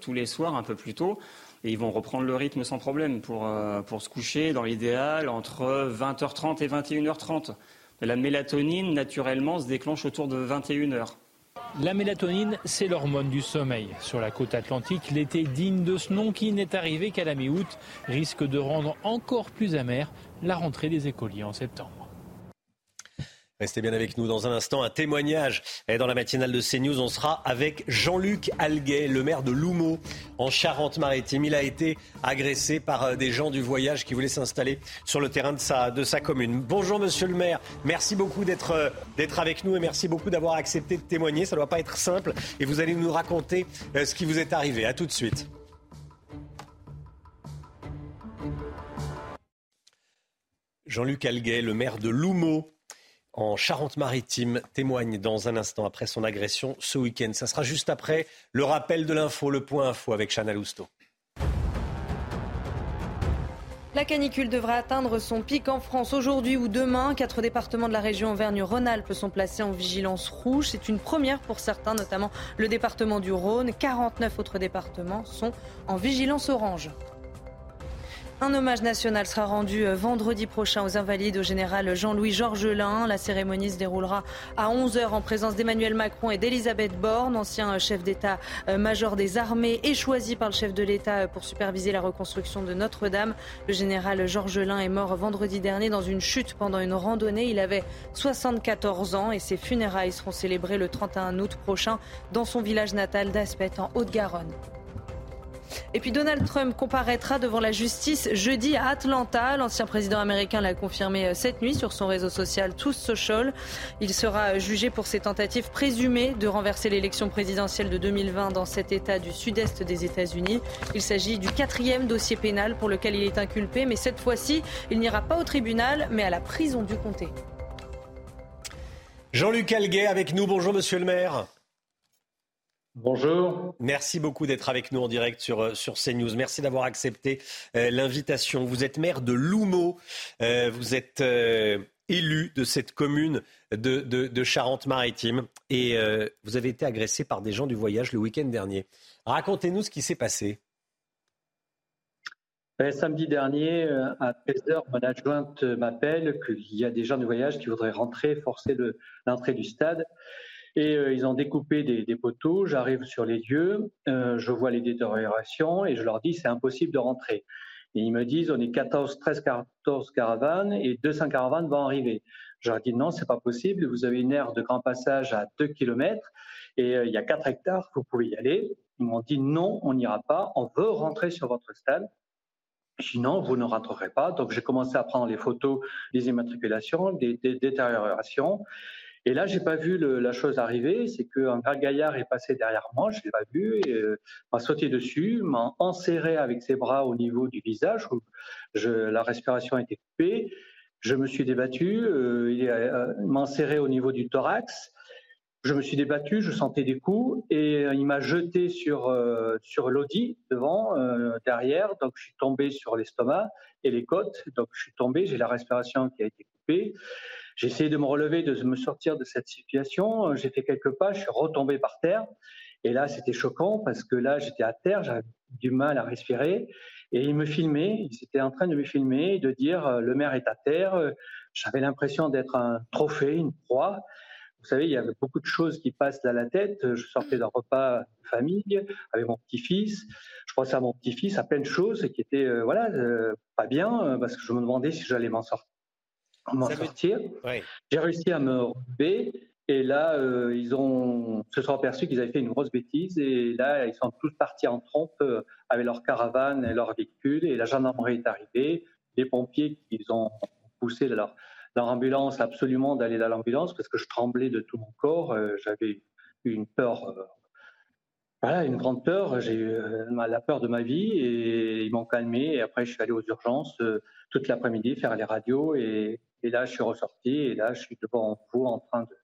tous les soirs, un peu plus tôt. Et ils vont reprendre le rythme sans problème pour, pour se coucher, dans l'idéal, entre 20h30 et 21h30. La mélatonine, naturellement, se déclenche autour de 21h. La mélatonine, c'est l'hormone du sommeil. Sur la côte atlantique, l'été digne de ce nom qui n'est arrivé qu'à la mi-août risque de rendre encore plus amère la rentrée des écoliers en septembre. Restez bien avec nous dans un instant. Un témoignage dans la matinale de CNews. On sera avec Jean-Luc Alguet, le maire de Loumeau, en Charente-Maritime. Il a été agressé par euh, des gens du voyage qui voulaient s'installer sur le terrain de sa, de sa commune. Bonjour, monsieur le maire. Merci beaucoup d'être, euh, avec nous et merci beaucoup d'avoir accepté de témoigner. Ça ne doit pas être simple. Et vous allez nous raconter euh, ce qui vous est arrivé. À tout de suite. Jean-Luc Alguet, le maire de Loumeau, en Charente-Maritime témoigne dans un instant après son agression ce week-end. Ça sera juste après le rappel de l'info, le point info avec Chana Lousteau. La canicule devrait atteindre son pic en France aujourd'hui ou demain. Quatre départements de la région Auvergne-Rhône-Alpes sont placés en vigilance rouge. C'est une première pour certains, notamment le département du Rhône. 49 autres départements sont en vigilance orange. Un hommage national sera rendu euh, vendredi prochain aux invalides au général Jean-Louis Georgelin. La cérémonie se déroulera à 11h en présence d'Emmanuel Macron et d'Elisabeth Borne, ancien euh, chef d'État-major euh, des armées et choisi par le chef de l'État pour superviser la reconstruction de Notre-Dame. Le général Georgelin est mort vendredi dernier dans une chute pendant une randonnée. Il avait 74 ans et ses funérailles seront célébrées le 31 août prochain dans son village natal d'Aspet en Haute-Garonne. Et puis Donald Trump comparaîtra devant la justice jeudi à Atlanta. L'ancien président américain l'a confirmé euh, cette nuit sur son réseau social Truth Social. Il sera jugé pour ses tentatives présumées de renverser l'élection présidentielle de 2020 dans cet État du sud-est des États-Unis. Il s'agit du quatrième dossier pénal pour lequel il est inculpé, mais cette fois-ci, il n'ira pas au tribunal, mais à la prison du comté. Jean-Luc Alguet avec nous. Bonjour, monsieur le maire. Bonjour. Merci beaucoup d'être avec nous en direct sur, euh, sur CNews. Merci d'avoir accepté euh, l'invitation. Vous êtes maire de Loumeau. Euh, vous êtes élu de cette commune de, de, Charente-Maritime et vous avez été agressé par des gens du voyage le week-end dernier. Racontez-nous ce qui s'est passé. Samedi dernier, à 13h, mon adjointe m'appelle qu'il y a des gens du voyage qui voudraient rentrer, forcer l'entrée du stade. Et euh, ils ont découpé des, poteaux. J'arrive sur les lieux, euh, je vois les détériorations et je leur dis c'est impossible de rentrer. Et ils me disent on est 14, 13, 14 caravanes et 200 caravanes vont arriver. Je leur dis non, c'est pas possible. Vous avez une aire de grand passage à 2 km et euh, il y a 4 hectares, vous pouvez y aller. Ils m'ont dit non, on n'ira pas. On veut rentrer sur votre stade. Sinon, vous ne rentrerez pas. Donc, j'ai commencé à prendre les photos des immatriculations, des, des détériorations. Et là, j'ai pas vu la chose arriver. C'est qu'un grand gaillard est passé derrière moi, je l'ai pas vu, et, euh, m'a sauté dessus, m'a enserré avec ses bras au niveau du visage. Où la respiration était coupée. Je me suis débattu. Euh, il euh, m'a enserré au niveau du thorax. Je me suis débattu, je sentais des coups et euh, il m'a jeté sur sur l'audi devant, derrière. Donc je suis tombé sur l'estomac et les côtes. Donc je suis tombé, j'ai la respiration qui a été coupée. J'ai essayé de me relever, de me sortir de cette situation. J'ai fait quelques pas, je suis retombé par terre. Et là, c'était choquant parce que là, j'étais à terre, j'avais du mal à respirer. Et il me filmait, il était en train de me filmer, de dire euh, le maire est à terre. J'avais l'impression d'être un trophée, une proie. Vous savez, il y avait beaucoup de choses qui passent dans la tête. Je sortais d'un repas de famille avec mon petit-fils. Je pensais à mon petit-fils, à plein de choses qui étaient euh, voilà euh, pas bien parce que je me demandais si j'allais m'en sortir m'en sortir. J'ai réussi à me relever. Et là, euh, ils ont se sont aperçus qu'ils avaient fait une grosse bêtise. Et là, ils sont tous partis en trompe euh, avec leur caravane et leur véhicule. Et la gendarmerie est arrivée. Les pompiers, ils ont poussé leur, leur ambulance absolument d'aller dans l'ambulance parce que je tremblais de tout mon corps. Euh, J'avais eu une peur, voilà, une grande peur. J'ai eu la peur de ma vie et ils m'ont calmé. Et après, je suis allé aux urgences toute l'après-midi faire les radios et, et là, je suis ressorti et là, je suis devant vous en train de,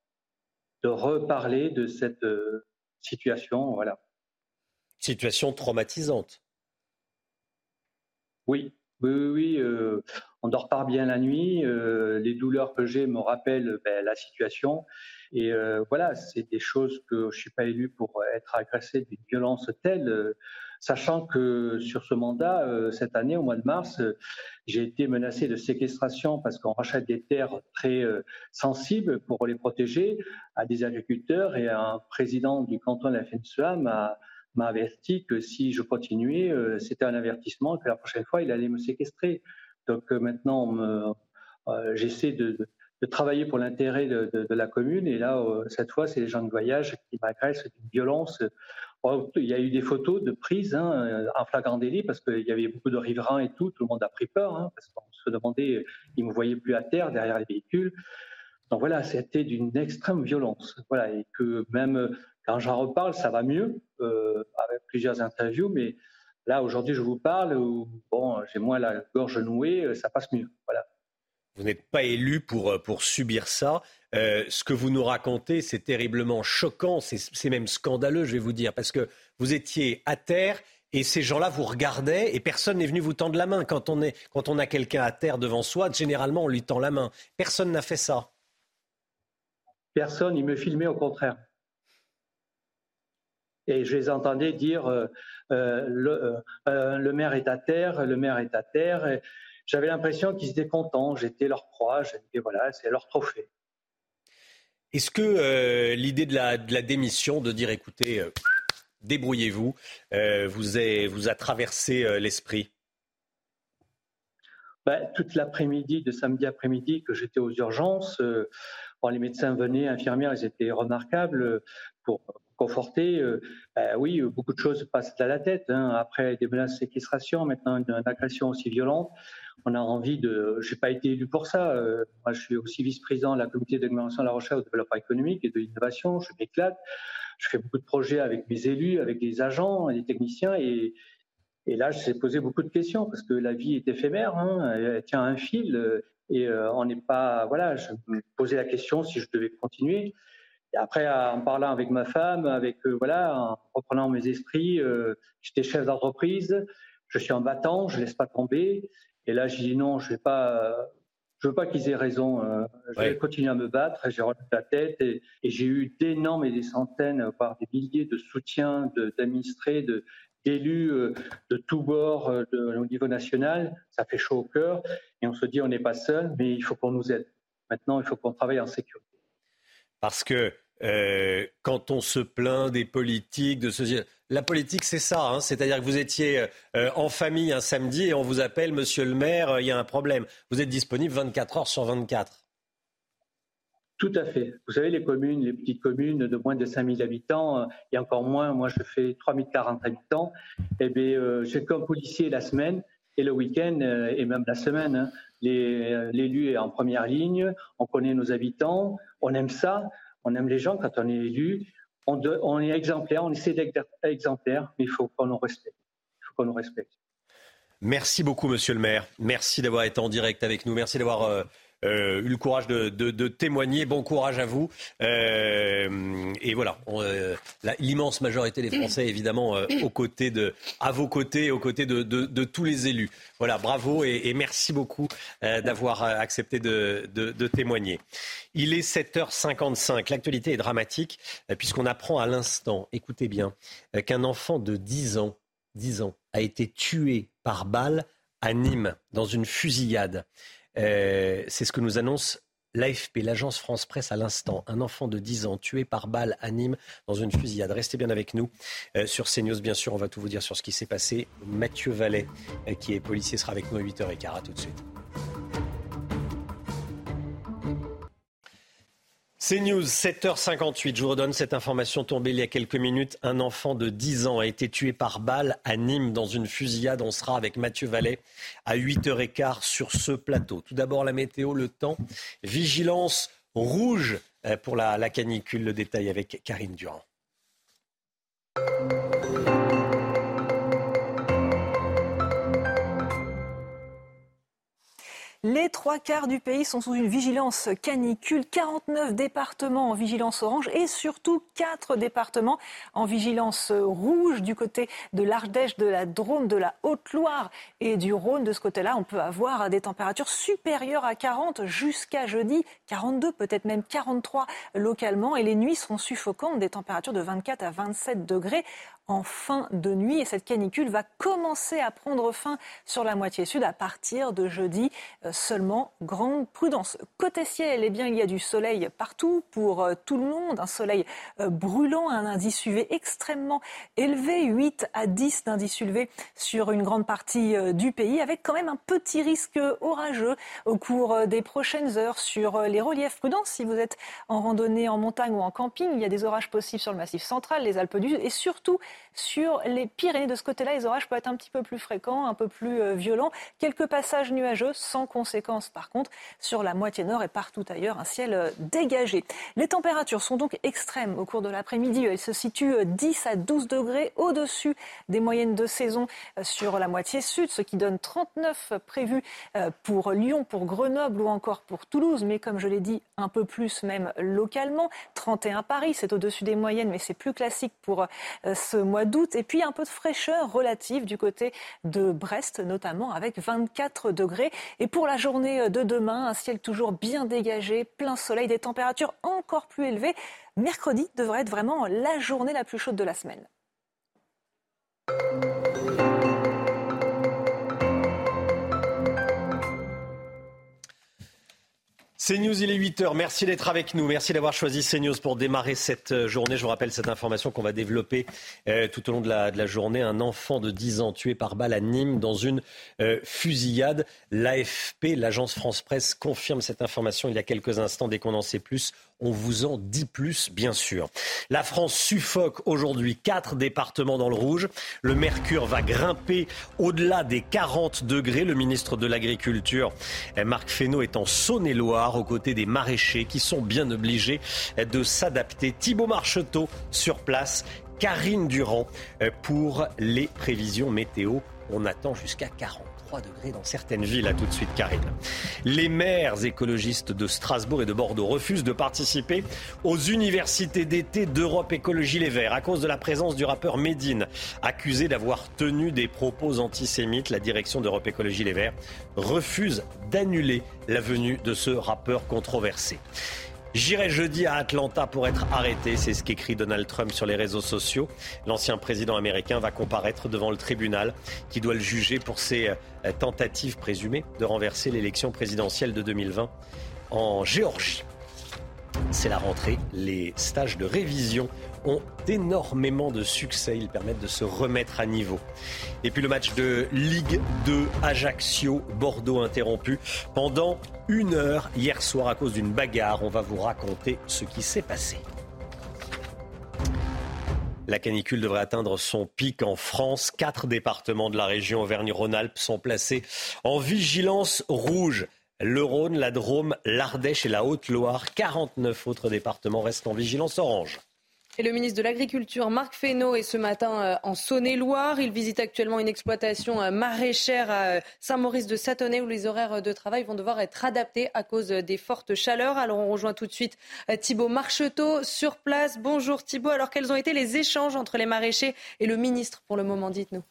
de reparler de cette euh, situation. Voilà. Situation traumatisante. Oui, oui, oui, oui. Euh, on dort pas bien la nuit. Euh, les douleurs que j'ai me rappellent ben, la situation. Et voilà, c'est des choses que je suis pas élu pour être agressé d'une violence telle. Sachant que sur ce mandat, euh, cette année, au mois de mars, euh, j'ai été menacé de séquestration parce qu'on rachète des terres très euh, sensibles pour les protéger à des agriculteurs et un président du canton de la FNSEA m'a m'a averti que si je continuais, c'était un avertissement que la prochaine fois, il allait me séquestrer. Donc maintenant, j'essaie de- de travailler pour l'intérêt de, la commune. Et là, euh, cette fois, c'est les gens de voyage qui m'agressent d'une violence. Oh, Il y a eu des photos de prise hein, euh, en flagrant délit parce qu'il y avait beaucoup de riverains et tout. Tout le monde a pris peur hein, parce qu'on se demandait, ils me voyaient plus à terre derrière les véhicules. Donc voilà, c'était d'une extrême violence. Voilà, et que même euh, quand j'en reparle, ça va mieux euh, avec plusieurs interviews, mais là aujourd'hui, je vous parle où bon, j'ai moins la gorge nouée, euh, ça passe mieux. Voilà. Vous n'êtes pas élu pour, euh, pour subir ça. Euh, ce que vous nous racontez, c'est terriblement choquant, c'est même scandaleux, je vais vous dire, parce que vous étiez à terre et ces gens-là vous regardaient et personne n'est venu vous tendre la main. Quand on, est, quand on a quelqu'un à terre devant soi, généralement, on lui tend la main. Personne n'a fait ça. Personne, il me filmait au contraire. Et je les entendais dire euh, le, maire est à terre, le maire est à terre. J'avais l'impression qu'ils étaient contents, j'étais leur proie, et voilà, c'est leur trophée. Est-ce que l'idée de la, de la, démission, de dire écoutez, débrouillez-vous, vous, a, vous a traversé l'esprit? Ben, Toute l'après-midi, de samedi après-midi, que j'étais aux urgences, les médecins venaient, infirmières, ils étaient remarquables pour conforter. Euh, ben oui, beaucoup de choses passent à la tête. Hein. Après des menaces de séquestration, maintenant une, agression aussi violente, on a envie de. Je n'ai pas été élu pour ça. Euh, moi, je suis aussi vice-président de la comité d'agglomération de la recherche, au développement économique et de l'innovation. Je m'éclate. Je fais beaucoup de projets avec mes élus, avec des agents, des techniciens et, là, je s'est posé beaucoup de questions parce que la vie est éphémère, hein, elle tient un fil et euh, on n'est pas. Voilà, je me posais la question si je devais continuer. Et après, en parlant avec ma femme, avec euh, voilà, en reprenant mes esprits, euh, j'étais chef d'entreprise, je suis en battant, je laisse pas tomber. Et là, j'ai dit non, je vais pas, je veux pas qu'ils aient raison. je vais continuer à me battre. J'ai relevé la tête et, et j'ai eu d'énormes et des centaines, voire des milliers de soutiens d'administrés, de, d'élus euh, de tous bords euh, au niveau national. Ça fait chaud au cœur et on se dit on n'est pas seul, mais il faut qu'on nous aide. Maintenant, il faut qu'on travaille en sécurité. Parce que euh, quand on se plaint des politiques, de la politique, c'est ça. Hein. C'est-à-dire que vous étiez en famille un samedi et on vous appelle, Monsieur le maire, il y a un problème. Vous êtes disponible 24 heures sur 24. Tout à fait. Vous savez, les communes, les petites communes de moins de 5000 habitants, euh, et encore moins, moi je fais 3040 habitants, eh bien, euh, j'ai comme policier la semaine et le week-end euh, et même la semaine. Hein. L'élu est en première ligne, on connaît nos habitants, on aime ça, on aime les gens quand on est élu, on, est exemplaire, on essaie d'être exemplaire, mais il faut qu'on nous respecte. Il faut qu'on nous respecte. Merci beaucoup, monsieur le maire. Merci d'avoir été en direct avec nous. Merci d'avoir euh, eu le courage de, témoigner. Bon courage à vous. Euh, et voilà, euh, l'immense majorité des Français, évidemment, aux côtés de, à vos côtés, aux côtés de, tous les élus. Voilà, bravo et, merci beaucoup d'avoir accepté de, témoigner. Il est 7h55. L'actualité est dramatique puisqu'on apprend à l'instant, écoutez bien, qu'un enfant de 10 ans, 10 ans a été tué par balle à Nîmes dans une fusillade. Euh, c'est ce que nous annonce l'AFP, l'agence France Presse à l'instant. Un enfant de 10 ans tué par balle à Nîmes dans une fusillade. Restez bien avec nous euh, sur CNews, bien sûr. On va tout vous dire sur ce qui s'est passé. Mathieu Vallet, euh, qui est policier, sera avec nous à 8h15. À tout de suite. C'est News, 7h58. Je vous redonne cette information tombée il y a quelques minutes. Un enfant de 10 ans a été tué par balle à Nîmes dans une fusillade. On sera avec Mathieu Vallet à 8h15 sur ce plateau. Tout d'abord, la météo, le temps. Vigilance rouge euh, pour la, la canicule. Le détail avec Karine Durand. Les trois quarts du pays sont sous une vigilance canicule, 49 départements en vigilance orange et surtout 4 départements en vigilance rouge. Du côté de l'Ardèche, de la Drôme, de la Haute-Loire et du Rhône. De ce côté-là, on peut avoir des températures supérieures à 40 jusqu'à jeudi, 42, peut-être même 43 localement. Et les nuits seront suffocantes, des températures de 24 à 27 degrés en fin de nuit et cette canicule va commencer à prendre fin sur la moitié sud à partir de jeudi. Euh, seulement, grande prudence. Côté ciel, eh bien, il y a du soleil partout pour euh, tout le monde, un soleil euh, brûlant, un indice UV extrêmement élevé, 8 à 10 d'indice UV sur une grande partie du pays, avec quand même un petit risque orageux au cours des prochaines heures sur les reliefs. Prudence si vous êtes en randonnée en montagne ou en camping, il y a des orages possibles sur le massif central, les Alpes du Sud et surtout sur les Pyrénées, de ce côté-là, les orages peuvent être un petit peu plus fréquents, un peu plus euh, violents. Quelques passages nuageux, sans conséquence par contre, sur la moitié nord et partout ailleurs, un ciel euh, dégagé. Les températures sont donc extrêmes au cours de l'après-midi. Elles se situent 10 euh, à 12 degrés au-dessus des moyennes de saison sur la moitié sud, ce qui donne 39 prévus pour Lyon, pour Grenoble ou encore pour Toulouse, mais comme je l'ai dit, un peu plus même localement. 31 Paris, c'est au-dessus des moyennes, mais c'est plus classique pour ce mois d'août. Et puis un peu de fraîcheur relative du côté de Brest, notamment avec 24 degrés. Et pour la journée de demain, un ciel toujours bien dégagé, plein soleil, des températures encore plus élevées. Mercredi devrait être vraiment la journée la plus chaude de la semaine. CNews, il est 8h. Merci d'être avec nous. Merci d'avoir choisi CNews pour démarrer cette euh, journée. Je vous rappelle cette information qu'on va développer euh, tout au long de la, journée. Un enfant de 10 ans tué par balle à Nîmes dans une euh, fusillade. L'AFP, l'agence France Presse, confirme cette information il y a quelques instants. Dès qu'on en sait plus, on vous en dit plus, bien sûr. La France suffoque aujourd'hui quatre départements dans le rouge. Le mercure va grimper au-delà des 40 degrés. Le ministre de l'Agriculture, Marc Fesneau, est en Saône-et-Loire aux côtés des maraîchers qui sont bien obligés de s'adapter. Thibault Marcheteau sur place. Karine Durand pour les prévisions météo. On attend jusqu'à 40 dans certaines villes. À tout de suite, Karine. Les maires écologistes de Strasbourg et de Bordeaux refusent de participer aux universités d'été d'Europe Écologie Les Verts à cause de la présence du rappeur Médine, accusé d'avoir tenu des propos antisémites. La direction d'Europe Écologie Les Verts refuse d'annuler la venue de ce rappeur controversé. J'irai jeudi à Atlanta pour être arrêté, c'est ce qu'écrit Donald Trump sur les réseaux sociaux. L'ancien président américain va comparaître devant le tribunal qui doit le juger pour ses euh, tentatives présumées de renverser l'élection présidentielle de 2020 en Géorgie. C'est la rentrée, les stages de révision ont énormément de succès. Ils permettent de se remettre à niveau. Et puis le match de Ligue 2 Ajaccio-Bordeaux interrompu pendant une heure hier soir à cause d'une bagarre. On va vous raconter ce qui s'est passé. La canicule devrait atteindre son pic en France. Quatre départements de la région Auvergne-Rhône-Alpes sont placés en vigilance rouge. Le Rhône, la Drôme, l'Ardèche et la Haute-Loire. 49 autres départements restent en vigilance orange. Et le ministre de l'Agriculture, Marc Fesneau, est ce matin euh, en Saône-et-Loire. Il visite actuellement une exploitation euh, maraîchère à euh, Saint-Maurice de Satonnet où les horaires de travail vont devoir être adaptés à cause des fortes chaleurs. Alors on rejoint tout de suite Thibault Marcheteau sur place. Bonjour Thibault. Alors quels ont été les échanges entre les maraîchers et le ministre pour le moment Dites-nous?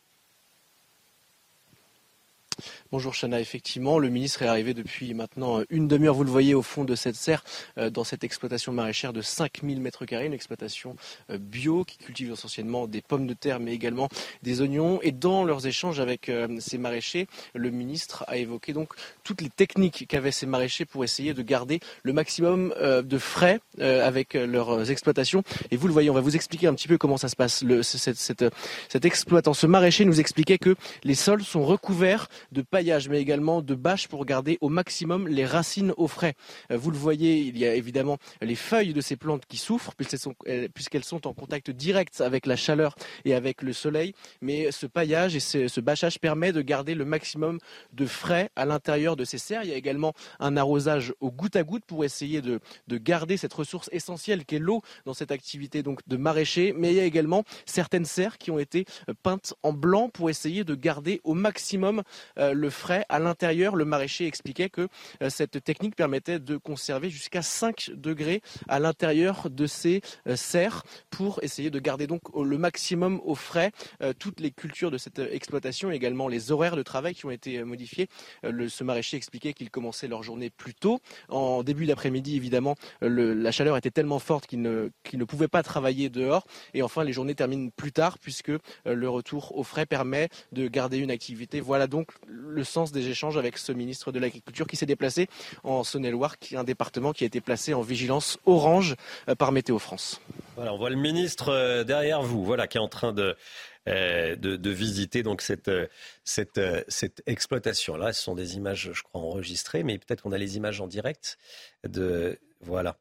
Bonjour Chana, effectivement, le ministre est arrivé depuis maintenant une demi-heure, vous le voyez au fond de cette serre, euh, dans cette exploitation maraîchère de 5000 mètres carrés, une exploitation euh, bio qui cultive essentiellement des pommes de terre mais également des oignons. Et dans leurs échanges avec euh, ces maraîchers, le ministre a évoqué donc toutes les techniques qu'avaient ces maraîchers pour essayer de garder le maximum de frais avec leurs exploitations. Et vous le voyez, on va vous expliquer un petit peu comment ça se passe. Cette, cet exploitant, ce maraîcher nous expliquait que les sols sont recouverts de mais également de bâches pour garder au maximum les racines au frais. Euh, vous le voyez, il y a évidemment les feuilles de ces plantes qui souffrent puisqu'elles sont en contact direct avec la chaleur et avec le soleil. Mais ce paillage et ce, bâchage permet de garder le maximum de frais à l'intérieur de ces serres. Il y a également un arrosage au goutte à goutte pour essayer de, garder cette ressource essentielle qu'est l'eau dans cette activité donc de maraîcher. Mais il y a également certaines serres qui ont été peintes en blanc pour essayer de garder au maximum euh, le frais à l'intérieur. Le maraîcher expliquait que euh, cette technique permettait de conserver jusqu'à 5 degrés à l'intérieur de ces euh, serres pour essayer de garder donc le maximum au frais euh, toutes les cultures de cette exploitation, également les horaires de travail qui ont été modifiés. ce maraîcher expliquait qu'ils commençaient leur journée plus tôt. En début d'après-midi, évidemment, la chaleur était tellement forte qu'ils ne, ne pouvaient pas travailler dehors. Et enfin, les journées terminent plus tard puisque le retour au frais permet de garder une activité. Voilà donc le sens des échanges avec ce ministre de l'Agriculture qui s'est déplacé en Saône-et-Loire, qui est un département qui a été placé en vigilance orange euh, par Météo France. Voilà, on voit le ministre euh, derrière vous, voilà, qui est en train de, euh, de, visiter donc cette, cette, cette exploitation. Là, ce sont des images, je crois, enregistrées, mais peut-être qu'on a les images en direct de voilà,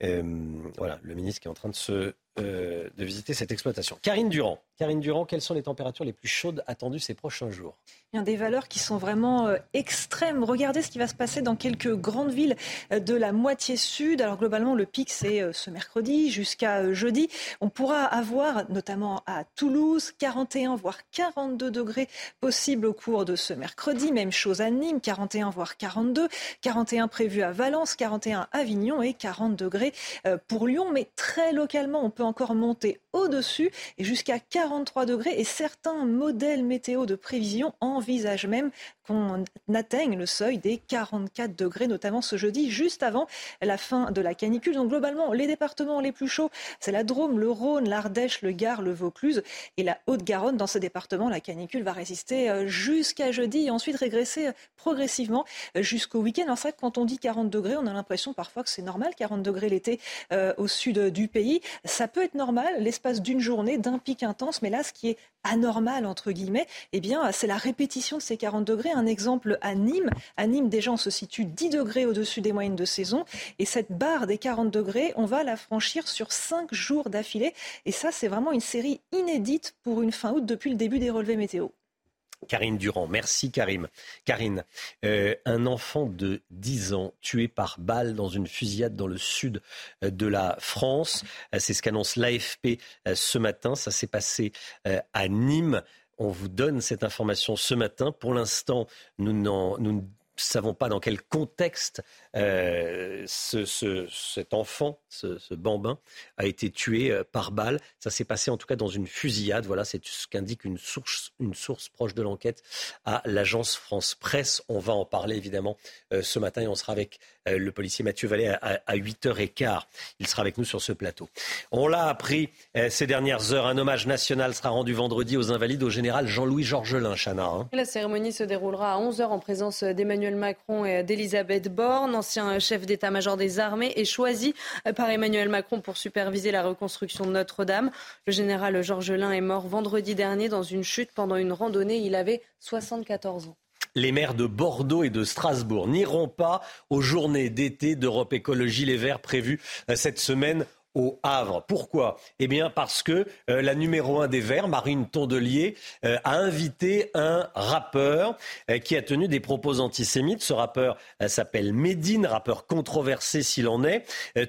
voilà, le ministre qui est en train de se de visiter cette exploitation. Karine Durand, Karine Durand, quelles sont les températures les plus chaudes attendues ces prochains jours? Il y a des valeurs qui sont vraiment euh, extrêmes. Regardez ce qui va se passer dans quelques grandes villes euh, de la moitié sud. Alors globalement, le pic, c'est euh, ce mercredi jusqu'à jeudi. On pourra avoir, notamment à Toulouse, 41 voire 42 degrés possibles au cours de ce mercredi. Même chose à Nîmes, 41 voire 42, 41 prévus à Valence, 41 à Avignon et 40 degrés euh, pour Lyon. Mais très localement, on peut encore monter au-dessus et jusqu'à 43 degrés. Et certains modèles météo de prévision envisagent même qu'on atteigne le seuil des 44 degrés, notamment ce jeudi, juste avant la fin de la canicule. Donc globalement, les départements les plus chauds, c'est la Drôme, le Rhône, l'Ardèche, le Gard, le Vaucluse et la Haute-Garonne. Dans ces départements, la canicule va résister euh, jusqu'à jeudi et ensuite régresser euh, progressivement euh, jusqu'au week-end. En fait, quand on dit 40 degrés, on a l'impression parfois que c'est normal, 40 degrés l'été au sud du pays. Ça peut être normal l'espace d'une journée, d'un pic intense, mais là, ce qui est anormal, entre guillemets, eh bien, c'est la répétition de ces 40 degrés. Un exemple à Nîmes. À Nîmes, déjà, on se situe 10 degrés au-dessus des moyennes de saison. Et cette barre des 40 degrés, on va la franchir sur 5 jours d'affilée. Et ça, c'est vraiment une série inédite pour une fin août depuis le début des relevés météo. Karine Durand. Merci Karim. Karine, euh, un enfant de 10 ans tué par balle dans une fusillade dans le sud euh, de la France. Euh, c'est ce qu'annonce l'AFP ce matin. Ça s'est passé à Nîmes. On vous donne cette information ce matin. Pour l'instant, nous, nous savons pas dans quel contexte euh, cet enfant, ce, bambin, a été tué euh, par balle. Ça s'est passé en tout cas dans une fusillade. Voilà, c'est ce qu'indique une source, une source proche de l'enquête à l'agence France Presse. On va en parler évidemment euh, ce matin et on sera avec le policier Mathieu Vallée à, 8h15. Il sera avec nous sur ce plateau. On l'a appris ces dernières heures. Un hommage national sera rendu vendredi aux Invalides au général Jean-Louis Georgelin, Chana. Hein. La cérémonie se déroulera à 11h en présence d'Emmanuel Macron et d'Elisabeth Borne ancien chef d'état-major des armées, est choisi par Emmanuel Macron pour superviser la reconstruction de Notre-Dame. Le général Georges Lain est mort vendredi dernier dans une chute pendant une randonnée. Il avait 74 ans les maires de Bordeaux et de Strasbourg n'iront pas aux journées d'été d'Europe Écologie Les Verts prévues euh, cette semaine au Havre. Pourquoi? Eh bien parce que euh, la numéro un des Verts, Marine Tondelier, euh, a invité un rappeur euh, qui a tenu des propos antisémites. Ce rappeur s'appelle Médine, rappeur controversé s'il en est.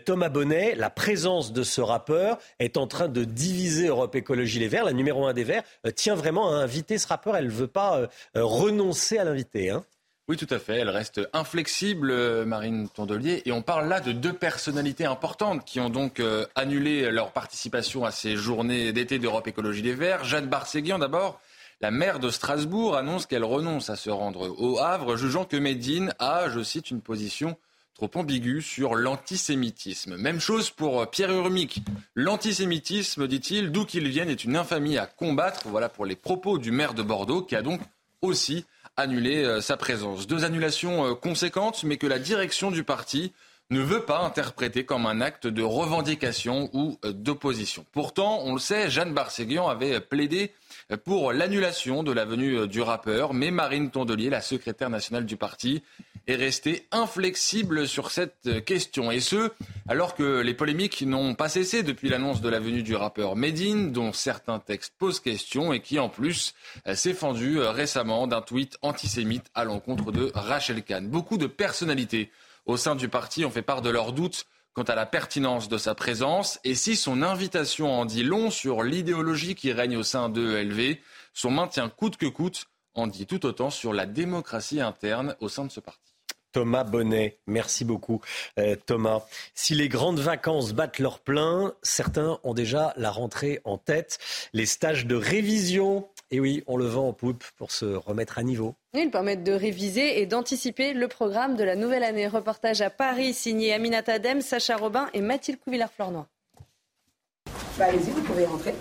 Thomas Bonnet, la présence de ce rappeur est en train de diviser Europe Écologie Les Verts. La numéro un des Verts tient vraiment à inviter ce rappeur. Elle ne veut pas renoncer à l'inviter. Hein. Oui, tout à fait. Elle reste inflexible, euh, Marine Tondelier. Et on parle là de deux personnalités importantes qui ont donc euh, annulé leur participation à ces journées d'été d'Europe Écologie des Verts. Jeanne Barséguian, d'abord. La maire de Strasbourg annonce qu'elle renonce à se rendre au Havre, jugeant que Médine a, je cite, une position trop ambiguë sur l'antisémitisme. Même chose pour euh, Pierre Urmic. L'antisémitisme, dit-il, d'où qu'il vienne, est une infamie à combattre. Voilà pour les propos du maire de Bordeaux, qui a donc aussi annuler euh, sa présence. Deux annulations euh, conséquentes, mais que la direction du parti ne veut pas interpréter comme un acte de revendication ou euh, d'opposition. Pourtant, on le sait, Jeanne Barséguian avait plaidé pour l'annulation de la venue du rappeur, mais Marine Tondelier, la secrétaire nationale du parti, est restée inflexible sur cette question. Et ce, alors que les polémiques n'ont pas cessé depuis l'annonce de la venue du rappeur Medine, dont certains textes posent question et qui en plus s'est fendu récemment d'un tweet antisémite à l'encontre de Rachel Kahn. Beaucoup de personnalités au sein du parti ont fait part de leurs doutes quant à la pertinence de sa présence et si son invitation en dit long sur l'idéologie qui règne au sein de ELV, son maintien coûte que coûte en dit tout autant sur la démocratie interne au sein de ce parti. Thomas Bonnet. Merci beaucoup, euh, Thomas. Si les grandes vacances battent leur plein, certains ont déjà la rentrée en tête. Les stages de révision, et oui, on le vend en poupe pour se remettre à niveau. Ils permettent de réviser et d'anticiper le programme de la nouvelle année. Reportage à Paris, signé Aminata Dem, Sacha Robin et Mathilde Couvillard-Flornois. Bah, allez-y, vous pouvez rentrer.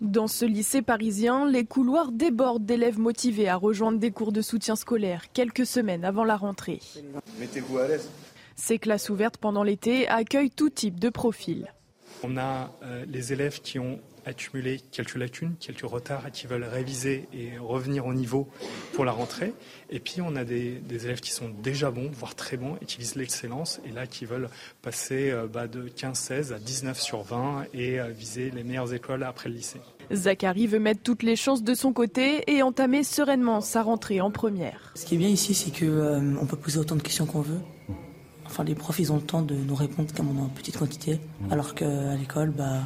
Dans ce lycée parisien, les couloirs débordent d'élèves motivés à rejoindre des cours de soutien scolaire quelques semaines avant la rentrée. Mettez-vous à l'aise. Ces classes ouvertes pendant l'été accueillent tout type de profils. On a euh, les élèves qui ont accumuler quelques lacunes, quelques retards et qui veulent réviser et revenir au niveau pour la rentrée. Et puis on a des, élèves qui sont déjà bons, voire très bons, et qui visent l'excellence, et là qui veulent passer euh, bah, de 15-16 à 19 sur 20 et euh, viser les meilleures écoles après le lycée. Zachary veut mettre toutes les chances de son côté et entamer sereinement sa rentrée en première. Ce qui est bien ici, c'est qu'on euh, peut poser autant de questions qu'on veut. Enfin, les profs, ils ont le temps de nous répondre comme en petite quantité, alors qu'à l'école, bah,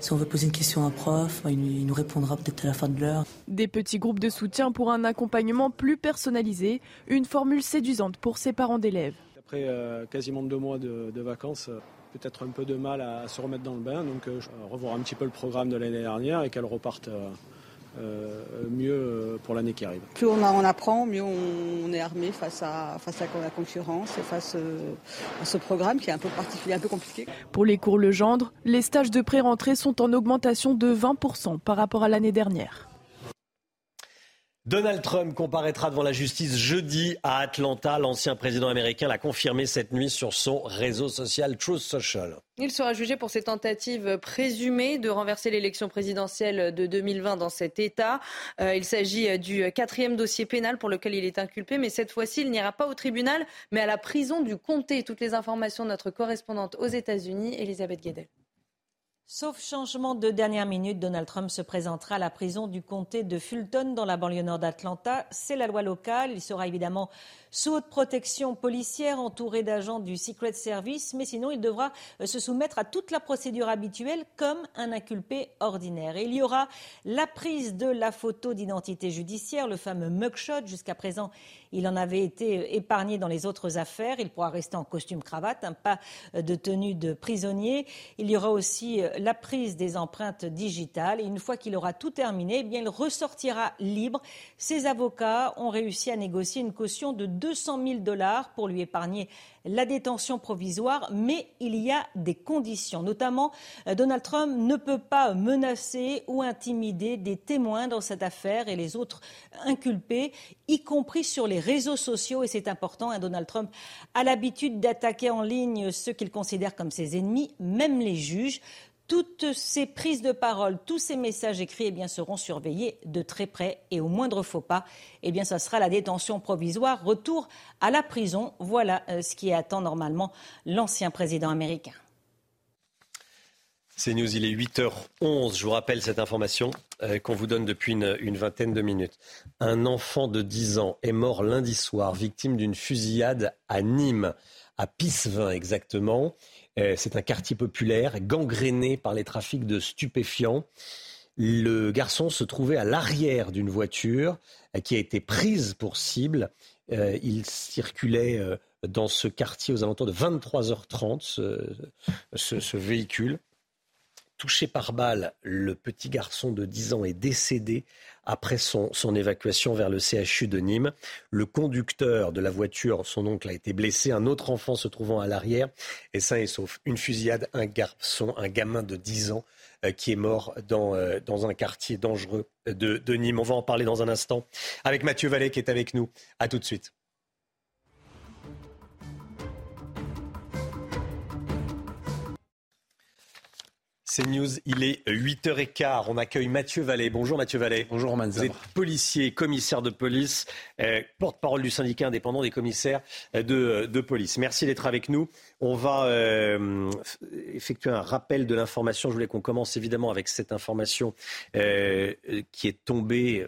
Si on veut poser une question à un prof, il nous répondra peut-être à la fin de l'heure. Des petits groupes de soutien pour un accompagnement plus personnalisé, une formule séduisante pour ses parents d'élèves. Après euh, quasiment deux mois de, vacances, euh, peut-être un peu de mal à, se remettre dans le bain, donc euh, revoir un petit peu le programme de l'année dernière et qu'elle reparte euh, mieux euh, pour l'année qui arrive. Plus on, apprend, mieux on, est armé face à, face à la concurrence et face euh, à ce programme qui est un peu particulier, un peu compliqué. Pour les cours Legendre, les stages de pré-rentrée sont en augmentation de 20% par rapport à l'année dernière. Donald Trump comparaîtra devant la justice jeudi à Atlanta. L'ancien président américain l'a confirmé cette nuit sur son réseau social Truth Social. Il sera jugé pour ses tentatives présumées de renverser l'élection présidentielle de 2020 dans cet État. Euh, il s'agit du quatrième dossier pénal pour lequel il est inculpé, mais cette fois-ci, il n'ira pas au tribunal, mais à la prison du comté. Toutes les informations de notre correspondante aux États-Unis, Elisabeth Guedel. Sauf changement de dernière minute, Donald Trump se présentera à la prison du comté de Fulton dans la banlieue nord d'Atlanta. C'est la loi locale. Il sera évidemment sous haute protection policière, entouré d'agents du Secret Service, mais sinon il devra euh, se soumettre à toute la procédure habituelle comme un inculpé ordinaire. Il y aura la prise de la photo d'identité judiciaire, le fameux mugshot. Jusqu'à présent, il en avait été euh, épargné dans les autres affaires. Il pourra rester en costume cravate, un pas euh, de tenue de prisonnier. Il y aura aussi la prise des empreintes digitales. Et une fois qu'il aura tout terminé, eh bien, il ressortira libre. Ses avocats ont réussi à négocier une caution de 200 000 dollars pour lui épargner la détention provisoire, mais il y a des conditions. Notamment, euh, Donald Trump ne peut pas menacer ou intimider des témoins dans cette affaire et les autres inculpés, y compris sur les réseaux sociaux. Et c'est important, hein, Donald Trump a l'habitude d'attaquer en ligne ceux qu'il considère comme ses ennemis, même les juges toutes ces prises de parole, tous ces messages écrits eh bien, seront surveillés de très près et au moindre faux pas, eh bien, sera la détention provisoire, retour à la prison. Voilà euh, ce qui attend normalement l'ancien président américain. C'est News, il est 8h11. Je vous rappelle cette information euh, qu'on vous donne depuis une, une, vingtaine de minutes. Un enfant de 10 ans est mort lundi soir, victime d'une fusillade à Nîmes, à Pissevin exactement. Euh, c'est un quartier populaire gangréné par les trafics de stupéfiants. Le garçon se trouvait à l'arrière d'une voiture euh, qui a été prise pour cible. Euh, il circulait dans ce quartier aux alentours de 23h30, ce véhicule. Touché par balle, le petit garçon de 10 ans est décédé après son, évacuation vers le CHU de Nîmes. Le conducteur de la voiture, son oncle, a été blessé. Un autre enfant se trouvant à l'arrière est sain et sauf. Une fusillade, un garçon, un gamin de 10 ans euh, qui est mort dans, euh, dans un quartier dangereux de, de Nîmes. On va en parler dans un instant avec Mathieu Vallet qui est avec nous. À tout de suite. C'est News, il est 8h15. On accueille Mathieu Vallée. Bonjour Mathieu Vallée. Bonjour Manzab. Vous êtes policier, commissaire de police, euh, porte-parole du syndicat indépendant des commissaires euh, de, de police. Merci d'être avec nous. On va euh, effectuer un rappel de l'information. Je voulais qu'on commence évidemment avec cette information qui est tombée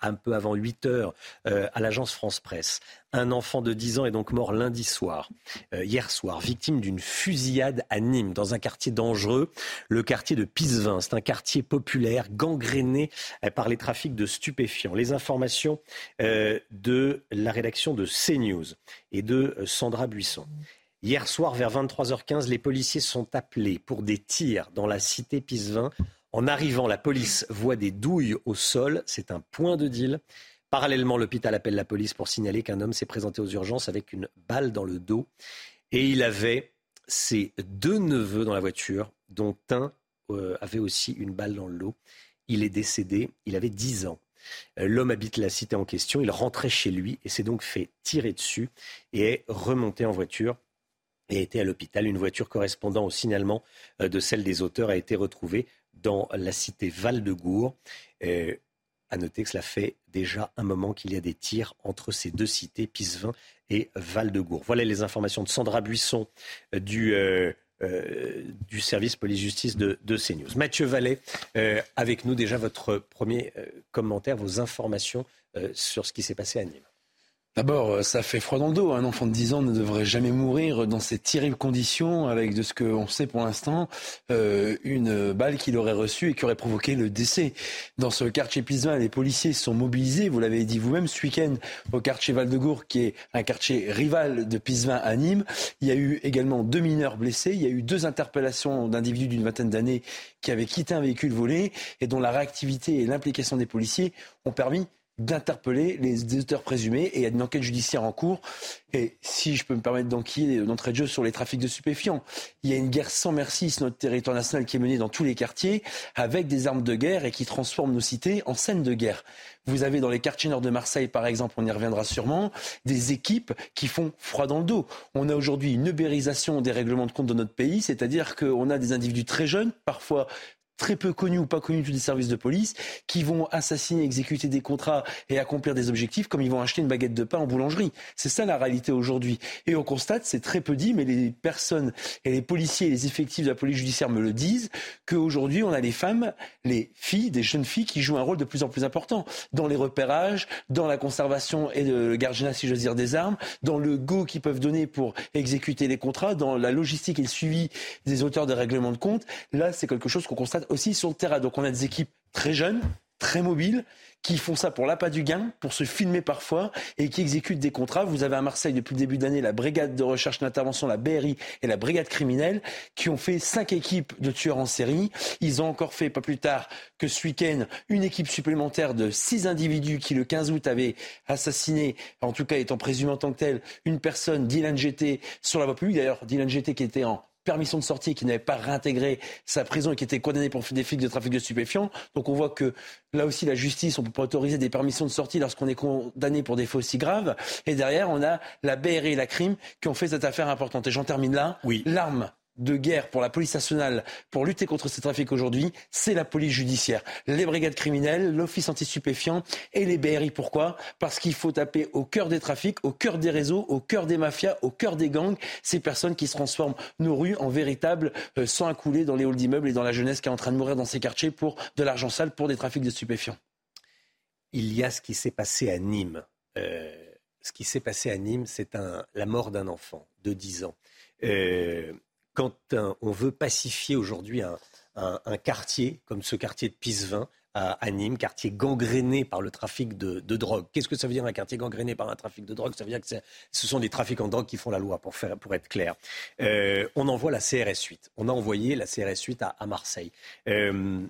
un peu avant 8 heures euh, à l'agence France Presse. Un enfant de 10 ans est donc mort lundi soir, euh, hier soir, victime d'une fusillade à Nîmes, dans un quartier dangereux, le quartier de Pisevin. C'est un quartier populaire gangréné euh, par les trafics de stupéfiants. Les informations de la rédaction de CNews et de Sandra Buisson. Hier soir, vers 23h15, les policiers sont appelés pour des tirs dans la cité Pisevin en arrivant, la police voit des douilles au sol. C'est un point de deal. Parallèlement, l'hôpital appelle la police pour signaler qu'un homme s'est présenté aux urgences avec une balle dans le dos. Et il avait ses deux neveux dans la voiture, dont un euh, avait aussi une balle dans le dos. Il est décédé, il avait 10 ans. Euh, l'homme habite la cité en question, il rentrait chez lui et s'est donc fait tirer dessus et est remonté en voiture et était à l'hôpital. Une voiture correspondant au signalement euh, de celle des auteurs a été retrouvée dans la cité Val-de-Gour. Euh, à noter que cela fait déjà un moment qu'il y a des tirs entre ces deux cités, Pisevin et Val-de-Gour. Voilà les informations de Sandra Buisson euh, du, euh, du service police-justice de, de, CNews. Mathieu Vallet, avec nous déjà votre premier commentaire, vos informations sur ce qui s'est passé à Nîmes. D'abord, euh, ça fait froid dans le dos. Un enfant de 10 ans ne devrait jamais mourir dans ces terribles conditions, avec de ce qu'on sait pour l'instant, euh, une balle qu'il aurait reçue et qui aurait provoqué le décès. Dans ce quartier Pisevin, les policiers sont mobilisés, vous l'avez dit vous-même, ce week-end au quartier Val-de-Gour, qui est un quartier rival de Pisevin à Nîmes. Il y a eu également deux mineurs blessés, il y a eu deux interpellations d'individus d'une vingtaine d'années qui avaient quitté un véhicule volé et dont la réactivité et l'implication des policiers ont permis d'interpeller les auteurs présumés et il y a une enquête judiciaire en cours. Et si je peux me permettre d'enquiller d'entrée de jeu sur les trafics de stupéfiants, il y a une guerre sans merci sur notre territoire national qui est menée dans tous les quartiers avec des armes de guerre et qui transforme nos cités en scènes de guerre. Vous avez dans les quartiers nord de Marseille, par exemple, on y reviendra sûrement, des équipes qui font froid dans le dos. On a aujourd'hui une ubérisation des règlements de compte de notre pays, c'est-à-dire qu'on a des individus très jeunes, parfois très peu connus ou pas connus les services de police, qui vont assassiner, exécuter des contrats et accomplir des objectifs comme ils vont acheter une baguette de pain en boulangerie. C'est ça la réalité aujourd'hui. Et on constate, c'est très peu dit, mais les personnes et les policiers et les effectifs de la police judiciaire me le disent, qu'aujourd'hui on a les femmes, les filles, des jeunes filles qui jouent un rôle de plus en plus important dans les repérages, dans la conservation et le gardiennat, si j'ose dire, des armes, dans le go qu'ils peuvent donner pour exécuter les contrats, dans la logistique et le suivi des auteurs de règlements de compte. Là, c'est quelque chose qu'on constate aussi sur le terrain. Donc on a des équipes très jeunes, très mobiles, qui font ça pour l'appât du gain, pour se filmer parfois et qui exécutent des contrats. Vous avez à Marseille depuis le début d'année la brigade de recherche d'intervention, la BRI et la brigade criminelle, qui ont fait cinq équipes de tueurs en série. Ils ont encore fait, pas plus tard que ce week-end, une équipe supplémentaire de six individus qui, le 15 août, avaient assassiné, en tout cas étant présumé en tant que tel, une personne, Dylan GT, sur la voie publique. D'ailleurs, Dylan GT qui était en permission de sortie, qui n'avait pas réintégré sa prison et qui était condamné pour des flics de trafic de stupéfiants. Donc on voit que là aussi la justice, on peut pas autoriser des permissions de sortie lorsqu'on est condamné pour des faits aussi graves. Et derrière, on a la BRI et la crime qui ont fait cette affaire importante. Et j'en termine là. Oui. L'arme de guerre pour la police nationale pour lutter contre ces trafics aujourd'hui, c'est la police judiciaire. Les brigades criminelles, l'office anti-stupéfiant et les BRI. Pourquoi? Parce qu'il faut taper au cœur des trafics, au cœur des réseaux, au cœur des mafias, au cœur des gangs, ces personnes qui se transforment nos rues en véritables euh, à couler dans les halls d'immeubles et dans la jeunesse qui est en train de mourir dans ces quartiers pour de l'argent sale, pour des trafics de stupéfiants. Il y a ce qui s'est passé à Nîmes. Euh, ce qui s'est passé à Nîmes, c'est la mort d'un enfant de 10 ans. Euh, quand on veut pacifier aujourd'hui un, quartier comme ce quartier de Pisevin à, Nîmes, quartier gangréné par le trafic de, drogue. Qu'est-ce que ça veut dire un quartier gangréné par un trafic de drogue? Ça veut dire que ce sont des trafiquants de drogue qui font la loi, pour, être clair. Euh, on envoie la CRS 8. On a envoyé la CRS 8 à, Marseille. Euh,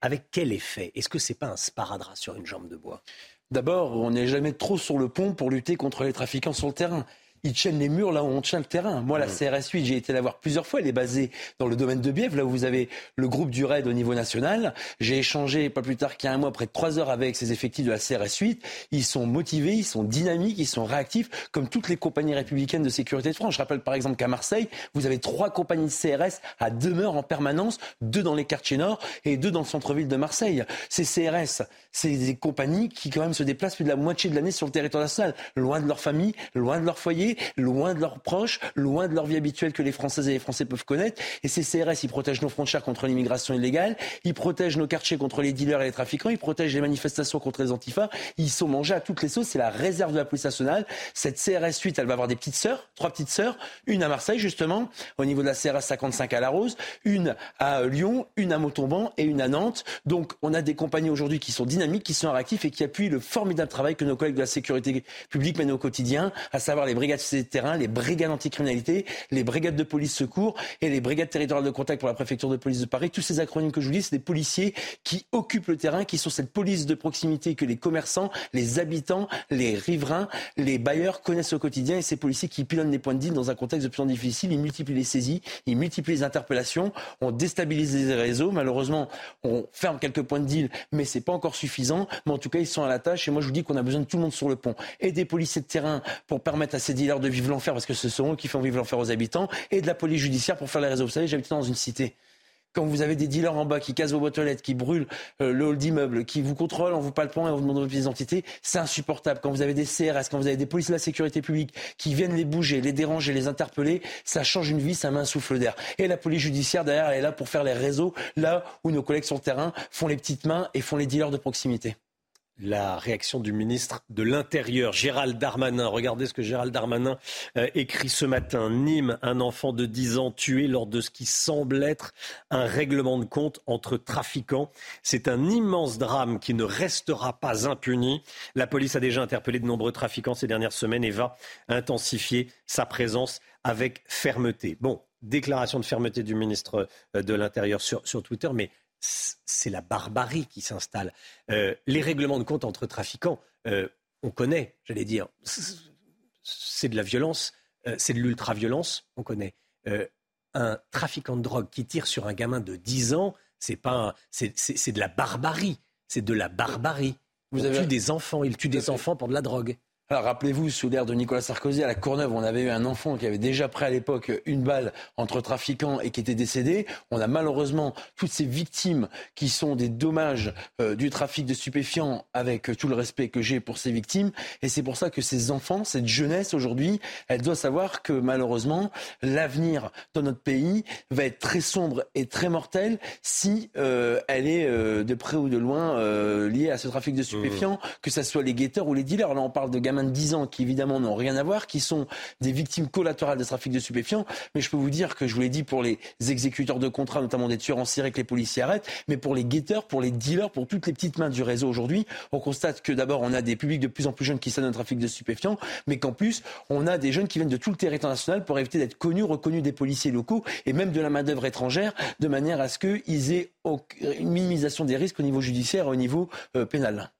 avec quel effet? Est-ce que c'est pas un sparadrap sur une jambe de bois? D'abord, on n'est jamais trop sur le pont pour lutter contre les trafiquants sur le terrain ils tiennent les murs là où on tient le terrain. Moi, la CRS 8, j'ai été la voir plusieurs fois. Elle est basée dans le domaine de Bièvre, là où vous avez le groupe du RAID au niveau national. J'ai échangé pas plus tard qu'il y a un mois, près de trois heures avec ces effectifs de la CRS 8. Ils sont motivés, ils sont dynamiques, ils sont réactifs, comme toutes les compagnies républicaines de sécurité de France. Je rappelle par exemple qu'à Marseille, vous avez trois compagnies de CRS à demeure en permanence, deux dans les quartiers nord et deux dans le centre-ville de Marseille. Ces CRS, c'est des compagnies qui quand même se déplacent plus de la moitié de l'année sur le territoire national, loin de leur famille, loin de leur foyer, loin de leurs proches, loin de leur vie habituelle que les Françaises et les Français peuvent connaître. Et ces CRS, ils protègent nos frontières contre l'immigration illégale, ils protègent nos quartiers contre les dealers et les trafiquants, ils protègent les manifestations contre les antifas. Ils sont mangés à toutes les sauces. C'est la réserve de la police nationale. Cette CRS 8, elle va avoir des petites sœurs, trois petites sœurs, une à Marseille justement, au niveau de la CRS 55 à La Rose, une à Lyon, une à Montauban et une à Nantes. Donc on a des compagnies aujourd'hui qui sont dynamiques, qui sont réactifs et qui appuient le formidable travail que nos collègues de la sécurité publique mènent au quotidien, à savoir les brigades de terrain, les brigades anticriminalité, les brigades de police secours et les brigades territoriales de contact pour la préfecture de police de Paris. Tous ces acronymes que je vous dis, c'est des policiers qui occupent le terrain, qui sont cette police de proximité que les commerçants, les habitants, les riverains, les bailleurs connaissent au quotidien. Et ces policiers qui pilonnent les points de deal dans un contexte de plus en plus difficile, ils multiplient les saisies, ils multiplient les interpellations, on déstabilise les réseaux, malheureusement on ferme quelques points de deal, mais c'est pas encore suffisant, mais en tout cas ils sont à la tâche. Et moi je vous dis qu'on a besoin de tout le monde sur le pont. Et des policiers de terrain pour permettre à ces dealers de vivre l'enfer parce que ce sont eux qui font vivre l'enfer aux habitants, et de la police judiciaire pour faire les réseaux. Vous savez, j'habite dans une cité quand vous avez des dealers en bas qui cassent vos boîtes aux lettres, qui brûlent euh, le hall d'immeuble, qui vous contrôlent en vous palpant et en vous demandant votre identité, c'est insupportable. Quand vous avez des CRS, quand vous avez des polices de la sécurité publique qui viennent les bouger, les déranger, les interpeller, ça change une vie, ça met un souffle d'air. Et la police judiciaire, derrière, elle est là pour faire les réseaux, là où nos collègues sur le terrain font les petites mains et font les dealers de proximité. La réaction du ministre de l'Intérieur, Gérald Darmanin. Regardez ce que Gérald Darmanin euh, écrit ce matin. Nîmes, un enfant de 10 ans tué lors de ce qui semble être un règlement de compte entre trafiquants. C'est un immense drame qui ne restera pas impuni. La police a déjà interpellé de nombreux trafiquants ces dernières semaines et va intensifier sa présence avec fermeté. Bon, déclaration de fermeté du ministre euh, de l'Intérieur sur, sur Twitter, mais c'est la barbarie qui s'installe. Euh, les règlements de compte entre trafiquants, euh, on connaît, j'allais dire, c'est de la violence, euh, c'est de l'ultra-violence, on connaît. un trafiquant de drogue qui tire sur un gamin de 10 ans, c'est pas, c'est de la barbarie, c'est de la barbarie. Vous il tue des enfants, il tue des enfants pour de la drogue. Alors rappelez-vous, sous l'ère de Nicolas Sarkozy, à la Courneuve, on avait eu un enfant qui avait déjà pris à l'époque une balle entre trafiquants et qui était décédé. On a malheureusement toutes ces victimes qui sont des dommages euh, du trafic de stupéfiants avec tout le respect que j'ai pour ces victimes. Et c'est pour ça que ces enfants, cette jeunesse aujourd'hui, elle doit savoir que malheureusement, l'avenir de notre pays va être très sombre et très mortel si euh, elle est euh, de près ou de loin liée à ce trafic de stupéfiants, mmh. que ce soit les guetteurs ou les dealers. Là, on parle de gamins de 10 ans qui évidemment n'ont rien à voir, qui sont des victimes collatérales de trafic de stupéfiants. Mais je peux vous dire que je vous l'ai dit pour les exécuteurs de contrats, notamment des tueurs en série que les policiers arrêtent, mais pour les guetteurs, pour les dealers, pour toutes les petites mains du réseau aujourd'hui, on constate que d'abord on a des publics de plus en plus jeunes qui dans le trafic de stupéfiants, mais qu'en plus on a des jeunes qui viennent de tout le territoire national pour éviter d'être connus, reconnus des policiers locaux et même de la main d'œuvre étrangère, de manière à ce qu'ils aient une minimisation des risques au niveau judiciaire et au niveau euh, pénal.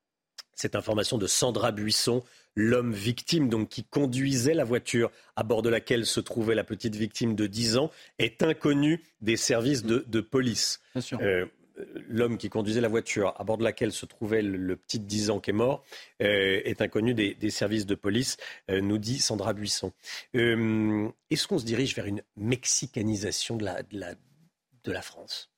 Cette information de Sandra Buisson, l'homme victime, donc qui conduisait la voiture à bord de laquelle se trouvait la petite victime de 10 ans, est inconnu des services de, police. Euh, l'homme qui conduisait la voiture à bord de laquelle se trouvait le, petit de 10 ans qui est mort euh, est inconnu des, services de police, euh, nous dit Sandra Buisson. Est-ce qu'on se dirige vers une mexicanisation de la France?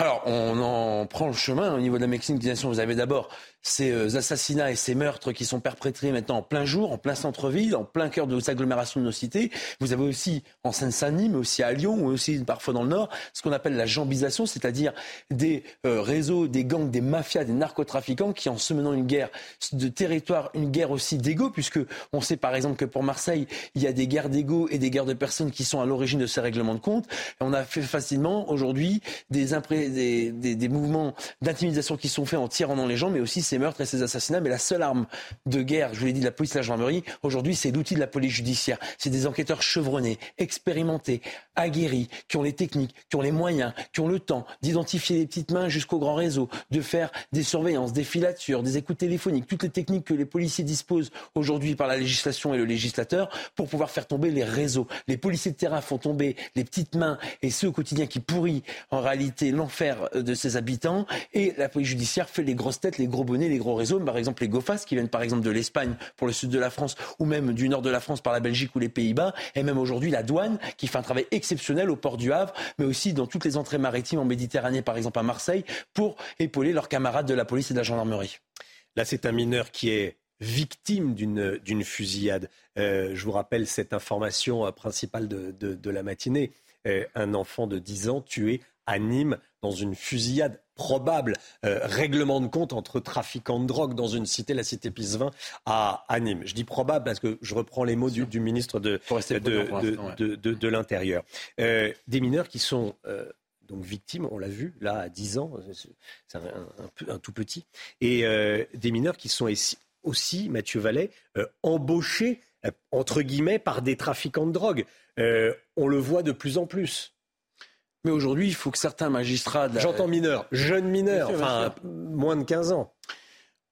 Alors, on en prend le chemin au niveau de la mexicanisation. Vous avez d'abord ces euh, assassinats et ces meurtres qui sont perpétrés maintenant en plein jour, en plein centre-ville, en plein cœur de nos agglomérations de nos cités. Vous avez aussi en Seine-Saint-Denis, mais aussi à Lyon, ou aussi parfois dans le Nord, ce qu'on appelle la jambisation, c'est-à-dire des euh, réseaux, des gangs, des mafias, des narcotrafiquants qui, en se menant une guerre de territoire, une guerre aussi d'ego, puisque on sait par exemple que pour Marseille, il y a des guerres d'ego et des guerres de personnes qui sont à l'origine de ces règlements de compte. on a fait facilement aujourd'hui des, des mouvements d'intimidation qui sont faits en tirant dans les gens, mais aussi ces meurtres et ces assassinats. Mais la seule arme de guerre, je vous l'ai dit, de la police et de la gendarmerie, aujourd'hui, c'est l'outil de la police judiciaire. C'est des enquêteurs chevronnés, expérimentés, aguerris, qui ont les techniques, qui ont les moyens, qui ont le temps d'identifier les petites mains jusqu'au grand réseau, de faire des surveillances, des filatures, des écoutes téléphoniques, toutes les techniques que les policiers disposent aujourd'hui par la législation et le législateur pour pouvoir faire tomber les réseaux. Les policiers de terrain font tomber les petites mains et ceux au quotidien qui pourrissent en réalité l'enfer de ses habitants et la police judiciaire fait les grosses têtes, les gros bonnets, les gros réseaux, par exemple les GOFAS qui viennent par exemple de l'Espagne pour le sud de la France ou même du nord de la France par la Belgique ou les Pays-Bas et même aujourd'hui la douane qui fait un travail exceptionnel au port du Havre mais aussi dans toutes les entrées maritimes en Méditerranée par exemple à Marseille pour épauler leurs camarades de la police et de la gendarmerie. Là c'est un mineur qui est victime d'une fusillade. Euh, je vous rappelle cette information euh, principale de, de, la matinée. Euh, un enfant de 10 ans tué à Nîmes dans une fusillade probable, euh, règlement de compte entre trafiquants de drogue dans une cité, la cité Pisevin, à, à Nîmes. Je dis probable parce que je reprends les mots du, du, ministre de, de, de, de l'Intérieur. Euh, des mineurs qui sont euh, donc victimes, on l'a vu, là, à 10 ans, c'est un, un, un, tout petit, et des mineurs qui sont aussi, Mathieu Vallet, embauchés, entre guillemets, par des trafiquants de drogue. on le voit de plus en plus. Mais aujourd'hui, il faut que certains magistrats... J'entends mineurs, jeunes mineurs, enfin moins de 15 ans.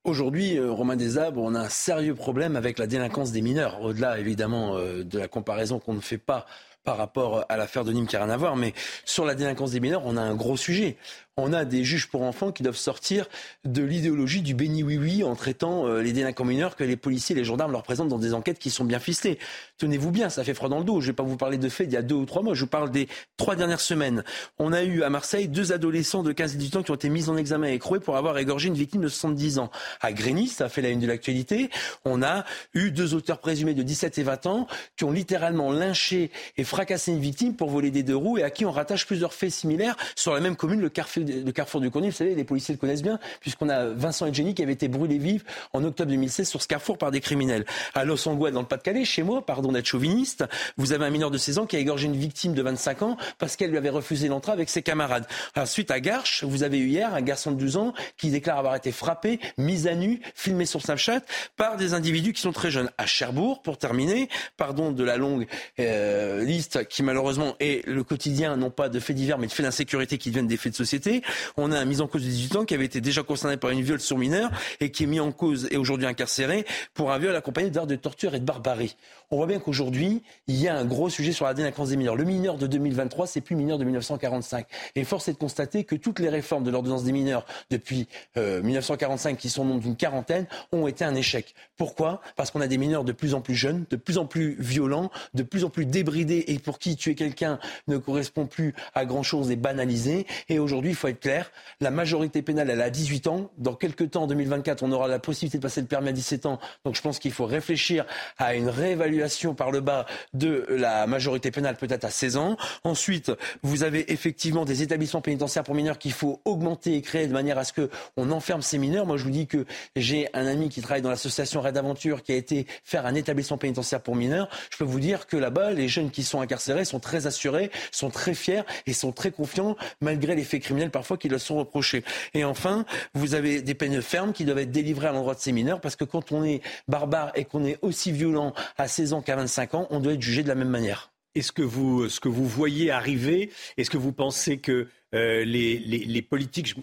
Aujourd'hui, euh, Romain Desabres, on a un sérieux problème avec la délinquance des mineurs. Au-delà, évidemment, euh, de la comparaison qu'on ne fait pas par rapport à l'affaire de Nîmes qui n'a rien à voir, mais sur la délinquance des mineurs, on a un gros sujet on a des juges pour enfants qui doivent sortir de l'idéologie du béni oui-oui en traitant euh, les délinquants mineurs que les policiers et les gendarmes leur présentent dans des enquêtes qui sont bien ficelées. Tenez-vous bien, ça fait froid dans le dos. Je ne vais pas vous parler de faits d'il y a deux ou trois mois, je vous parle des trois dernières semaines. On a eu à Marseille deux adolescents de 15 et 18 ans qui ont été mis en examen et écroués pour avoir égorgé une victime de 70 ans. À Grigny, ça fait la une de l'actualité, on a eu deux auteurs présumés de 17 et 20 ans qui ont littéralement lynché et fracassé une victime pour voler des deux roues et à qui on rattache plusieurs faits similaires sur la même commune, le Carrefour le carrefour du Cornier, vous savez, les policiers le connaissent bien, puisqu'on a Vincent Edgeni qui avait été brûlé vif en octobre 2016 sur ce carrefour par des criminels. À Los Angeles, dans le Pas-de-Calais, chez moi, pardon d'être chauviniste, vous avez un mineur de 16 ans qui a égorgé une victime de 25 ans parce qu'elle lui avait refusé l'entrée avec ses camarades. Ensuite, à Garches, vous avez eu hier un garçon de 12 ans qui déclare avoir été frappé, mis à nu, filmé sur Snapchat par des individus qui sont très jeunes. À Cherbourg, pour terminer, pardon de la longue euh, liste qui malheureusement est le quotidien, non pas de faits divers, mais de faits d'insécurité qui deviennent des faits de société. On a un mis en cause de 18 ans qui avait été déjà concerné par une viol sur mineur et qui est mis en cause et aujourd'hui incarcéré pour un viol accompagné d'actes de torture et de barbarie. On voit bien qu'aujourd'hui, il y a un gros sujet sur la délinquance des mineurs. Le mineur de 2023, c'est plus mineur de 1945. Et force est de constater que toutes les réformes de l'ordonnance des mineurs depuis 1945, euh, qui sont nombre d'une quarantaine, ont été un échec. Pourquoi? Parce qu'on a des mineurs de plus en plus jeunes, de plus en plus violents, de plus en plus débridés et pour qui tuer quelqu'un ne correspond plus à grand-chose et banalisé. Et aujourd'hui, faut être clair, la majorité pénale, elle a 18 ans. Dans quelques temps, en 2024, on aura la possibilité de passer le permis à 17 ans. Donc je pense qu'il faut réfléchir à une réévaluation par le bas de la majorité pénale, peut-être à 16 ans. Ensuite, vous avez effectivement des établissements pénitentiaires pour mineurs qu'il faut augmenter et créer de manière à ce qu'on enferme ces mineurs. Moi, je vous dis que j'ai un ami qui travaille dans l'association Red Aventure qui a été faire un établissement pénitentiaire pour mineurs. Je peux vous dire que là-bas, les jeunes qui sont incarcérés sont très assurés, sont très fiers et sont très confiants malgré les faits criminels parfois qui leur sont reprochés. Et enfin, vous avez des peines fermes qui doivent être délivrées à l'endroit de ces mineurs parce que quand on est barbare et qu'on est aussi violent à 16 ans qu'à 25 ans, on doit être jugé de la même manière. Est-ce que vous, ce que vous voyez arriver, est-ce que vous pensez que euh, les, les, politiques,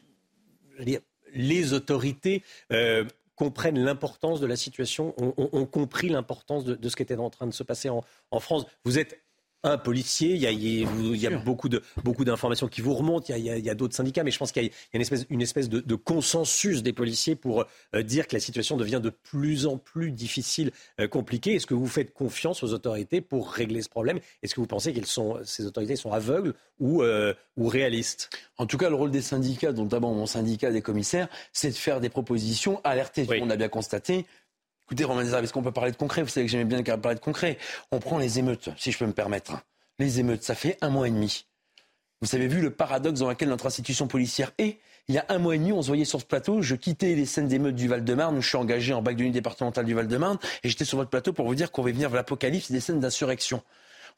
les autorités euh, comprennent l'importance de la situation, ont, compris l'importance de, de, ce qui était en train de se passer en, en France? Vous êtes un policier, il y a, il y a beaucoup, de, beaucoup d'informations qui vous remontent, il y a, il y a d'autres syndicats, mais je pense qu'il y a une espèce, une espèce de, de consensus des policiers pour euh, dire que la situation devient de plus en plus difficile, euh, compliquée. Est-ce que vous faites confiance aux autorités pour régler ce problème? Est-ce que vous pensez que ces autorités sont aveugles ou, euh, ou réalistes? En tout cas, le rôle des syndicats, d'abord mon syndicat des commissaires, c'est de faire des propositions, alerter. On a bien constaté Écoutez, Romain est-ce qu'on peut parler de concret? Vous savez que j'aimais bien parler de concret. On prend les émeutes, si je peux me permettre. Les émeutes, ça fait un mois et demi. Vous avez vu le paradoxe dans lequel notre institution policière est? Il y a un mois et demi, on se voyait sur ce plateau. Je quittais les scènes d'émeutes du Val-de-Marne, je suis engagé en bac de nuit départementale du Val-de-Marne, et j'étais sur votre plateau pour vous dire qu'on va venir vers l'apocalypse des scènes d'insurrection.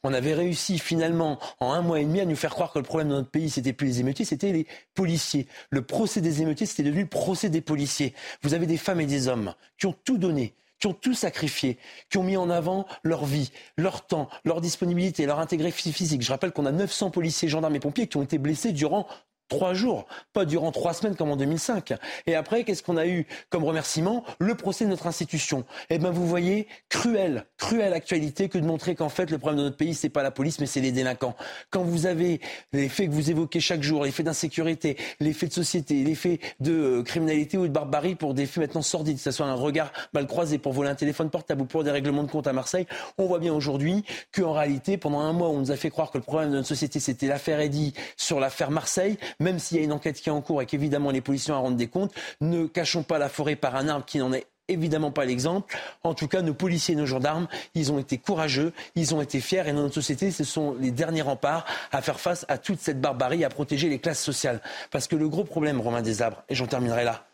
On avait réussi finalement en un mois et demi à nous faire croire que le problème de notre pays, c'était plus les émeutiers, c'était les policiers. Le procès des émeutiers, c'était devenu le procès des policiers. Vous avez des femmes et des hommes qui ont tout donné, qui ont tout sacrifié, qui ont mis en avant leur vie, leur temps, leur disponibilité, leur intégrité physique. Je rappelle qu'on a 900 policiers, gendarmes et pompiers qui ont été blessés durant trois jours, pas durant trois semaines comme en 2005. Et après, qu'est-ce qu'on a eu comme remerciement? Le procès de notre institution. Eh bien, vous voyez, cruelle, cruelle actualité que de montrer qu'en fait, le problème de notre pays, c'est pas la police, mais c'est les délinquants. Quand vous avez les faits que vous évoquez chaque jour, les faits d'insécurité, les faits de société, les faits de euh, criminalité ou de barbarie pour des faits maintenant sordides, que ce soit un regard mal croisé pour voler un téléphone portable ou pour des règlements de compte à Marseille, on voit bien aujourd'hui qu'en réalité, pendant un mois, on nous a fait croire que le problème de notre société, c'était l'affaire Eddy sur l'affaire Marseille même s'il y a une enquête qui est en cours et qu'évidemment les policiers en rendent des comptes, ne cachons pas la forêt par un arbre qui n'en est évidemment pas l'exemple. En tout cas, nos policiers et nos gendarmes, ils ont été courageux, ils ont été fiers et dans notre société, ce sont les derniers remparts à faire face à toute cette barbarie, à protéger les classes sociales. Parce que le gros problème, Romain Desabres, et j'en terminerai là,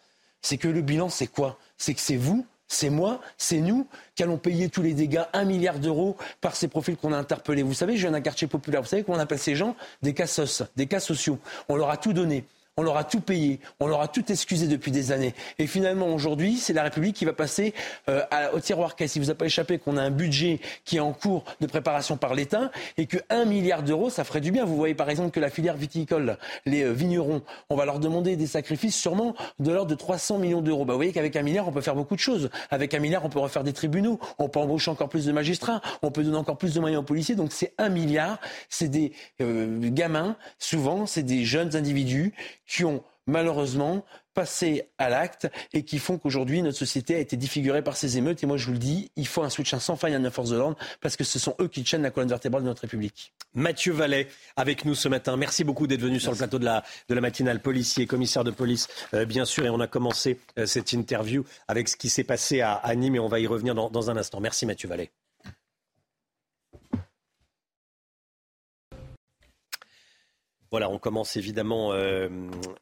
c'est que le bilan, c'est quoi? C'est que c'est vous c'est moi, c'est nous qui allons payer tous les dégâts, un milliard d'euros par ces profils qu'on a interpellés. Vous savez, je viens d'un quartier populaire. Vous savez qu'on appelle ces gens? Des cassos, des cas sociaux. On leur a tout donné on leur a tout payé, on leur a tout excusé depuis des années. Et finalement, aujourd'hui, c'est la République qui va passer euh, au tiroir caisse. Il vous a pas échappé qu'on a un budget qui est en cours de préparation par l'État et que 1 milliard d'euros, ça ferait du bien. Vous voyez par exemple que la filière viticole, les euh, vignerons, on va leur demander des sacrifices sûrement de l'ordre de 300 millions d'euros. Bah, vous voyez qu'avec un milliard, on peut faire beaucoup de choses. Avec un milliard, on peut refaire des tribunaux, on peut embaucher encore plus de magistrats, on peut donner encore plus de moyens aux policiers. Donc c'est un milliard, c'est des euh, gamins, souvent, c'est des jeunes individus qui ont malheureusement passé à l'acte et qui font qu'aujourd'hui notre société a été défigurée par ces émeutes. Et moi je vous le dis, il faut un soutien sans faille à nos forces de l'ordre parce que ce sont eux qui tiennent la colonne vertébrale de notre République. Mathieu Vallet avec nous ce matin. Merci beaucoup d'être venu sur le plateau de la, de la matinale. Policier, commissaire de police, euh, bien sûr. Et on a commencé euh, cette interview avec ce qui s'est passé à, Nîmes et on va y revenir dans, dans un instant. Merci Mathieu Vallet. Voilà, on commence évidemment euh,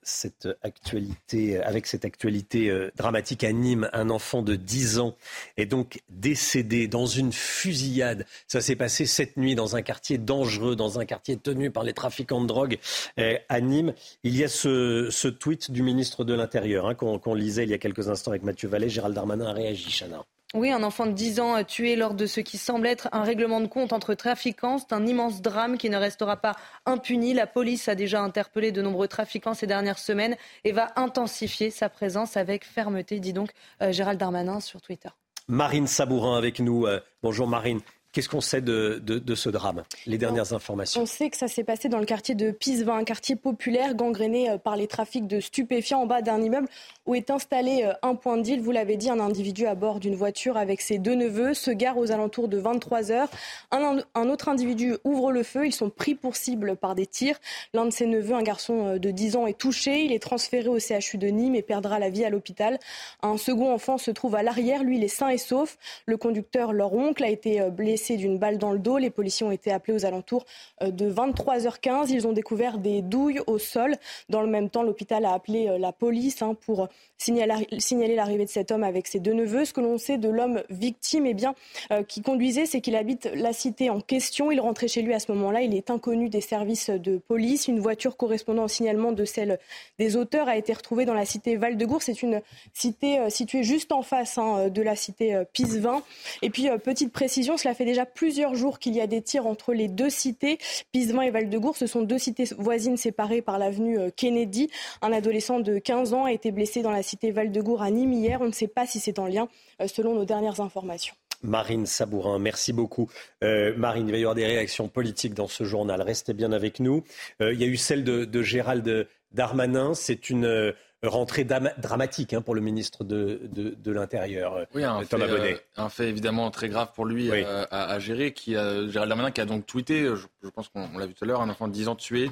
cette actualité avec cette actualité euh, dramatique à Nîmes. Un enfant de 10 ans est donc décédé dans une fusillade. Ça s'est passé cette nuit dans un quartier dangereux, dans un quartier tenu par les trafiquants de drogue euh, à Nîmes. Il y a ce, tweet du ministre de l'Intérieur hein, qu'on lisait il y a quelques instants avec Mathieu Vallée. Gérald Darmanin a réagi, Chana. Oui, un enfant de 10 ans tué lors de ce qui semble être un règlement de compte entre trafiquants. C'est un immense drame qui ne restera pas impuni. La police a déjà interpellé de nombreux trafiquants ces dernières semaines et va intensifier sa présence avec fermeté, dit donc euh, Gérald Darmanin sur Twitter. Marine Sabourin avec nous. Euh, bonjour Marine. Qu'est-ce qu'on sait de, ce drame Les dernières informations. On sait que ça s'est passé dans le quartier de Pisevin, un quartier populaire gangréné euh, par les trafics de stupéfiants en bas d'un immeuble où est installé euh, un point de deal. Vous l'avez dit, un individu à bord d'une voiture avec ses deux neveux se gare aux alentours de 23 heures. Un, autre individu ouvre le feu. Ils sont pris pour cible par des tirs. L'un de ses neveux, un garçon euh, de 10 ans, est touché. Il est transféré au CHU de Nîmes et perdra la vie à l'hôpital. Un second enfant se trouve à l'arrière. Lui, il est sain et sauf. Le conducteur, leur oncle, a été blessé d'une balle dans le dos. Les policiers ont été appelés aux alentours euh, de 23h15. Ils ont découvert des douilles au sol. Dans le même temps, l'hôpital a appelé euh, la police hein, pour signaler l'arrivée de cet homme avec ses deux neveux. Ce que l'on sait de l'homme victime, eh bien, euh, qui conduisait, c'est qu'il habite la cité en question. Il rentrait chez lui à ce moment-là. Il est inconnu des services de police. Une voiture correspondant au signalement de celle des auteurs a été retrouvée dans la cité Val-de-Gour. C'est une cité située juste en face hein, de la cité Pisevin. Et puis, petite précision, cela fait déjà plusieurs jours qu'il y a des tirs entre les deux cités, Pisevin et Val-de-Gour. Ce sont deux cités voisines séparées par l'avenue euh, Kennedy. Un adolescent de 15 ans a été blessé dans la cité Val-de-Gour à Nîmes hier. On ne sait pas si c'est en lien euh, selon nos dernières informations. Marine Sabourin, merci beaucoup. Euh, Marine, il va y avoir des réactions politiques dans ce journal. Restez bien avec nous. il y a eu celle de, de Gérald Darmanin. C'est une rentrée dramatique hein, pour le ministre de, l'Intérieur, oui, un Thomas fait, Bonnet. Euh, un fait évidemment très grave pour lui euh, à, gérer, qui a, Gérald Darmanin qui a donc tweeté, je, pense qu'on l'a vu tout à l'heure, un enfant de 10 ans tué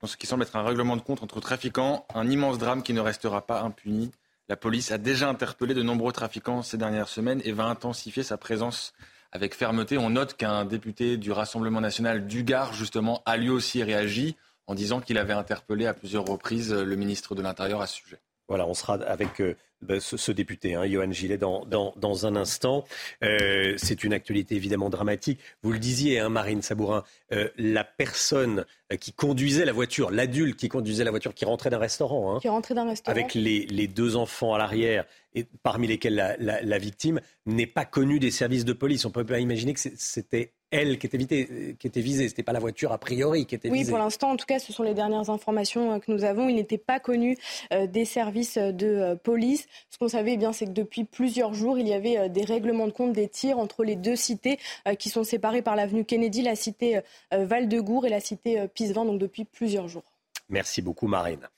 dans ce qui semble être un règlement de compte entre trafiquants, un immense drame qui ne restera pas impuni. La police a déjà interpellé de nombreux trafiquants ces dernières semaines et va intensifier sa présence avec fermeté. On note qu'un député du Rassemblement national du Gard, justement, a lui aussi réagi en disant qu'il avait interpellé à plusieurs reprises le ministre de l'Intérieur à ce sujet. Voilà, on sera avec euh, ben, ce, député, hein, Johan Gillet, dans, dans, un instant. Euh, c'est une actualité évidemment dramatique. Vous le disiez, hein, Marine Sabourin, euh, la personne qui conduisait la voiture, l'adulte qui conduisait la voiture, qui rentrait d'un restaurant, hein, qui rentrait d'un restaurant, avec les, deux enfants à l'arrière, et parmi lesquels la, la victime, n'est pas connue des services de police. On ne peut pas imaginer que c'était elle qui était, qui était visée. Ce n'était pas la voiture a priori qui était visée. Oui, pour l'instant, en tout cas, ce sont les dernières informations euh, que nous avons. Il n'était pas connu euh, des services de euh, police. Ce qu'on savait, eh bien, c'est que depuis plusieurs jours, il y avait des règlements de compte, des tirs entre les deux cités qui sont séparées par l'avenue Kennedy, la cité Val-de-Gour et la cité Pisevin, donc depuis plusieurs jours. Merci beaucoup, Marine.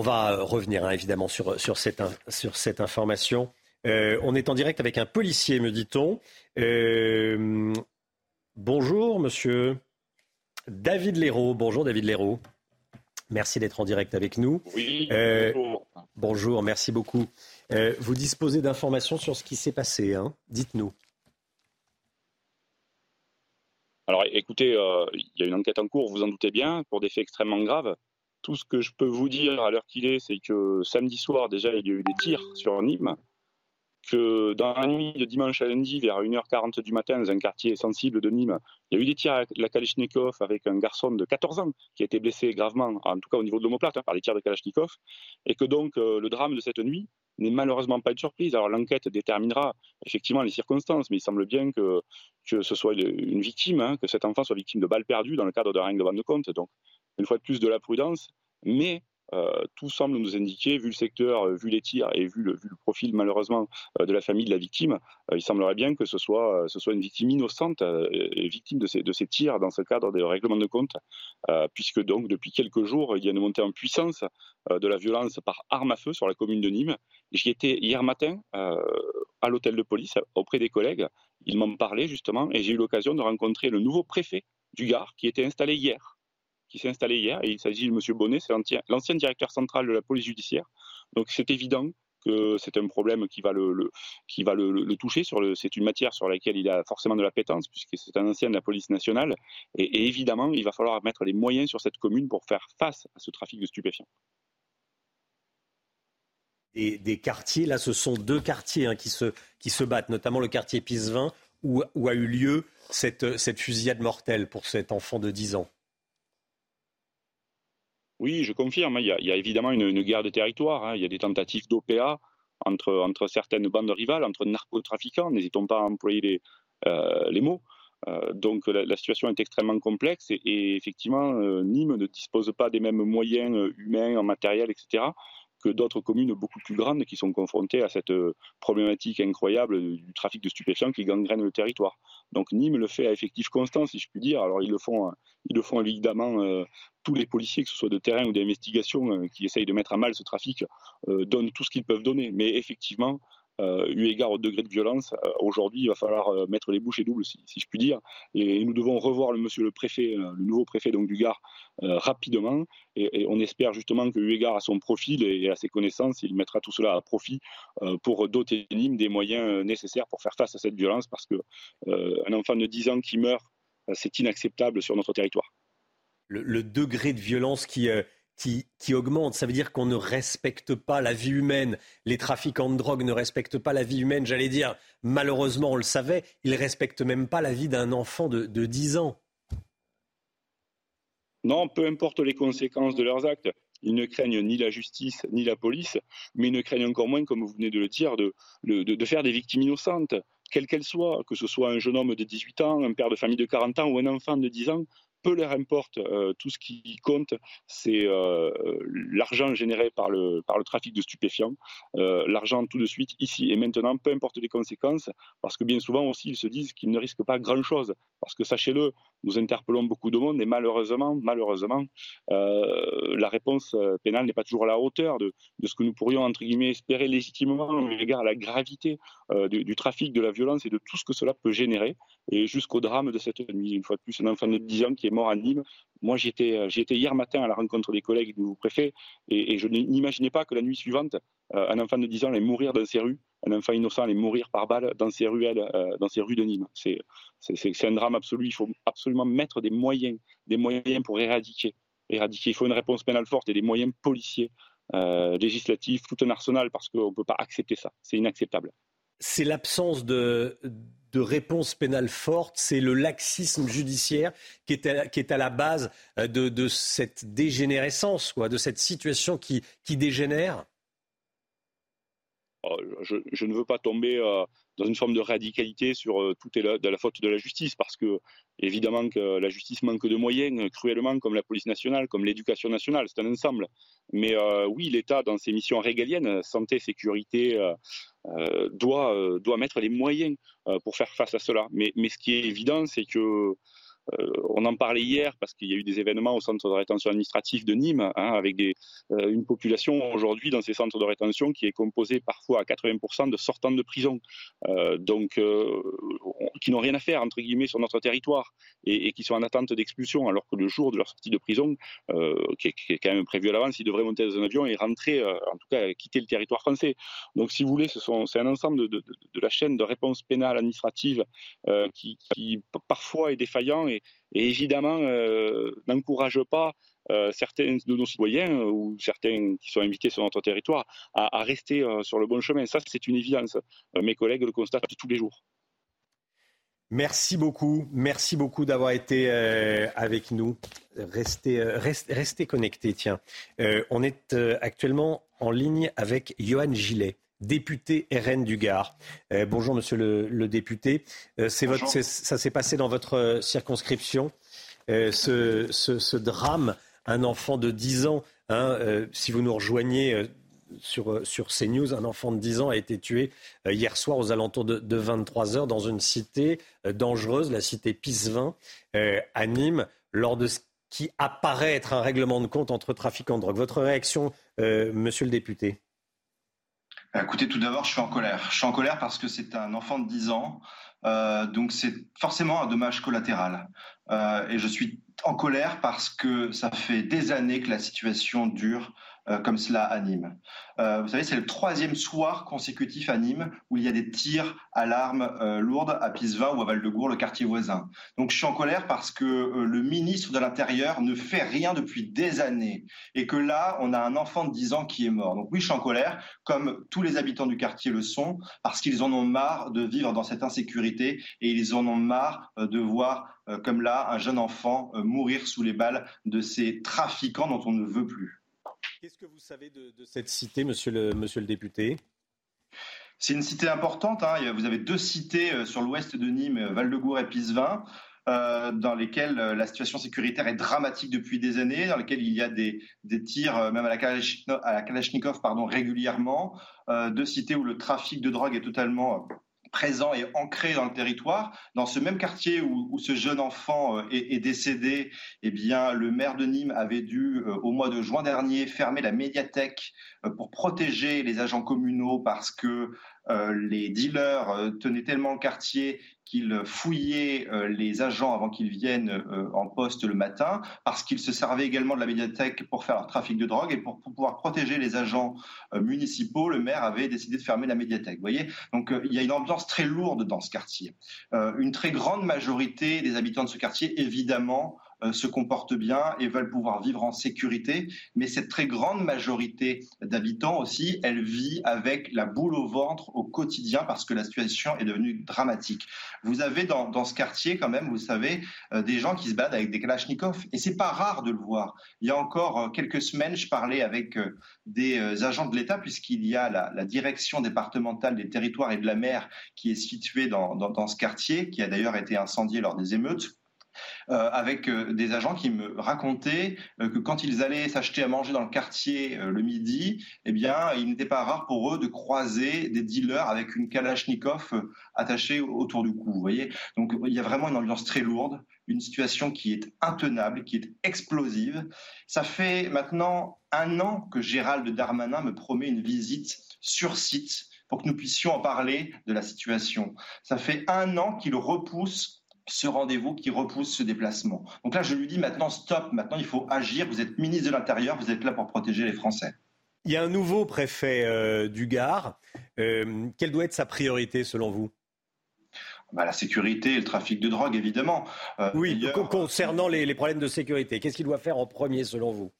On va revenir hein, évidemment sur, sur, cette, sur cette information. on est en direct avec un policier, me dit-on. Bonjour, monsieur David Léraud. Bonjour, David Léraud. Merci d'être en direct avec nous. Oui, euh, bonjour. Bonjour, merci beaucoup. Euh, vous disposez d'informations sur ce qui s'est passé, hein dites-nous. Alors écoutez, euh, il y a une enquête en cours, vous en doutez bien, pour des faits extrêmement graves. Tout ce que je peux vous dire à l'heure qu'il est, c'est que samedi soir, déjà, il y a eu des tirs sur Nîmes que dans la nuit de dimanche à lundi, vers 1h40 du matin, dans un quartier sensible de Nîmes, il y a eu des tirs à la Kalachnikov avec un garçon de 14 ans qui a été blessé gravement, en tout cas au niveau de l'omoplate, hein, par les tirs de Kalachnikov, et que donc euh, le drame de cette nuit n'est malheureusement pas une surprise. Alors l'enquête déterminera effectivement les circonstances, mais il semble bien que, que ce soit une victime, hein, que cet enfant soit victime de balles perdues dans le cadre d'un règlement de compte. Donc, une fois de plus, de la prudence, mais euh, tout semble nous indiquer, vu le secteur, euh, vu les tirs et vu le, profil malheureusement euh, de la famille de la victime, il semblerait bien que ce soit, une victime innocente victime de ces, de ces tirs dans ce cadre des règlements de compte, puisque donc depuis quelques jours, il y a une montée en puissance de la violence par arme à feu sur la commune de Nîmes. J'y étais hier matin à l'hôtel de police auprès des collègues. Ils m'en parlaient justement et j'ai eu l'occasion de rencontrer le nouveau préfet du Gard qui était installé hier qui s'est installé hier. Et il s'agit de M. Bonnet, c'est l'ancien directeur central de la police judiciaire. Donc c'est évident que c'est un problème qui va le, toucher. C'est une matière sur laquelle il a forcément de la pétence, puisque c'est un ancien de la police nationale. Et, évidemment, il va falloir mettre les moyens sur cette commune pour faire face à ce trafic de stupéfiants. Des, des quartiers, là, ce sont deux quartiers hein, qui, se, qui se battent, notamment le quartier Pisevin, où, où a eu lieu cette, cette fusillade mortelle pour cet enfant de 10 ans. Oui, je confirme. Il y a, évidemment une, guerre de territoire. Hein. Il y a des tentatives d'OPA entre, certaines bandes rivales, entre narcotrafiquants. N'hésitons pas à employer les, euh, mots. Euh, donc la, situation est extrêmement complexe et, effectivement, euh, Nîmes ne dispose pas des mêmes moyens humains, en matériel, etc que d'autres communes beaucoup plus grandes qui sont confrontées à cette euh, problématique incroyable du trafic de stupéfiants qui gangrène le territoire. Donc Nîmes le fait à effectif constant, si je puis dire. Alors ils le font, euh, ils le font évidemment euh, tous les policiers, que ce soit de terrain ou d'investigation, qui essayent de mettre à mal ce trafic, donnent tout ce qu'ils peuvent donner. Mais effectivement, euh, eu égard au degré de violence, euh, aujourd'hui, il va falloir euh, mettre les bouchées doubles, si, je puis dire. Et, nous devons revoir le monsieur le préfet, le nouveau préfet donc, du Gard, rapidement. Et, on espère justement que, eu égard à son profil et, à ses connaissances, il mettra tout cela à profit pour doter Nîmes des moyens nécessaires pour faire face à cette violence, parce qu'un enfant de 10 ans qui meurt, c'est inacceptable sur notre territoire. Le, degré de violence qui qui, augmente. Ça veut dire qu'on ne respecte pas la vie humaine. Les trafiquants de drogue ne respectent pas la vie humaine. J'allais dire, malheureusement, on le savait, ils ne respectent même pas la vie d'un enfant de, de 10 ans. Non, peu importe les conséquences de leurs actes. Ils ne craignent ni la justice ni la police, mais ils ne craignent encore moins, comme vous venez de le dire, de, de, de faire des victimes innocentes, quelles qu'elles soient, que ce soit un jeune homme de 18 ans, un père de famille de 40 ans ou un enfant de 10 ans peu leur importe. Euh, tout ce qui compte, c'est euh, l'argent généré par le, par le trafic de stupéfiants, euh, l'argent tout de suite, ici et maintenant, peu importe les conséquences, parce que bien souvent aussi, ils se disent qu'ils ne risquent pas grand-chose. Parce que sachez-le, nous interpellons beaucoup de monde et malheureusement, malheureusement, la réponse pénale n'est pas toujours à la hauteur de, ce que nous pourrions, espérer légitimement au regard à la gravité du, du, trafic, de la violence et de tout ce que cela peut générer, et jusqu'au drame de cette nuit. Une fois de plus, un enfant de 10 ans qui est mort à Nîmes. Moi, euh, j'étais hier matin à la rencontre des collègues du préfet et, je n'imaginais pas que la nuit suivante, euh, un enfant de 10 ans allait mourir dans ces rues, un enfant innocent allait mourir par balle dans ces ruelles, euh, dans ces rues de Nîmes. C'est un drame absolu. Il faut absolument mettre des moyens, des moyens pour éradiquer. Il faut une réponse pénale forte et des moyens policiers, législatifs, tout un arsenal parce qu'on ne peut pas accepter ça. C'est inacceptable. C'est l'absence de réponse pénale forte, c'est le laxisme judiciaire qui est à, la base euh, de, cette dégénérescence, de cette situation qui dégénère oh, je, ne veux pas tomber euh, dans une forme de radicalité sur euh, tout est de la faute de la justice, parce que évidemment que la justice manque de moyens cruellement, comme la police nationale, comme l'éducation nationale, c'est un ensemble. Mais oui, l'État, dans ses missions régaliennes, santé, sécurité, euh, doit, euh, doit mettre les moyens euh, pour faire face à cela. Mais, ce qui est évident, c'est que euh, on en parlait hier parce qu'il y a eu des événements au centre de rétention administrative de Nîmes, hein, avec euh, une population aujourd'hui dans ces centres de rétention qui est composée parfois à 80% de sortants de prison, euh, donc qui n'ont rien à faire entre guillemets sur notre territoire et, qui sont en attente d'expulsion, alors que le jour de leur sortie de prison, qui est, quand même prévu à l'avance, ils devraient monter dans un avion et rentrer, en tout cas quitter le territoire français. Donc, si vous voulez, c'est un ensemble de, la chaîne de réponse pénale administrative qui, qui parfois est défaillant et, et évidemment euh, n'encourage pas euh, certains de nos citoyens euh, ou certains qui sont invités sur notre territoire à, rester sur le bon chemin. Ça, c'est une évidence. mes collègues le constatent tous les jours. Merci beaucoup, merci beaucoup d'avoir été avec nous. Restez, restez, connectés. Tiens, on est actuellement en ligne avec Johan Gillet député RN du Gard. Euh, bonjour, monsieur le, député. Euh, votre, ça s'est passé dans votre euh, circonscription. Ce, drame, un enfant de 10 ans, hein, si vous nous rejoignez sur, sur CNews, un enfant de 10 ans a été tué hier soir aux alentours de, 23 heures dans une cité dangereuse, la cité Pisevin, à Nîmes, lors de ce qui apparaît être un règlement de compte entre trafiquants de drogue. Votre réaction, monsieur le député? Écoutez, tout d'abord, je suis en colère. Je suis en colère parce que c'est un enfant de 10 ans, euh, donc c'est forcément un dommage collatéral. Euh, et je suis en colère parce que ça fait des années que la situation dure comme cela à Nîmes. vous savez, c'est le troisième soir consécutif à Nîmes où il y a des tirs à l'arme lourde à Pisevin ou à Val-de-Gour, le quartier voisin. Donc je suis en colère parce que le ministre de l'Intérieur ne fait rien depuis des années et que là, on a un enfant de 10 ans qui est mort. Donc oui, je suis en colère, comme tous les habitants du quartier le sont, parce qu'ils en ont marre de vivre dans cette insécurité et ils en ont marre de voir euh, comme là un jeune enfant euh, mourir sous les balles de ces trafiquants dont on ne veut plus. Qu'est-ce que vous savez de, cette cité, monsieur le, député? C'est une cité importante. Hein. Vous avez deux cités euh, sur l'ouest de Nîmes, Val-de-Gour et Pisevin. dans lesquelles la situation sécuritaire est dramatique depuis des années, dans lesquelles il y a des, tirs, même à la, Kalachnikov pardon, régulièrement, deux cités où le trafic de drogue est totalement présent et ancré dans le territoire. Dans ce même quartier où, ce jeune enfant euh, est, décédé, eh bien, le maire de Nîmes avait dû, euh, au mois de juin dernier, fermer la médiathèque euh, pour protéger les agents communaux parce que les dealers tenaient tellement le quartier qu'ils fouillaient les agents avant qu'ils viennent en poste le matin, parce qu'ils se servaient également de la médiathèque pour faire leur trafic de drogue et pour, pouvoir protéger les agents municipaux, le maire avait décidé de fermer la médiathèque. Vous voyez Donc il y a une ambiance très lourde dans ce quartier. une très grande majorité des habitants de ce quartier, évidemment, euh, se comportent bien et veulent pouvoir vivre en sécurité. Mais cette très grande majorité d'habitants aussi, elle vit avec la boule au ventre au quotidien parce que la situation est devenue dramatique. Vous avez dans, dans ce quartier quand même, vous savez, euh, des gens qui se battent avec des kalachnikovs et c'est pas rare de le voir. Il y a encore euh, quelques semaines, je parlais avec des agents de l'État puisqu'il y a la, la, direction départementale des territoires et de la mer qui est située dans, dans, dans ce quartier, qui a d'ailleurs été incendié lors des émeutes. Euh, avec euh, des agents qui me racontaient euh, que quand ils allaient s'acheter à manger dans le quartier le midi, eh bien, il n'était pas rare pour eux de croiser des dealers avec une Kalachnikov attachée autour du cou. Vous voyez Donc, il y a vraiment une ambiance très lourde, une situation qui est intenable, qui est explosive. Ça fait maintenant un an que Gérald Darmanin me promet une visite sur site pour que nous puissions en parler de la situation. Ça fait un an qu'il repousse ce rendez-vous qui repousse ce déplacement. Donc là, je lui dis maintenant, stop, maintenant il faut agir, vous êtes ministre de l'Intérieur, vous êtes là pour protéger les Français. Il y a un nouveau préfet euh, du Gard. Euh, quelle doit être sa priorité selon vous? Bah, la sécurité et le trafic de drogue, évidemment. Euh, oui, concernant les, problèmes de sécurité, qu'est-ce qu'il doit faire en premier selon vous?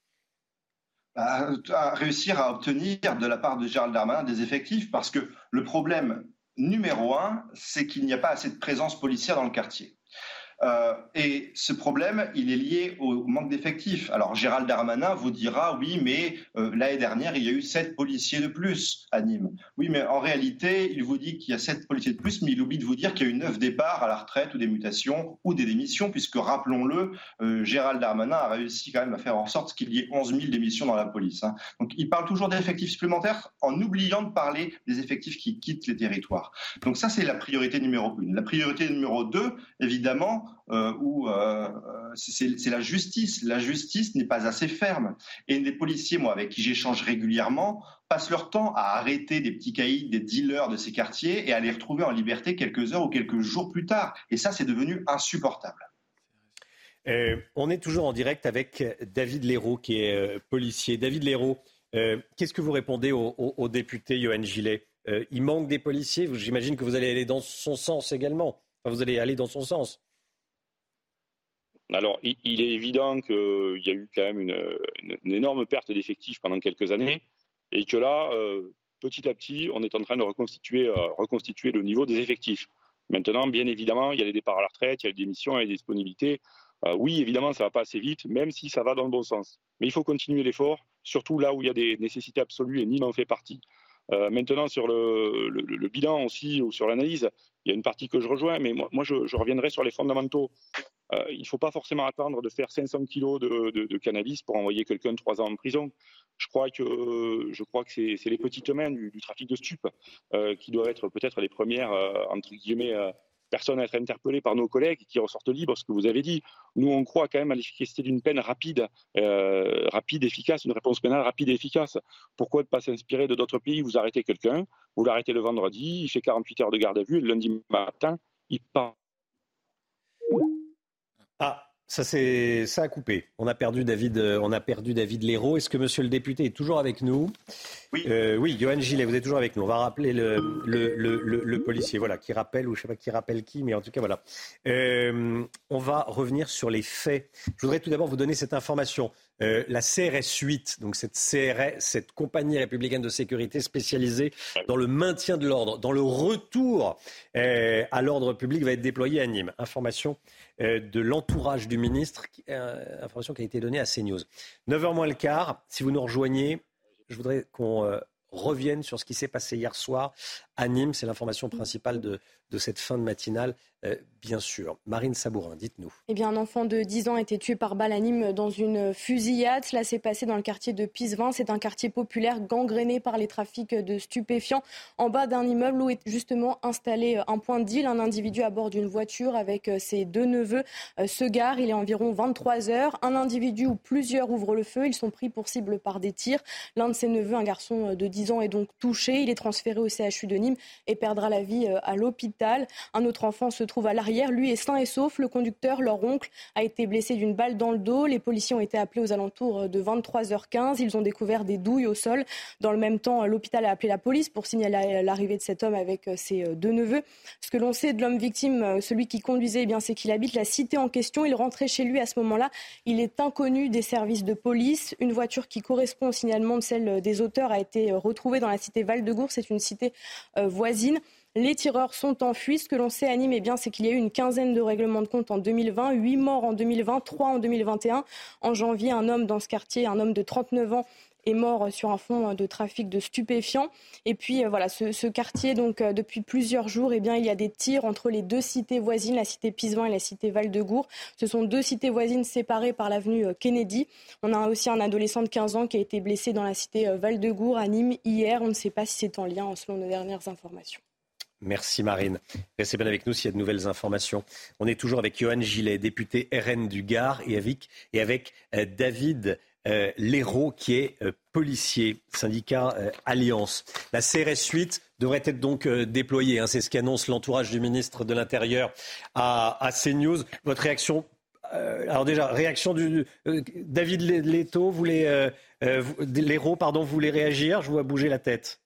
Bah, Réussir à obtenir de la part de Gérald Darmanin des effectifs, parce que le problème numéro un, c'est qu'il n'y a pas assez de présence policière dans le quartier. Euh, et ce problème, il est lié au manque d'effectifs. Alors Gérald Darmanin vous dira oui, mais euh, l'année dernière, il y a eu sept policiers de plus à Nîmes. Oui, mais en réalité, il vous dit qu'il y a sept policiers de plus, mais il oublie de vous dire qu'il y a eu neuf départs à la retraite ou des mutations ou des démissions, puisque rappelons-le, euh, Gérald Darmanin a réussi quand même à faire en sorte qu'il y ait 11 000 démissions dans la police. Hein. Donc il parle toujours d'effectifs supplémentaires en oubliant de parler des effectifs qui quittent les territoires. Donc ça, c'est la priorité numéro une. La priorité numéro deux, évidemment, euh, où euh, c'est la justice. La justice n'est pas assez ferme. Et des policiers, moi, avec qui j'échange régulièrement, passent leur temps à arrêter des petits caïds, des dealers de ces quartiers et à les retrouver en liberté quelques heures ou quelques jours plus tard. Et ça, c'est devenu insupportable. Euh, on est toujours en direct avec David Léraud, qui est policier. David Léraud, qu'est-ce que vous répondez au, député Johan Gillet? Il manque des policiers. J'imagine que vous allez aller dans son sens également. vous allez aller dans son sens. Alors, il, est évident qu'il y a eu quand même une, énorme perte d'effectifs pendant quelques années et que là, euh, petit à petit, on est en train de reconstituer, euh, reconstituer le niveau des effectifs. Maintenant, bien évidemment, il y a les départs à la retraite, il y a les démissions, il y a les disponibilités. Euh, oui, évidemment, ça ne va pas assez vite, même si ça va dans le bon sens. Mais il faut continuer l'effort, surtout là où il y a des nécessités absolues et Nîmes en fait partie. maintenant, sur le, bilan aussi ou sur l'analyse, il y a une partie que je rejoins, mais moi, je, reviendrai sur les fondamentaux. Euh, il ne faut pas forcément attendre de faire 500 kilos de, cannabis pour envoyer quelqu'un trois ans en prison. Je crois que, c'est les petites mains du, trafic de stupes euh, qui doivent être peut-être les premières, euh, personnes à être interpellées par nos collègues qui ressortent libres, ce que vous avez dit. Nous, on croit quand même à l'efficacité d'une peine rapide, rapide, efficace, une réponse pénale rapide et efficace. Pourquoi ne pas s'inspirer de d'autres pays? Vous arrêtez quelqu'un, vous l'arrêtez le vendredi, il fait 48 heures de garde à vue, et le lundi matin, il part Ça, c'est, ça a coupé. On a perdu David, euh, on a perdu David Léraud. Est-ce que monsieur le député est toujours avec nous? Oui. Euh, oui, Johan Gillet, vous êtes toujours avec nous. On va rappeler le, le, le, le, policier, voilà, qui rappelle, ou je sais pas qui rappelle qui, mais en tout cas, voilà. Euh, on va revenir sur les faits. Je voudrais tout d'abord vous donner cette information. Euh, la CRS 8, donc cette CRS, cette compagnie républicaine de sécurité spécialisée dans le maintien de l'ordre, dans le retour euh, à l'ordre public, va être déployée à Nîmes. Information euh, de l'entourage du ministre, information qui a été donnée à CNews. 9h moins le quart, si vous nous rejoignez, je voudrais qu'on revienne sur ce qui s'est passé hier soir à Nîmes. C'est l'information principale de, cette fin de matinale. Euh, bien sûr. Marine Sabourin, dites-nous. Eh bien, un enfant de 10 ans a été tué par balle à Nîmes dans une fusillade. Cela s'est passé dans le quartier de Pisevin. C'est un quartier populaire gangréné par les trafics de stupéfiants. En bas d'un immeuble où est justement installé un point de deal, un individu à bord d'une voiture avec euh, ses deux neveux euh, se gare. Il est environ 23 heures. Un individu ou plusieurs ouvrent le feu. Ils sont pris pour cible par des tirs. L'un de ses neveux, un garçon de 10 ans, est donc touché. Il est transféré au CHU de Nîmes et perdra la vie à l'hôpital. Un autre enfant se trouve à l'arrière. Lui est sain et sauf. Le conducteur, leur oncle, a été blessé d'une balle dans le dos. Les policiers ont été appelés aux alentours de 23h15. Ils ont découvert des douilles au sol. Dans le même temps, l'hôpital a appelé la police pour signaler l'arrivée de cet homme avec euh, ses euh, deux neveux. Ce que l'on sait de l'homme victime, euh, celui qui conduisait, eh c'est qu'il habite la cité en question. Il rentrait chez lui à ce moment-là. Il est inconnu des services de police. Une voiture qui correspond au signalement de celle des auteurs a été retrouvée dans la cité Val-de-Gour. C'est une cité voisine. Les tireurs sont en fuite. Ce que l'on sait à Nîmes, eh bien, c'est qu'il y a eu une quinzaine de règlements de compte en 2020, 8 morts en 2020, 3 en 2021. En janvier, un homme dans ce quartier, un homme de 39 ans, est mort sur un fond de trafic de stupéfiants. Et puis euh, voilà, ce, quartier, donc euh, depuis plusieurs jours, eh bien, il y a des tirs entre les deux cités voisines, la cité Pisevin et la cité Val-de-Gour. Ce sont deux cités voisines séparées par l'avenue euh, Kennedy. On a aussi un adolescent de 15 ans qui a été blessé dans la cité Val-de-Gour à Nîmes hier. On ne sait pas si c'est en lien selon nos dernières informations. Merci Marine. Restez bien avec nous s'il y a de nouvelles informations. On est toujours avec Johan Gillet, député RN du Gard, et avec, David euh, Léraud, qui est euh, policier, syndicat Alliance. La CRS 8 devrait être donc déployée. Hein, c'est ce qu'annonce l'entourage du ministre de l'Intérieur à, CNews. Votre réaction alors déjà, réaction du David Leto, voulez, Léraud, pardon, voulez réagir? Je vous vois bouger la tête.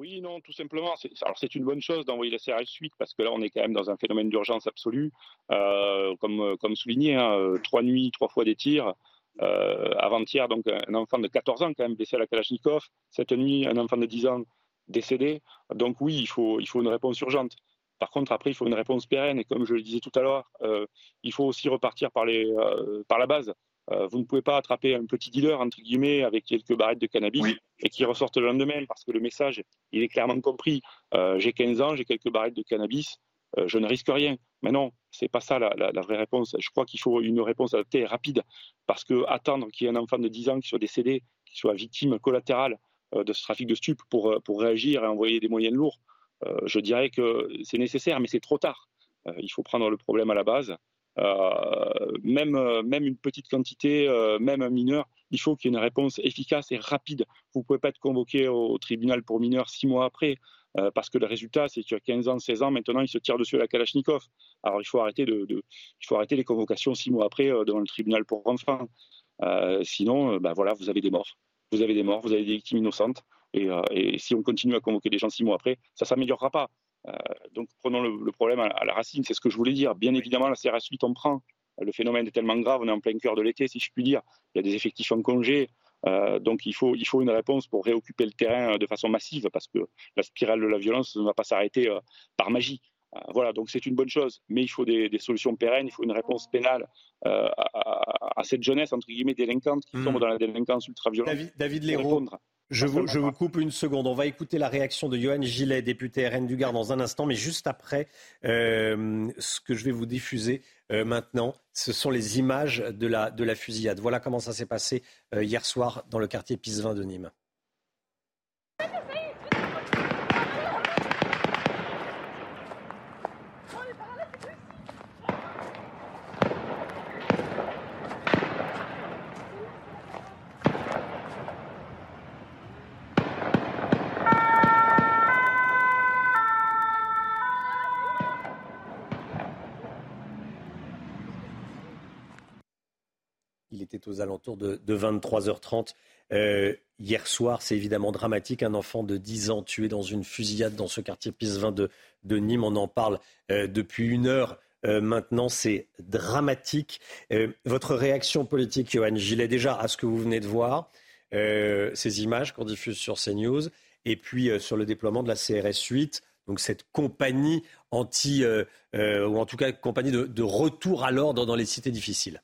Oui, non, tout simplement. Alors, c'est une bonne chose d'envoyer la CRS suite parce que là, on est quand même dans un phénomène d'urgence absolue. Euh, comme, comme souligné, hein, euh, trois nuits, trois fois des tirs. Euh, avant-hier, donc, un enfant de 14 ans, quand même, blessé à la Kalachnikov. Cette nuit, un enfant de 10 ans décédé. Donc, oui, il faut, il faut une réponse urgente. Par contre, après, il faut une réponse pérenne. Et comme je le disais tout à l'heure, il faut aussi repartir par, les, par la base. Euh, vous ne pouvez pas attraper un petit dealer, entre guillemets, avec quelques barrettes de cannabis et qui ressorte le lendemain parce que le message, il est clairement compris. Euh, j'ai 15 ans, j'ai quelques barrettes de cannabis, euh, je ne risque rien. Mais non, c'est pas ça la, vraie réponse. Je crois qu'il faut une réponse adaptée et rapide parce que attendre qu'il y ait un enfant de 10 ans qui soit décédé, qui soit victime collatérale de ce trafic de stupes pour, pour réagir et envoyer des moyens lourds, je dirais que c'est nécessaire, mais c'est trop tard. il faut prendre le problème à la base euh, même, euh, même une petite quantité, euh, même un mineur, il faut qu'il y ait une réponse efficace et rapide. Vous ne pouvez pas être convoqué au, tribunal pour mineur six mois après, parce que le résultat, c'est qu'il y a 15 ans, 16 ans, maintenant, il se tire dessus à la Kalachnikov. Alors, il faut arrêter, de, il faut arrêter les convocations six mois après devant le tribunal pour enfants. sinon, ben voilà, vous avez des morts. Vous avez des morts, vous avez des victimes innocentes. Et, si on continue à convoquer des gens six mois après, ça ne s'améliorera pas. Euh, donc prenons le, problème à, la racine, c'est ce que je voulais dire. Bien évidemment, la CRS 8, on prend. Le phénomène est tellement grave, on est en plein cœur de l'été, si je puis dire. Il y a des effectifs en congé. Euh, donc il faut, il faut une réponse pour réoccuper le terrain de façon massive, parce que la spirale de la violence ne va pas s'arrêter euh, par magie. voilà, donc c'est une bonne chose, mais il faut des, solutions pérennes, il faut une réponse pénale à, cette jeunesse, entre guillemets, délinquante qui tombe mmh. dans la délinquance ultra-violente. David, David je vous, je vous, coupe une seconde. On va écouter la réaction de Johan Gillet, député RN du Gard, dans un instant. Mais juste après, euh, ce que je vais vous diffuser euh, maintenant, ce sont les images de la, de la fusillade. Voilà comment ça s'est passé euh, hier soir dans le quartier Pisevin de Nîmes. Aux alentours de, 23h30 euh, hier soir. C'est évidemment dramatique. Un enfant de 10 ans tué dans une fusillade dans ce quartier Pisevin de, de Nîmes. On en parle euh, depuis une heure. maintenant, c'est dramatique. votre réaction politique, Johan Gillet, déjà à ce que vous venez de voir, ces images qu'on diffuse sur CNews, et puis sur le déploiement de la CRS 8, donc cette compagnie anti, euh, euh, ou en tout cas compagnie de, retour à l'ordre dans les cités difficiles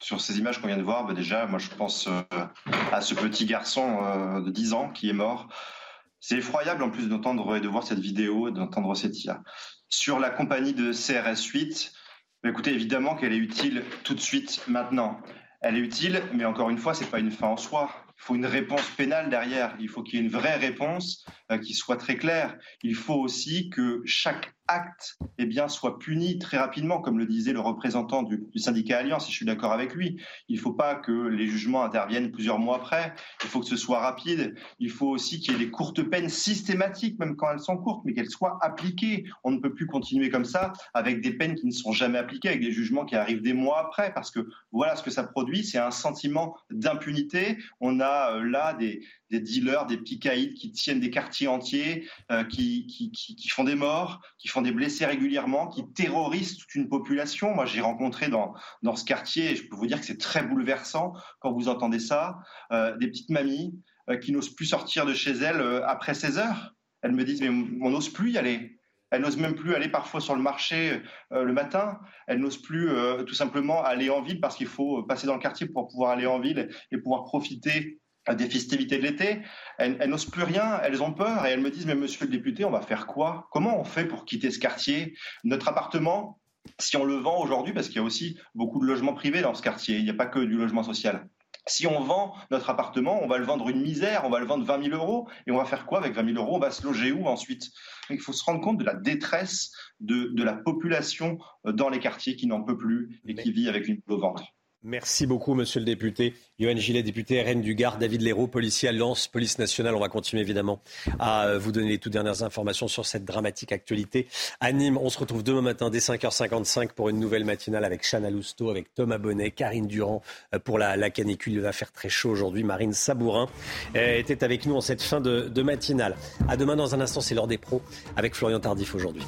sur ces images qu'on vient de voir, bah, déjà, moi je pense euh, à ce petit garçon de 10 ans qui est mort. C'est effroyable en plus d'entendre et de voir cette vidéo, d'entendre ces tirs. Sur la compagnie de CRS 8, bah, écoutez, évidemment qu'elle est utile tout de suite maintenant. Elle est utile, mais encore une fois, ce n'est pas une fin en soi. Il faut une réponse pénale derrière. Il faut qu'il y ait une vraie réponse qui soit très claire. Il faut aussi que chaque acte eh bien, soit puni très rapidement, comme le disait le représentant du, syndicat Alliance, et je suis d'accord avec lui. Il ne faut pas que les jugements interviennent plusieurs mois après, il faut que ce soit rapide, il faut aussi qu'il y ait des courtes peines systématiques, même quand elles sont courtes, mais qu'elles soient appliquées. On ne peut plus continuer comme ça, avec des peines qui ne sont jamais appliquées, avec des jugements qui arrivent des mois après, parce que voilà ce que ça produit, c'est un sentiment d'impunité. On a euh, là des, des dealers, des petits qui tiennent des quartiers entiers, euh, qui, qui, qui, font des morts, qui font des blessés régulièrement, qui terrorisent toute une population. Moi, j'ai rencontré dans, dans ce quartier, et je peux vous dire que c'est très bouleversant quand vous entendez ça, euh, des petites mamies euh, qui n'osent plus sortir de chez elles après 16 heures. Elles me disent, mais on n'ose plus y aller. Elles n'osent même plus aller parfois sur le marché le matin. Elles n'osent plus tout simplement aller en ville parce qu'il faut passer dans le quartier pour pouvoir aller en ville et pouvoir profiter des festivités de l'été, elles, n'osent plus rien, elles ont peur et elles me disent mais monsieur le député, on va faire quoi? Comment on fait pour quitter ce quartier? Notre appartement, si on le vend aujourd'hui, parce qu'il y a aussi beaucoup de logements privés dans ce quartier, il n'y a pas que du logement social. Si on vend notre appartement, on va le vendre une misère, on va le vendre 20 000 euros, et on va faire quoi avec 20 000 euros? On va se loger où ensuite? Il faut se rendre compte de la détresse de, de, la population dans les quartiers qui n'en peut plus et qui vit avec une boule au ventre. Merci beaucoup, monsieur le député. Johan Gillet, député RN du Gard, David Léraud, policier à Lens, police nationale. On va continuer évidemment à euh, vous donner les toutes dernières informations sur cette dramatique actualité. À Nîmes, on se retrouve demain matin dès 5h55 pour une nouvelle matinale avec Chana Lousteau, avec Thomas Bonnet, Karine Durand euh, pour la, canicule. Il va faire très chaud aujourd'hui. Marine Sabourin euh, était avec nous en cette fin de, de matinale. À demain dans un instant, c'est l'heure des pros avec Florian Tardif aujourd'hui.